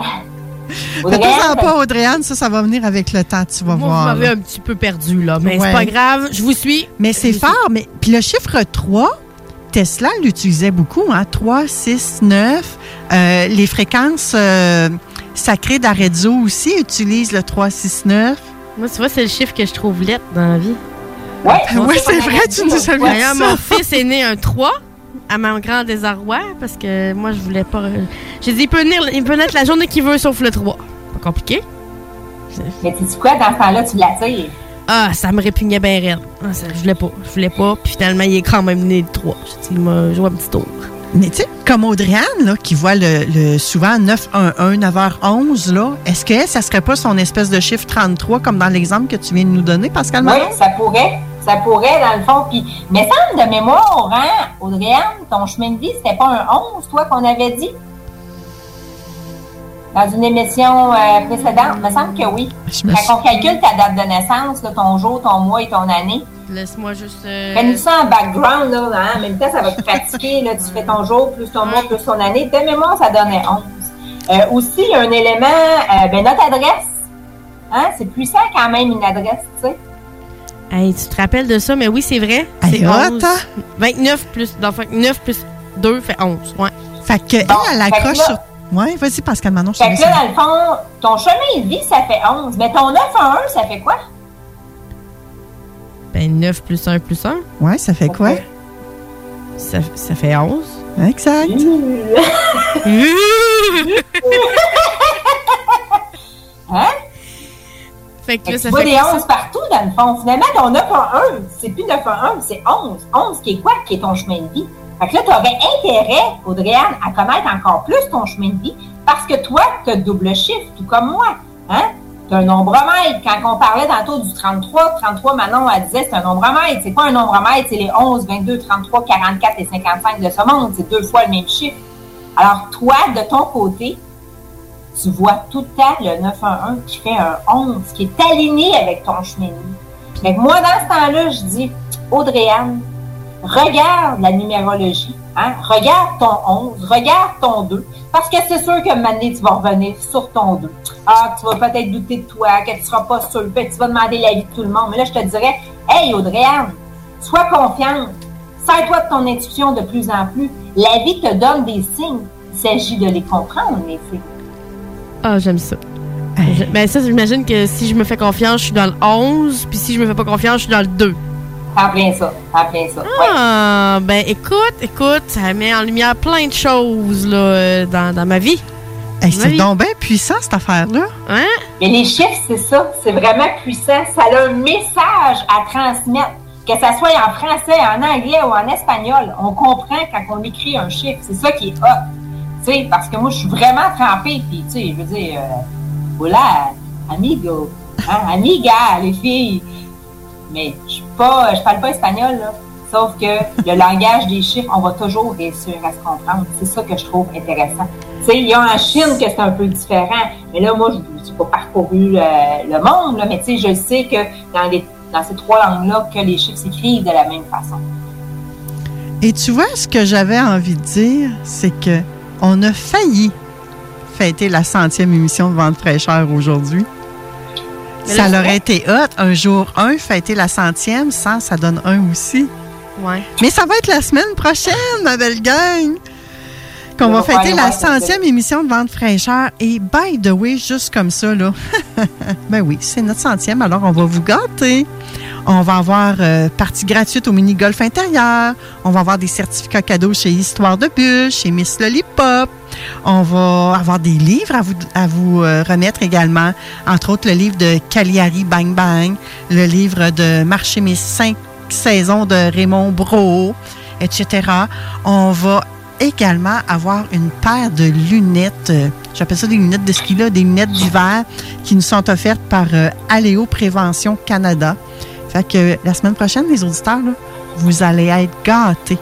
Fais-toi-en pas, Audrey-Anne, ça, ça va venir avec le temps, tu vas Moi, voir. vous m'avez un petit peu perdu, là. Mais Ouais. c'est pas grave, je vous suis. Mais c'est fort. Mais puis le chiffre 3, Tesla l'utilisait beaucoup, hein? 3, 6, 9. Euh, les fréquences euh, sacrées d'Arezzo aussi utilisent le 3, 6, 9. Moi, tu vois, c'est le chiffre que je trouve lettre dans la vie. Ouais, Ouais, c'est vrai, tu nous avais dit D'ailleurs, ça. mon fils est né un 3 à mon grand désarroi parce que moi, je voulais pas. euh, J'ai dit, il peut, venir, il peut naître la journée qu'il veut sauf le 3. Pas compliqué. Mais tu dis quoi, dans ce temps-là, tu l'attires? Ah, ça me répugnait bien raide. Ah, ça, je voulais pas. Je voulais pas. Puis finalement, il est quand même né le 3. J'ai dit, il m'a joué un petit tour. Mais tu sais, comme Audrey-Anne, là, qui voit le, le- souvent 911, 9h11, là, est-ce que ça serait pas son espèce de chiffre 33 comme dans l'exemple que tu viens de nous donner, Pascal Oui, ça pourrait. Ça pourrait, dans le fond. Puis, mais semble de mémoire, hein, Audrey-Anne, ton chemin de vie, c'était pas un 11, toi, qu'on avait dit? Dans une émission euh, précédente, il me semble que oui. me Quand on calcule ta date de naissance, là, ton jour, ton mois et ton année, Laisse-moi juste. euh, Fais-nous ça en background, là, hein. en même temps, ça va te fatiguer. Là, tu fais ton jour, plus ton mois, plus ton année. De mémoire, ça donnait 11. Euh, aussi, il y a un élément, euh, ben, notre adresse. Hein, c'est puissant quand même, une adresse, tu sais. Hey, tu te rappelles de ça, mais oui, c'est vrai. C'est hot, 11. hein? 29 plus, dans le fond, 9 plus 2 fait 11. Ouais. Fait que, elle, elle fait accroche là- sur. Ouais, vas-y, Pascal Manon, je te Fait que là, dans le fond, ton chemin de vie, ça fait 11. Mais ton 9 en 1, ça fait quoi? Ben, 9 plus 1 plus 1. Ouais, ça fait quoi? Ça, ça fait 11. Exact. <laughs> Hein? Fait que Fait là, que ça tu vois fait des quoi, 11 ça? partout, dans le fond. Finalement, ton 9 en 1, c'est plus 9 en 1, c'est 11. 11 qui est quoi? Qui est ton chemin de vie? Fait que là, tu aurais intérêt, Audrey-Anne, à connaître encore plus ton chemin de vie parce que toi, tu as double chiffre, tout comme moi. Hein? Tu as un nombromètre. Quand on parlait tantôt du 33, 33, Manon, elle disait c'est un nombromètre. C'est quoi un nombromètre? C'est les 11, 22, 33, 44 et 55 de ce monde. C'est deux fois le même chiffre. Alors, toi, de ton côté, tu vois tout le temps le 911 qui fait un 11, qui est aligné avec ton chemin de vie. Fait que moi, dans ce temps-là, je dis, Audrey-Anne, regarde la numérologie, hein? regarde ton 11, regarde ton 2, parce que c'est sûr que maintenant, tu vas revenir sur ton 2. Ah, tu vas peut-être douter de toi, que tu ne seras pas sûr, tu vas demander l'avis de tout le monde. Mais là, je te dirais, hey, Audrey-Anne, sois confiante, sers-toi de ton intuition de plus en plus. La vie te donne des signes. Il s'agit de les comprendre, les signes. Ah, j'aime ça. Je- Ben, ça, j'imagine que si je me fais confiance, je suis dans le 11, puis si je me fais pas confiance, je suis dans le 2. En plein ça, en plein ça. Ah, ben, écoute, écoute, ça met en lumière plein de choses, là, euh, dans, dans ma vie. Hey, c'est donc bien puissant, cette affaire-là. Hein? Mais les chiffres, c'est ça. C'est vraiment puissant. Ça a un message à transmettre. Que ça soit en français, en anglais ou en espagnol, on comprend quand on écrit un chiffre. C'est ça qui est hot. Tu sais, parce que moi, je suis vraiment trempée. Puis, tu sais, je veux dire, euh, voilà, amigo, hein, amiga, les filles. Mais je suis pas, je parle pas espagnol, là. Sauf que le <laughs> langage des chiffres, on va toujours réussir à se comprendre. C'est ça que je trouve intéressant. Tu sais, il y a en Chine que c'est un peu différent. Mais là, moi, je n'ai pas parcouru euh, le monde, là, mais tu sais, je sais que dans, les, dans ces trois langues-là, que les chiffres s'écrivent de la même façon. Et tu vois, ce que j'avais envie de dire, c'est que on a failli fêter la centième émission de Vente fraîcheur aujourd'hui. Mais Ça là, aurait été hot, un jour un, fêter la centième, sans, ça donne un aussi. Ouais. Mais ça va être la semaine prochaine, ma belle gang, qu'on On va fêter la centième émission de Vente fraîcheur. Et by the way, juste comme ça, là, <laughs> ben oui, c'est notre centième, alors on va vous gâter. On va avoir euh, partie gratuite au mini-golf intérieur. On va avoir des certificats cadeaux chez Histoire de Bulle, chez Miss Lollipop. On va avoir des livres à vous, à vous euh, remettre également. Entre autres, le livre de Cagliari Bang Bang, le livre de Marché Mes cinq saisons de Raymond Bro, etc. On va également avoir une paire de lunettes, euh, j'appelle ça des lunettes de ski, là, des lunettes d'hiver qui nous sont offertes par euh, Aléo Prévention Canada. Fait que la semaine prochaine, les auditeurs, vous allez être gâtés.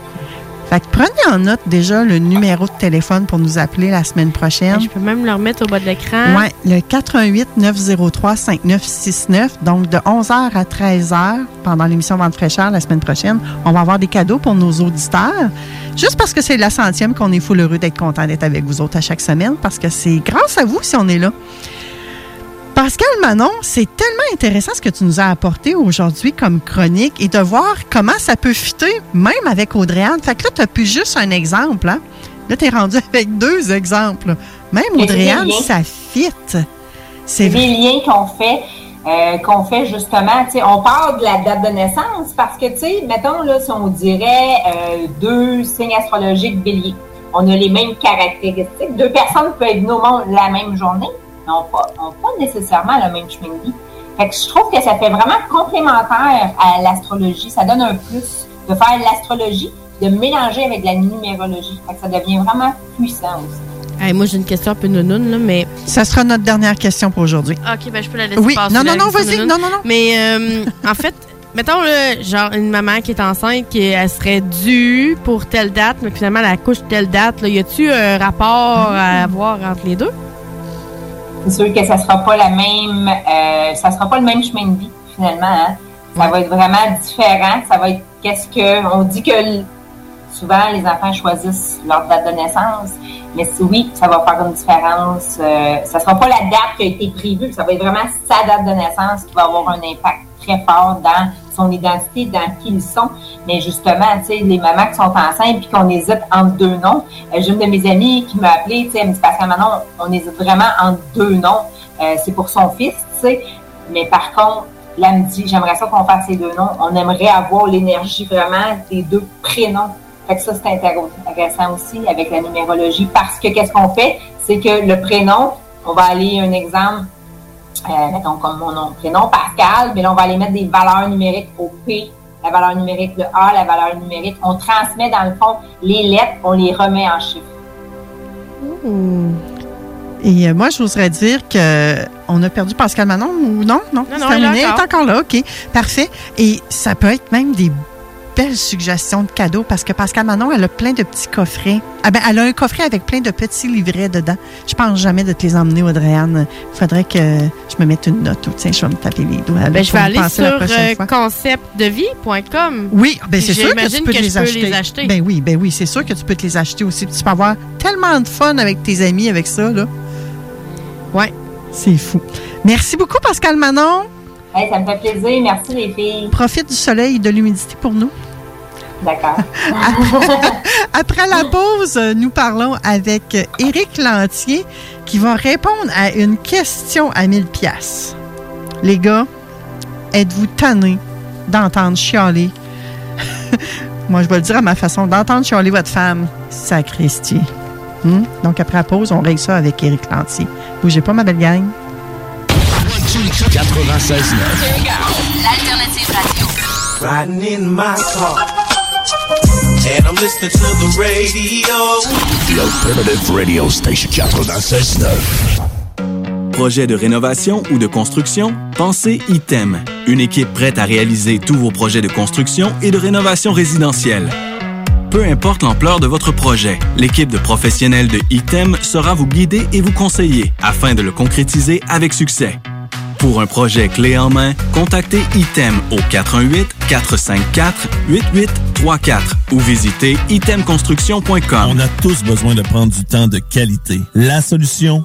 Fait que prenez en note déjà le numéro de téléphone pour nous appeler la semaine prochaine. Je peux même le remettre au bas de l'écran. Oui, le 88 903 5969. Donc, de 11h à 13h, pendant l'émission Vente fraîcheur la semaine prochaine, on va avoir des cadeaux pour nos auditeurs. Juste parce que c'est la centième qu'on est full heureux d'être content d'être avec vous autres à chaque semaine, parce que c'est grâce à vous si on est là. Pascal Manon, c'est tellement intéressant ce que tu nous as apporté aujourd'hui comme chronique et de voir comment ça peut fitter, même avec Audrey-Anne. Fait que là, tu n'as plus juste un exemple. Hein? Là, tu es rendu <laughs> avec deux exemples. Même c'est bien. ça fit. C'est des liens qu'on fait, euh, qu'on fait justement. tu sais, On parle de la date de naissance parce que, tu sais, mettons, là, si on dirait euh, deux signes astrologiques béliers, on a les mêmes caractéristiques. Deux personnes peuvent être monde la même journée, n'ont pas, ont pas nécessairement le même chemin de vie. Fait que je trouve que ça fait vraiment complémentaire à l'astrologie. Ça donne un plus de faire l'astrologie, de mélanger avec la numérologie. Fait que ça devient vraiment puissant aussi. Hey, moi, j'ai une question un peu nounoune, là, mais. Ça sera notre dernière question pour aujourd'hui. Ok, ben je peux la laisser Oui, passer. non, non, non, vas-y, non, non. Mais euh, en fait, mettons, là, genre, une maman qui est enceinte, qui elle serait due pour telle date, mais finalement, elle accouche telle date. Là, y a-tu un rapport à avoir entre les deux? C'est sûr que ça sera pas la même, euh, ça sera pas le même chemin de vie, finalement. Hein. Ça va être vraiment différent. Ça va être qu'est-ce que, on dit que souvent, les enfants choisissent leur date de naissance. Mais oui, ça va faire une différence. Euh, ça ne sera pas la date qui a été prévue. Ça va être vraiment sa date de naissance qui va avoir un impact très fort dans son identité, dans qui ils sont. Mais justement, tu sais, les mamans qui sont enceintes puis qu'on hésite entre deux noms. Euh, j'ai une de mes amies qui m'a appelé, tu sais, elle me dit parce que on hésite vraiment entre deux noms. Euh, c'est pour son fils, tu sais. Mais par contre, là, elle me dit, j'aimerais ça qu'on fasse ces deux noms. On aimerait avoir l'énergie vraiment des deux prénoms fait que ça, c'est intéressant aussi avec la numérologie parce que qu'est-ce qu'on fait? C'est que le prénom, on va aller un exemple, euh, mettons comme mon nom, prénom Pascal, mais là, on va aller mettre des valeurs numériques au P, la valeur numérique, le A, la valeur numérique. On transmet dans le fond les lettres, on les remet en chiffres. Et euh, moi, je voudrais dire que on a perdu Pascal Manon ou non? Non, Non, c'est non, terminé. il est Elle est encore. encore là, OK. Parfait. Et ça peut être même des belles suggestions de cadeaux parce que Pascal Manon, elle a plein de petits coffrets. Ah ben, elle a un coffret avec plein de petits livrets dedans. Je pense jamais de te les emmener, Audrey-Anne. Il faudrait que je me mette une note. ou Tiens, je vais me taper les doigts. Ben, je vais aller sur euh, conceptdevie.com. Oui, ben c'est sûr que tu peux que les je peux acheter. les acheter. Ben oui, ben oui, c'est sûr que tu peux te les acheter aussi. Tu peux avoir tellement de fun avec tes amis avec ça, là. Ouais. C'est fou. Merci beaucoup, Pascal Manon. Hey, ça me fait plaisir. Merci, les filles. Profite du soleil et de l'humidité pour nous. D'accord. <laughs> Après la pause, nous parlons avec Éric Lantier qui va répondre à une question à 1000 pièces. Les gars, êtes-vous tannés d'entendre chialer? <laughs> Moi, je vais le dire à ma façon, d'entendre chialer votre femme, sacristi. Hmm? Donc, après la pause, on règle ça avec Éric Lantier. Bougez pas, ma belle gang. 96 L'alternative radio. Riding in my car. And I'm listening to the radio. The Alternative Radio Station 96.9. Projet de rénovation ou de construction? Pensez ITEM, une équipe prête à réaliser tous vos projets de construction et de rénovation résidentielle. Peu importe l'ampleur de votre projet, l'équipe de professionnels de ITEM sera vous guider et vous conseiller afin de le concrétiser avec succès. Pour un projet clé en main, contactez ITEM au 418-454-8834 ou visitez itemconstruction.com. On a tous besoin de prendre du temps de qualité. La solution,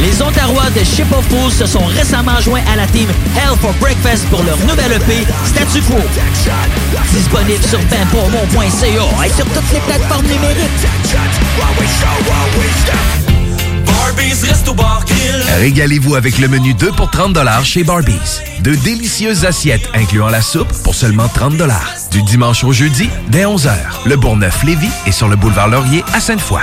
Les Ontarois de Ship of Fools se sont récemment joints à la team Hell for Breakfast pour leur nouvelle EP Statu Quo. Disponible sur benpourmont.ca et sur toutes les plateformes numériques. Régalez-vous avec le menu 2 pour 30 chez Barbies. De délicieuses assiettes incluant la soupe pour seulement 30 Du dimanche au jeudi, dès 11h. Le Bourgneuf-Lévis est sur le boulevard Laurier à Sainte-Foy.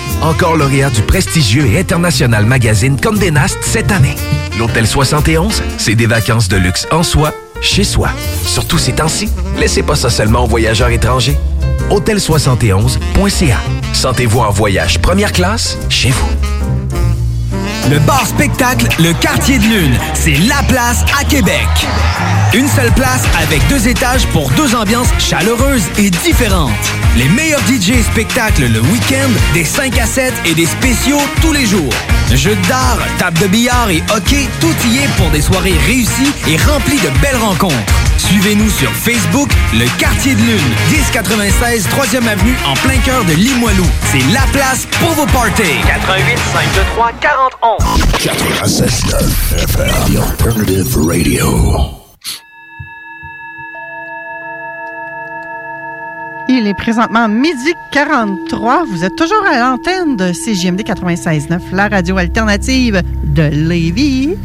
Encore lauréat du prestigieux et international magazine Condé Nast cette année. L'Hôtel 71, c'est des vacances de luxe en soi, chez soi. Surtout ces temps-ci, laissez pas ça seulement aux voyageurs étrangers. Hôtel71.ca. Sentez-vous en voyage première classe chez vous. Le bar spectacle Le Quartier de Lune, c'est la place à Québec. Une seule place avec deux étages pour deux ambiances chaleureuses et différentes. Les meilleurs DJ spectacles le week-end, des 5 à 7 et des spéciaux tous les jours. Jeux d'art, table de billard et hockey, tout y est pour des soirées réussies et remplies de belles rencontres. Suivez-nous sur Facebook, le Quartier de Lune, 1096 3e Avenue, en plein cœur de Limoilou. C'est la place pour vos parties. 88 523 4011. 96.9 FM, The Alternative Radio. Il est présentement midi 43. Vous êtes toujours à l'antenne de CJMD 96.9, la radio alternative de Lévis.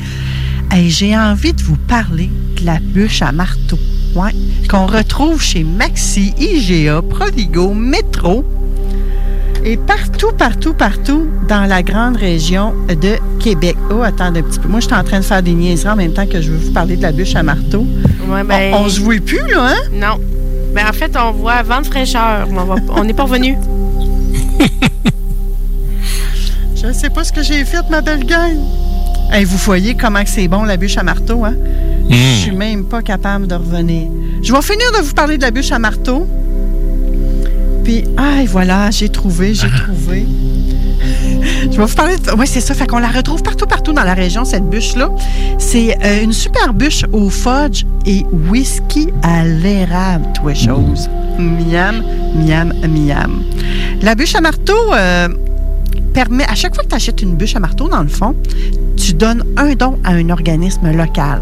Et j'ai envie de vous parler de la bûche à marteau. Ouais, qu'on retrouve chez Maxi, IGA, Provigo, Métro et partout, partout, partout dans la grande région de Québec. Oh, attendez un petit peu. Moi, je suis en train de faire des niaiseries en même temps que je veux vous parler de la bûche à marteau. Ouais, ben... on, on se voit plus, là, hein? Non. Ben, en fait, on voit vente fraîcheur. mais On va- on n'est pas revenu. <laughs> Je ne sais pas ce que j'ai fait, ma belle gang. Hey, vous voyez comment c'est bon, la bûche à marteau, hein? Je suis même pas capable de revenir. Je vais finir de vous parler de la bûche à marteau. Puis, ah, et voilà, j'ai trouvé, j'ai <laughs> trouvé. Je vais vous parler de... Oui, c'est ça. Fait qu'on la retrouve partout, partout dans la région, cette bûche-là. C'est euh, une super bûche au fudge et whisky à l'érable, toi chose. Miam, miam, miam. La bûche à marteau euh, permet, à chaque fois que tu achètes une bûche à marteau, dans le fond, tu donnes un don à un organisme local.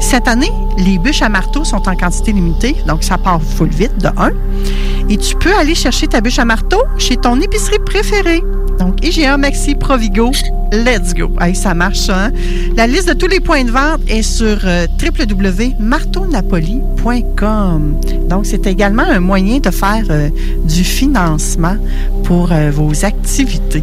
Cette année, les bûches à marteau sont en quantité limitée, donc ça part full vite, de 1. Et tu peux aller chercher ta bûche à marteau chez ton épicerie préférée. Donc, IGA, Maxi, Provigo, let's go. Hey, ça marche, hein? La liste de tous les points de vente est sur euh. Donc, c'est également un moyen de faire euh, du financement pour euh, vos activités.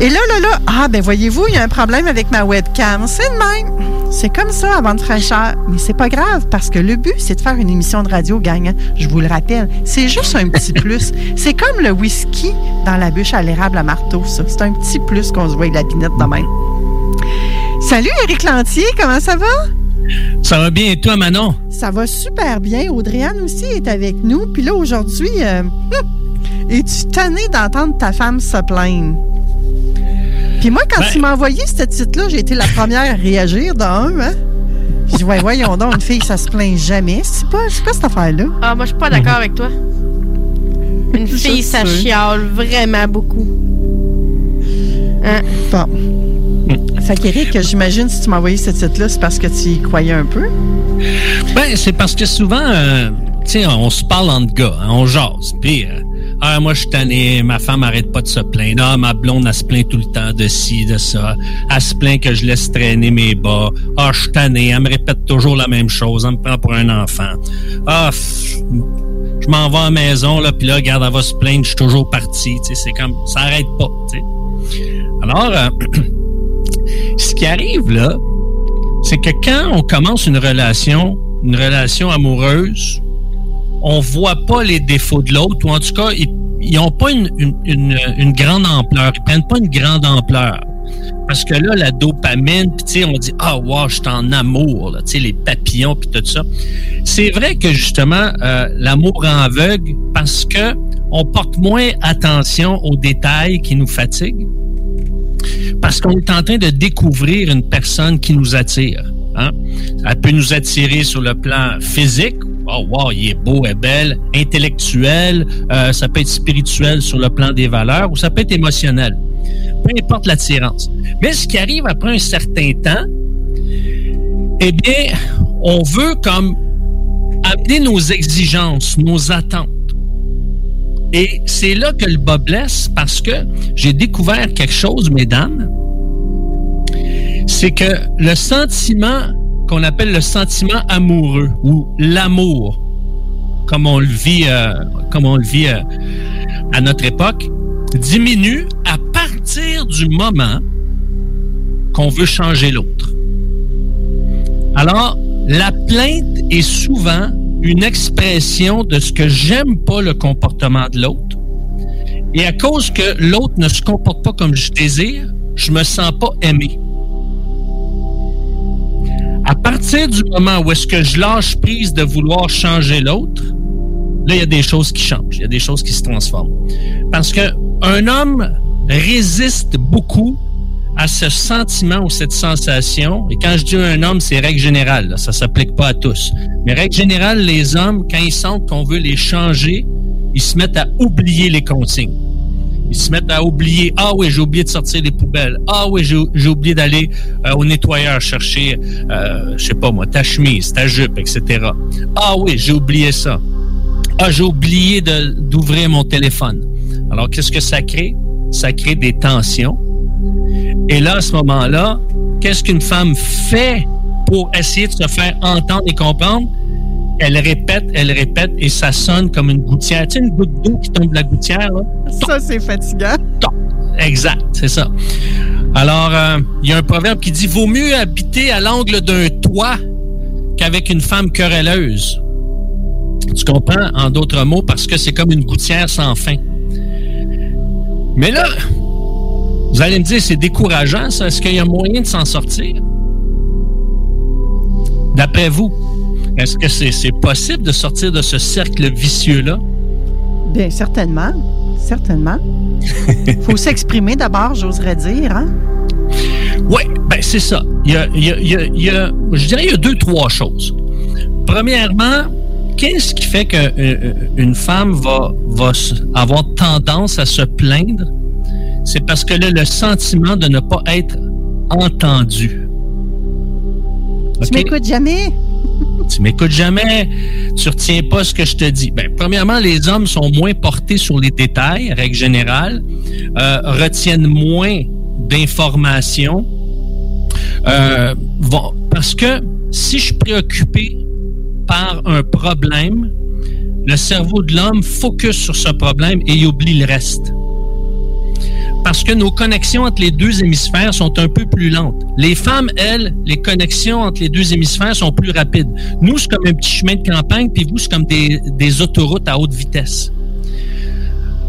Et là, là, là, ah, ben voyez-vous, il y a un problème avec ma webcam. C'est de même. C'est comme ça avant de fraîcheur. Mais c'est pas grave parce que le but, c'est de faire une émission de radio, hein. Je vous le rappelle. C'est juste un petit <laughs> plus. C'est comme le whisky dans la bûche à l'érable à marteau, ça. C'est un petit plus qu'on se voit avec la binette de même. Salut, Éric Lantier. Comment ça va? Ça va bien et toi, Manon? Ça va super bien. Audrey-Anne aussi est avec nous. Puis là, aujourd'hui, euh, <laughs> es-tu tanné d'entendre ta femme se plaindre? Puis moi, quand Ben- tu m'as envoyé ce titre-là, j'ai été la première à réagir dans un, hein? Dit, ouais, voyons donc, une fille, ça se plaint jamais. C'est pas, c'est pas cette affaire-là. Ah, moi, je suis pas d'accord avec toi. Une fille, ça chiale vraiment beaucoup. Hein? Bon. Fait qu'Éric, j'imagine, si tu m'as envoyé ce titre-là, c'est parce que tu y croyais un peu? Ben, c'est parce que souvent, euh, tu sais, on se parle entre gars, hein, on jase. Puis, euh, ah, moi, je suis tanné, ma femme arrête pas de se plaindre. Ah, ma blonde, elle se plaint tout le temps de ci, de ça. Elle se plaint que je laisse traîner mes bas. Ah, je suis tanné, elle me répète toujours la même chose. Elle me prend pour un enfant. Ah, je m'en vais à la maison, là, puis là, regarde, elle va se plaindre, je suis toujours parti. C'est comme, ça arrête pas. Alors, euh, <clears throat> ce qui arrive, là, c'est que quand on commence une relation, une relation amoureuse, on voit pas les défauts de l'autre, ou en tout cas, ils n'ont pas une, une- grande ampleur, ils prennent pas une grande ampleur. Parce que là, la dopamine, puis on dit ah wow, je suis en amour, là, les papillons puis tout ça. C'est vrai que justement, euh, l'amour aveugle parce que on porte moins attention aux détails qui nous fatiguent parce qu'on est en train de découvrir une personne qui nous attire. Hein? Elle peut nous attirer sur le plan physique. Oh, wow, il est beau, est belle. Intellectuel. euh, ça peut être spirituel sur le plan des valeurs ou ça peut être émotionnel. Peu importe l'attirance. Mais ce qui arrive après un certain temps, eh bien, on veut comme amener nos exigences, nos attentes. Et c'est là que le bas blesse parce que j'ai découvert quelque chose, mesdames. C'est que le sentiment qu'on appelle le sentiment amoureux ou l'amour, comme on le vit, euh, comme on le vit euh, à notre époque, diminue à partir du moment qu'on veut changer l'autre. Alors, la plainte est souvent une expression de ce que j'aime pas le comportement de l'autre. Et à cause que l'autre ne se comporte pas comme je désire, je me sens pas aimé. À partir du moment où est-ce que je lâche prise de vouloir changer l'autre, là, il y a des choses qui changent, il y a des choses qui se transforment. Parce que un homme résiste beaucoup à ce sentiment ou cette sensation, et quand je dis un homme, c'est règle générale, là, ça s'applique pas à tous. Mais règle générale, les hommes, quand ils sentent qu'on veut les changer, ils se mettent à oublier les consignes. Ils se mettent à oublier, ah oui, j'ai oublié de sortir les poubelles. Ah oui, j'ai oublié d'aller euh, au nettoyeur chercher, euh, je sais pas moi, ta chemise, ta jupe, etc. Ah oui, j'ai oublié ça. Ah, j'ai oublié d'ouvrir mon téléphone. Alors, qu'est-ce que ça crée? Ça crée des tensions. Et là, à ce moment-là, qu'est-ce qu'une femme fait pour essayer de se faire entendre et comprendre? Elle répète, elle répète, et ça sonne comme une gouttière. Tu sais, une goutte d'eau qui tombe de la gouttière, là? Ça, c'est fatigant. Exact, c'est ça. Alors, euh, il y a un proverbe qui dit Vaut mieux habiter à l'angle d'un toit qu'avec une femme querelleuse. Tu comprends, en d'autres mots, parce que c'est comme une gouttière sans fin. Mais là, vous allez me dire, c'est décourageant, ça. Est-ce qu'il y a moyen de s'en sortir? D'après vous, est-ce que c'est possible de sortir de ce cercle vicieux-là? Bien, certainement. Certainement. <laughs> faut s'exprimer d'abord, j'oserais dire. Hein? Oui, ben c'est ça. Il y a, il y a- il y a- il y a- je dirais il y a deux, trois choses. Premièrement, qu'est-ce qui fait qu'une femme va, avoir tendance à se plaindre? C'est parce qu'elle a le sentiment de ne pas être entendue. Tu OK? m'écoutes jamais? Tu m'écoutes jamais, tu retiens pas ce que je te dis. Ben, premièrement, les hommes sont moins portés sur les détails, règle générale, euh, retiennent moins d'informations. Euh, parce que si je suis préoccupé par un problème, le cerveau de l'homme focus sur ce problème et il oublie le reste. Parce que nos connexions entre les deux hémisphères sont un peu plus lentes. Les femmes, elles, les connexions entre les deux hémisphères sont plus rapides. Nous, c'est comme un petit chemin de campagne, puis vous, c'est comme des, autoroutes à haute vitesse.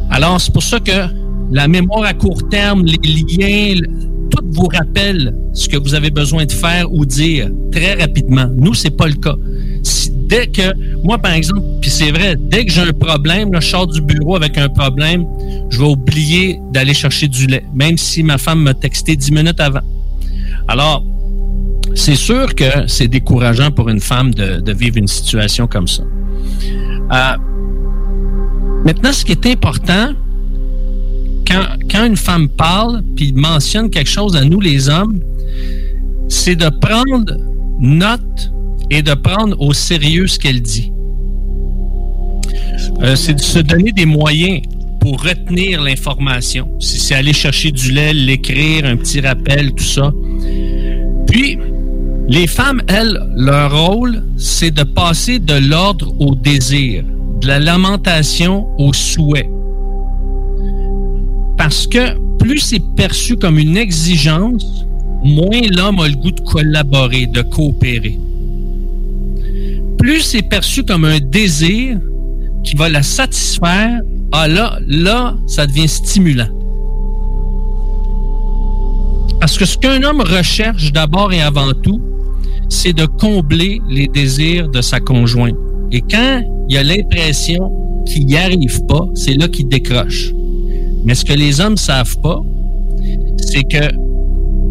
Alors, c'est pour ça que la mémoire à court terme, les liens, tout vous rappelle ce que vous avez besoin de faire ou dire très rapidement. Nous, c'est pas le cas. Dès que, moi, par exemple, puis c'est vrai, dès que j'ai un problème, là, je sors du bureau avec un problème, je vais oublier d'aller chercher du lait, même si ma femme m'a texté dix minutes avant. Alors, c'est sûr que c'est décourageant pour une femme de, vivre une situation comme ça. Euh, maintenant, ce qui est important, quand, quand une femme parle puis mentionne quelque chose à nous les hommes, c'est de prendre note et de prendre au sérieux ce qu'elle dit. Euh, c'est de se donner des moyens pour retenir l'information. Si c'est aller chercher du lait, l'écrire, un petit rappel, tout ça. Puis, les femmes, elles, leur rôle, c'est de passer de l'ordre au désir, de la lamentation au souhait. Parce que plus c'est perçu comme une exigence, moins l'homme a le goût de collaborer, de coopérer. Plus c'est perçu comme un désir qui va la satisfaire, ah là, là, ça devient stimulant. Parce que ce qu'un homme recherche d'abord et avant tout, c'est de combler les désirs de sa conjointe. Et quand il a l'impression qu'il n'y arrive pas, c'est là qu'il décroche. Mais ce que les hommes savent pas, c'est que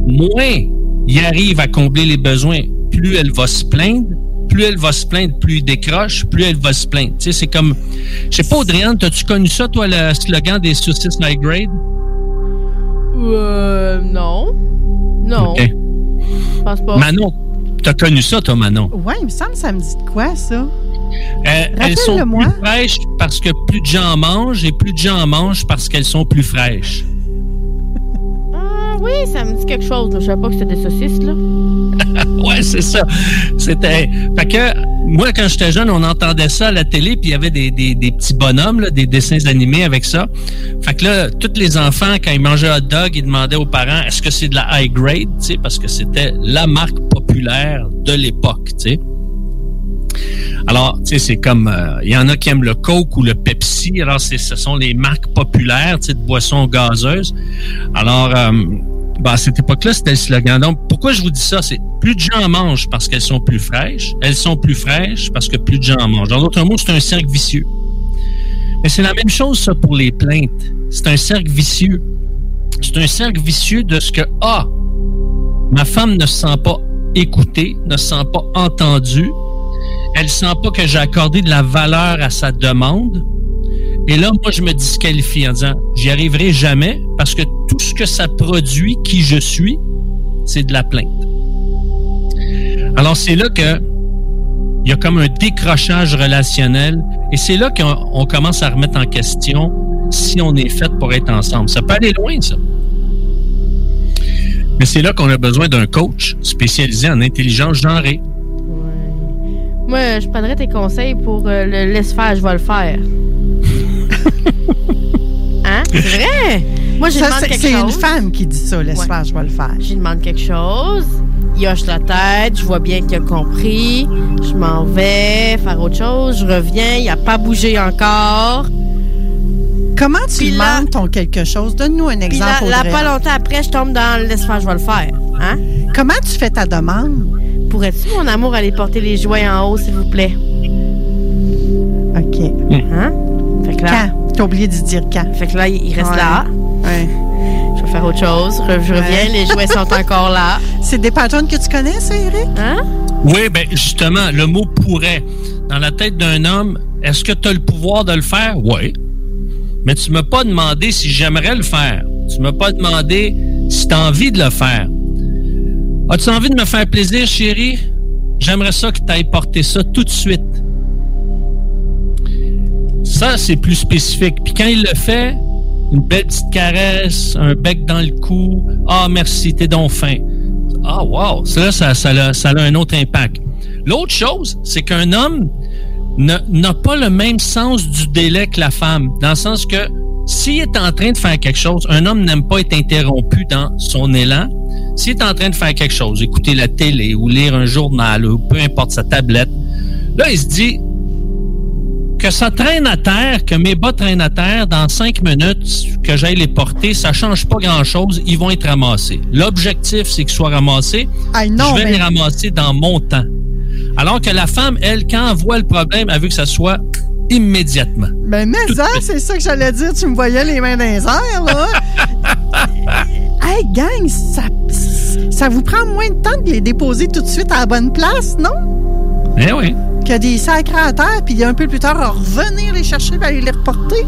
moins il arrive à combler les besoins, plus elle va se plaindre, plus elle va se plaindre, plus il décroche, plus elle va se plaindre. Tu sais, c'est comme, je sais pas, Audriane, t'as-tu connu ça, toi, le slogan des saucisses high grade? Euh, non. Non. Ok. Je pense pas. Manon, t'as connu ça, toi, Manon? Ouais, il me semble que ça me dit de quoi, ça? Euh, elles sont plus fraîches parce que plus de gens en mangent et plus de gens en mangent parce qu'elles sont plus fraîches. Oui, ça me dit quelque chose. Je savais pas que c'était des saucisses, là. <laughs> ouais, c'est ça. C'était. Fait que moi, quand j'étais jeune, on entendait ça à la télé, puis il y avait des, des, petits bonhommes, des dessins animés avec ça. Fait que là, tous les enfants, quand ils mangeaient hot dog, ils demandaient aux parents est-ce que c'est de la high grade, tu sais, parce que c'était la marque populaire de l'époque, tu sais. Alors, tu sais, c'est comme, euh, il y en a qui aiment le Coke ou le Pepsi. Alors, ce sont les marques populaires, tu de boissons gazeuses. Alors, euh, ben, à cette époque-là, c'était le slogan. Donc, pourquoi je vous dis ça? C'est plus de gens en mangent parce qu'elles sont plus fraîches. Elles sont plus fraîches parce que plus de gens en mangent. En d'autres mots, c'est un cercle vicieux. Mais c'est la même chose, ça, pour les plaintes. C'est un cercle vicieux. c'est un cercle vicieux de ce que, ah, ma femme ne se sent pas écoutée, ne se sent pas entendue, elle sent pas que j'ai accordé de la valeur à sa demande. Et là, moi, je me disqualifie en disant, j'y arriverai jamais parce que tout ce que ça produit, qui je suis, c'est de la plainte. Alors, c'est là que il y a comme un décrochage relationnel et c'est là qu'on commence à remettre en question si on est fait pour être ensemble. Ça peut aller loin, ça. Mais c'est là qu'on a besoin d'un coach spécialisé en intelligence genrée. Moi, je prendrais tes conseils pour euh, le laisse faire, je vais le faire. <laughs> hein? C'est vrai? Moi, demande c'est- quelque C'est chose. une femme qui dit ça, laisse Ouais. faire, je vais le faire. Je lui demande quelque chose. Il hoche la tête. Je vois bien qu'il a compris. Je m'en vais faire autre chose. Je reviens. Il n'a pas bougé encore. Comment tu Puis là- demandes ton quelque chose? Donne-nous un Puis exemple. là, pas longtemps après, je tombe dans laisse faire, je vais le faire. Hein? Comment tu fais ta demande? Pourrais-tu, mon amour, aller porter les jouets en haut, s'il vous plaît? OK. Hein? Fait que là, Quand? T'as oublié de dire quand. fait que là, il il reste Ouais. là. Ouais. Je vais faire autre chose. Je reviens, Ouais. les jouets sont encore là. <laughs> C'est des patterns que tu connais, ça, Eric? Hein? Oui, ben justement, le mot pourrait. Dans la tête d'un homme, est-ce que tu as le pouvoir de le faire? Oui. Mais tu m'as pas demandé si j'aimerais le faire. Tu m'as pas demandé si tu as envie de le faire. As-tu envie de me faire plaisir, chérie? J'aimerais ça que tu ailles porter ça tout de suite. Ça, c'est plus spécifique. Puis quand il le fait, une belle petite caresse, un bec dans le cou. Ah, merci, t'es donc fin. Ah, wow! Ça, ça, ça, a, ça a un autre impact. L'autre chose, c'est qu'un homme n'a pas le même sens du délai que la femme. Dans le sens que s'il est en train de faire quelque chose, un homme n'aime pas être interrompu dans son élan. S'il est en train de faire quelque chose, écouter la télé ou lire un journal ou peu importe sa tablette, là, il se dit que ça traîne à terre, que mes bas traînent à terre, dans cinq minutes, que j'aille les porter, ça change pas grand-chose, ils vont être ramassés. L'objectif, c'est qu'ils soient ramassés. Non, je vais mais- les ramasser dans mon temps. Alors que la femme, elle, quand elle voit le problème, elle veut que ça soit immédiatement. Ben, mais ça, c'est ça que j'allais dire. Tu me voyais les mains dans les airs, là. <laughs> hey, gang, ça, ça vous prend moins de temps de les déposer tout de suite à la bonne place, non? Eh oui. Que des sacres à terre, puis un peu plus tard, à revenir les chercher et aller les reporter.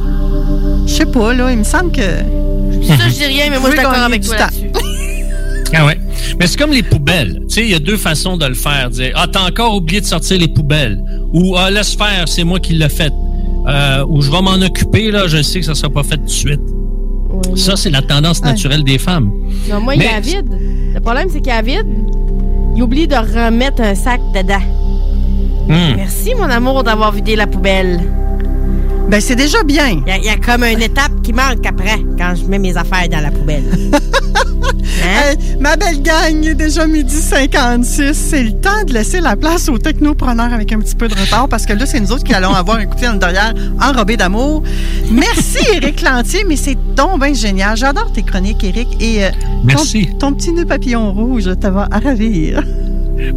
Je sais pas, là, il me semble que. Ça, je dis rien, mais moi, je suis d'accord avec toi là-dessus. Ah ouais. Mais c'est comme les poubelles. Tu sais, il y a deux façons de le faire. Dire, ah, t'as encore oublié de sortir les poubelles. Ou, ah, laisse faire, c'est moi qui l'ai fait. Euh, ou je vais m'en occuper, là, je sais que ça sera pas fait tout de suite. Ça, c'est la tendance naturelle des femmes. Non, moi, il Mais- est vide. Le problème, c'est qu'il est vide. Il oublie de remettre un sac dedans. Hmm. Merci, mon amour, d'avoir vidé la poubelle. Ben, c'est déjà bien. Il y, a- il y a comme une étape qui manque après, quand je mets mes affaires dans la poubelle. <laughs> Hey, ma belle gang, il est déjà midi 56. C'est le temps de laisser la place aux technopreneurs avec un petit peu de retard parce que là, c'est nous autres qui allons avoir un coup de fil derrière enrobé d'amour. Merci, <laughs> Éric Lantier, mais c'est donc bien génial. J'adore tes chroniques, Éric. Et euh, Merci. Ton, ton petit nœud papillon rouge, ça va à ravir.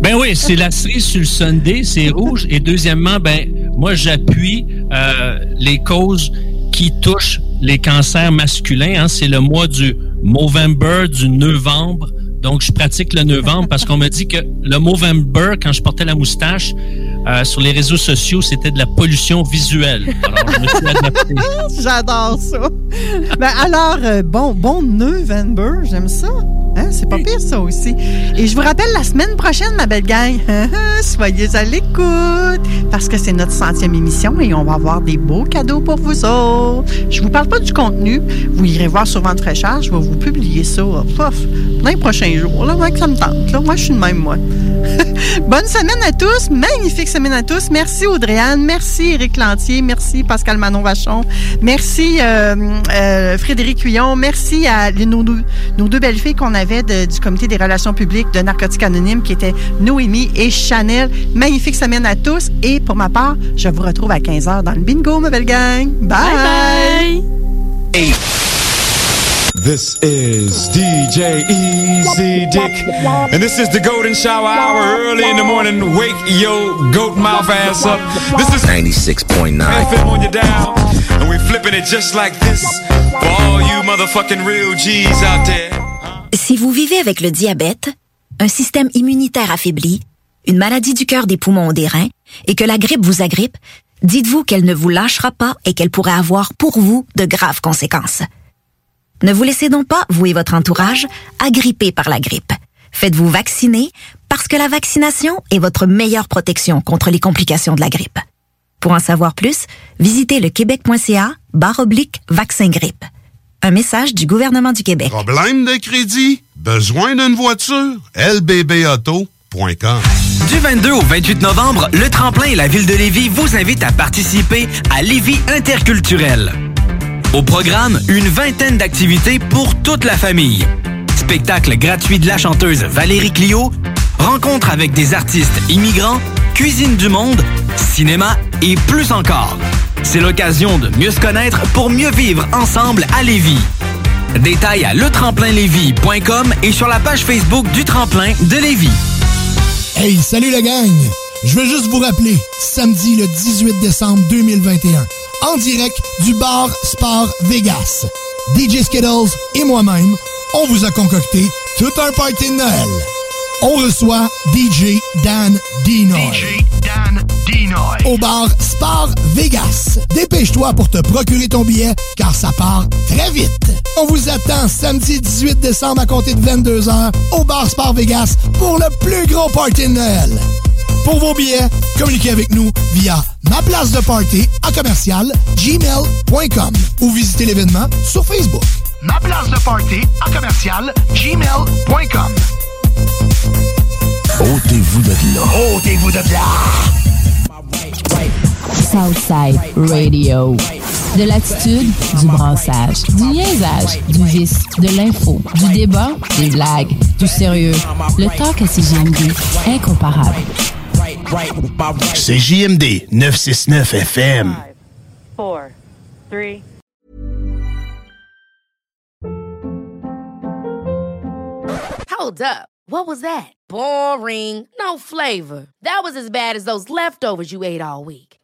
Ben oui, c'est la cerise sur le Sunday, c'est rouge. Et deuxièmement, ben moi j'appuie euh, les causes qui touchent les cancers masculins. hein. C'est le mois du Movember, du novembre. Donc je pratique le novembre parce qu'on me dit que le Movember, quand je portais la moustache, euh, sur les réseaux sociaux, c'était de la pollution visuelle. <laughs> J'adore ça. Ben alors, euh, bon, bon November, j'aime ça. Hein, c'est pas pire ça aussi. Et je vous rappelle la semaine prochaine, ma belle gang, <laughs> soyez à l'écoute parce que c'est notre centième émission et on va avoir des beaux cadeaux pour vous autres. Je vous parle pas du contenu, vous irez voir sur Vente très cher, je vais vous publier ça, euh, pof, dans les prochains jours. Là, moi, que ça me tente. Là, moi, je suis de même, moi. <laughs> Bonne semaine à tous, magnifique semaine à tous. Merci Audrey-Anne, merci Éric Lantier, merci Pascal Manon-Vachon, merci euh, euh, Frédéric Huillon, merci à les- nos, deux- nos deux belles filles qu'on avait de- du comité des relations publiques de Narcotiques Anonymes qui étaient Noémie et Chanel. Magnifique semaine à tous et pour ma part, je vous retrouve à 15h dans le bingo, ma belle gang. Bye! This is DJ Easy Dick, and this is the Golden Shower Hour early in the morning. Wake your goat mouth ass up. This is 96.9. FM on your dial. And And we flipping it just like this for all you motherfucking real G's out there. Si vous vivez avec le diabète, un système immunitaire affaibli, une maladie du cœur, des poumons ou des reins, et que la grippe vous agrippe, dites-vous qu'elle ne vous lâchera pas et qu'elle pourrait avoir pour vous de graves conséquences. Ne vous laissez donc pas, vous et votre entourage, agripper par la grippe. Faites-vous vacciner parce que la vaccination est votre meilleure protection contre les complications de la grippe. Pour en savoir plus, visitez le québec.ca barre oblique vaccin grippe. Un message du gouvernement du Québec. Problème de crédit? Besoin d'une voiture? lbbauto.com Du 22 au 28 novembre, le Tremplin et la Ville de Lévis vous invitent à participer à Lévis Interculturel. Au programme, une vingtaine d'activités pour toute la famille. Spectacle gratuit de la chanteuse Valérie Clio, rencontre avec des artistes immigrants, cuisine du monde, cinéma et plus encore. C'est l'occasion de mieux se connaître pour mieux vivre ensemble à Lévis. Détails à letremplinlévis.com et sur la page Facebook du Tremplin de Lévis. Hey, salut la gang! Je veux juste vous rappeler, samedi le 18 décembre 2021, en direct du bar Sport Vegas. DJ Skittles et moi-même, on vous a concocté tout un party de Noël. On reçoit DJ Dan Dinoy. DJ Dan Dinoy. Au bar Sport Vegas. Dépêche-toi pour te procurer ton billet, car ça part très vite. On vous attend samedi 18 décembre à compter de 22h au bar Sport Vegas pour le plus gros party de Noël. Pour vos billets, communiquez avec nous via ma place de party en commercial gmail.com ou visitez l'événement sur Facebook. Ma place de party en commercial gmail.com. Ôtez-vous de là. Ôtez-vous de là. Southside Radio. De l'attitude, du brassage, du niaisage, du vice, de l'info, du débat, des blagues, du sérieux. Le talk à CGMD, incomparable. C'est JMD 969 FM. four, three. Hold up. What was that? Boring. No flavor. That was as bad as those leftovers you ate all week.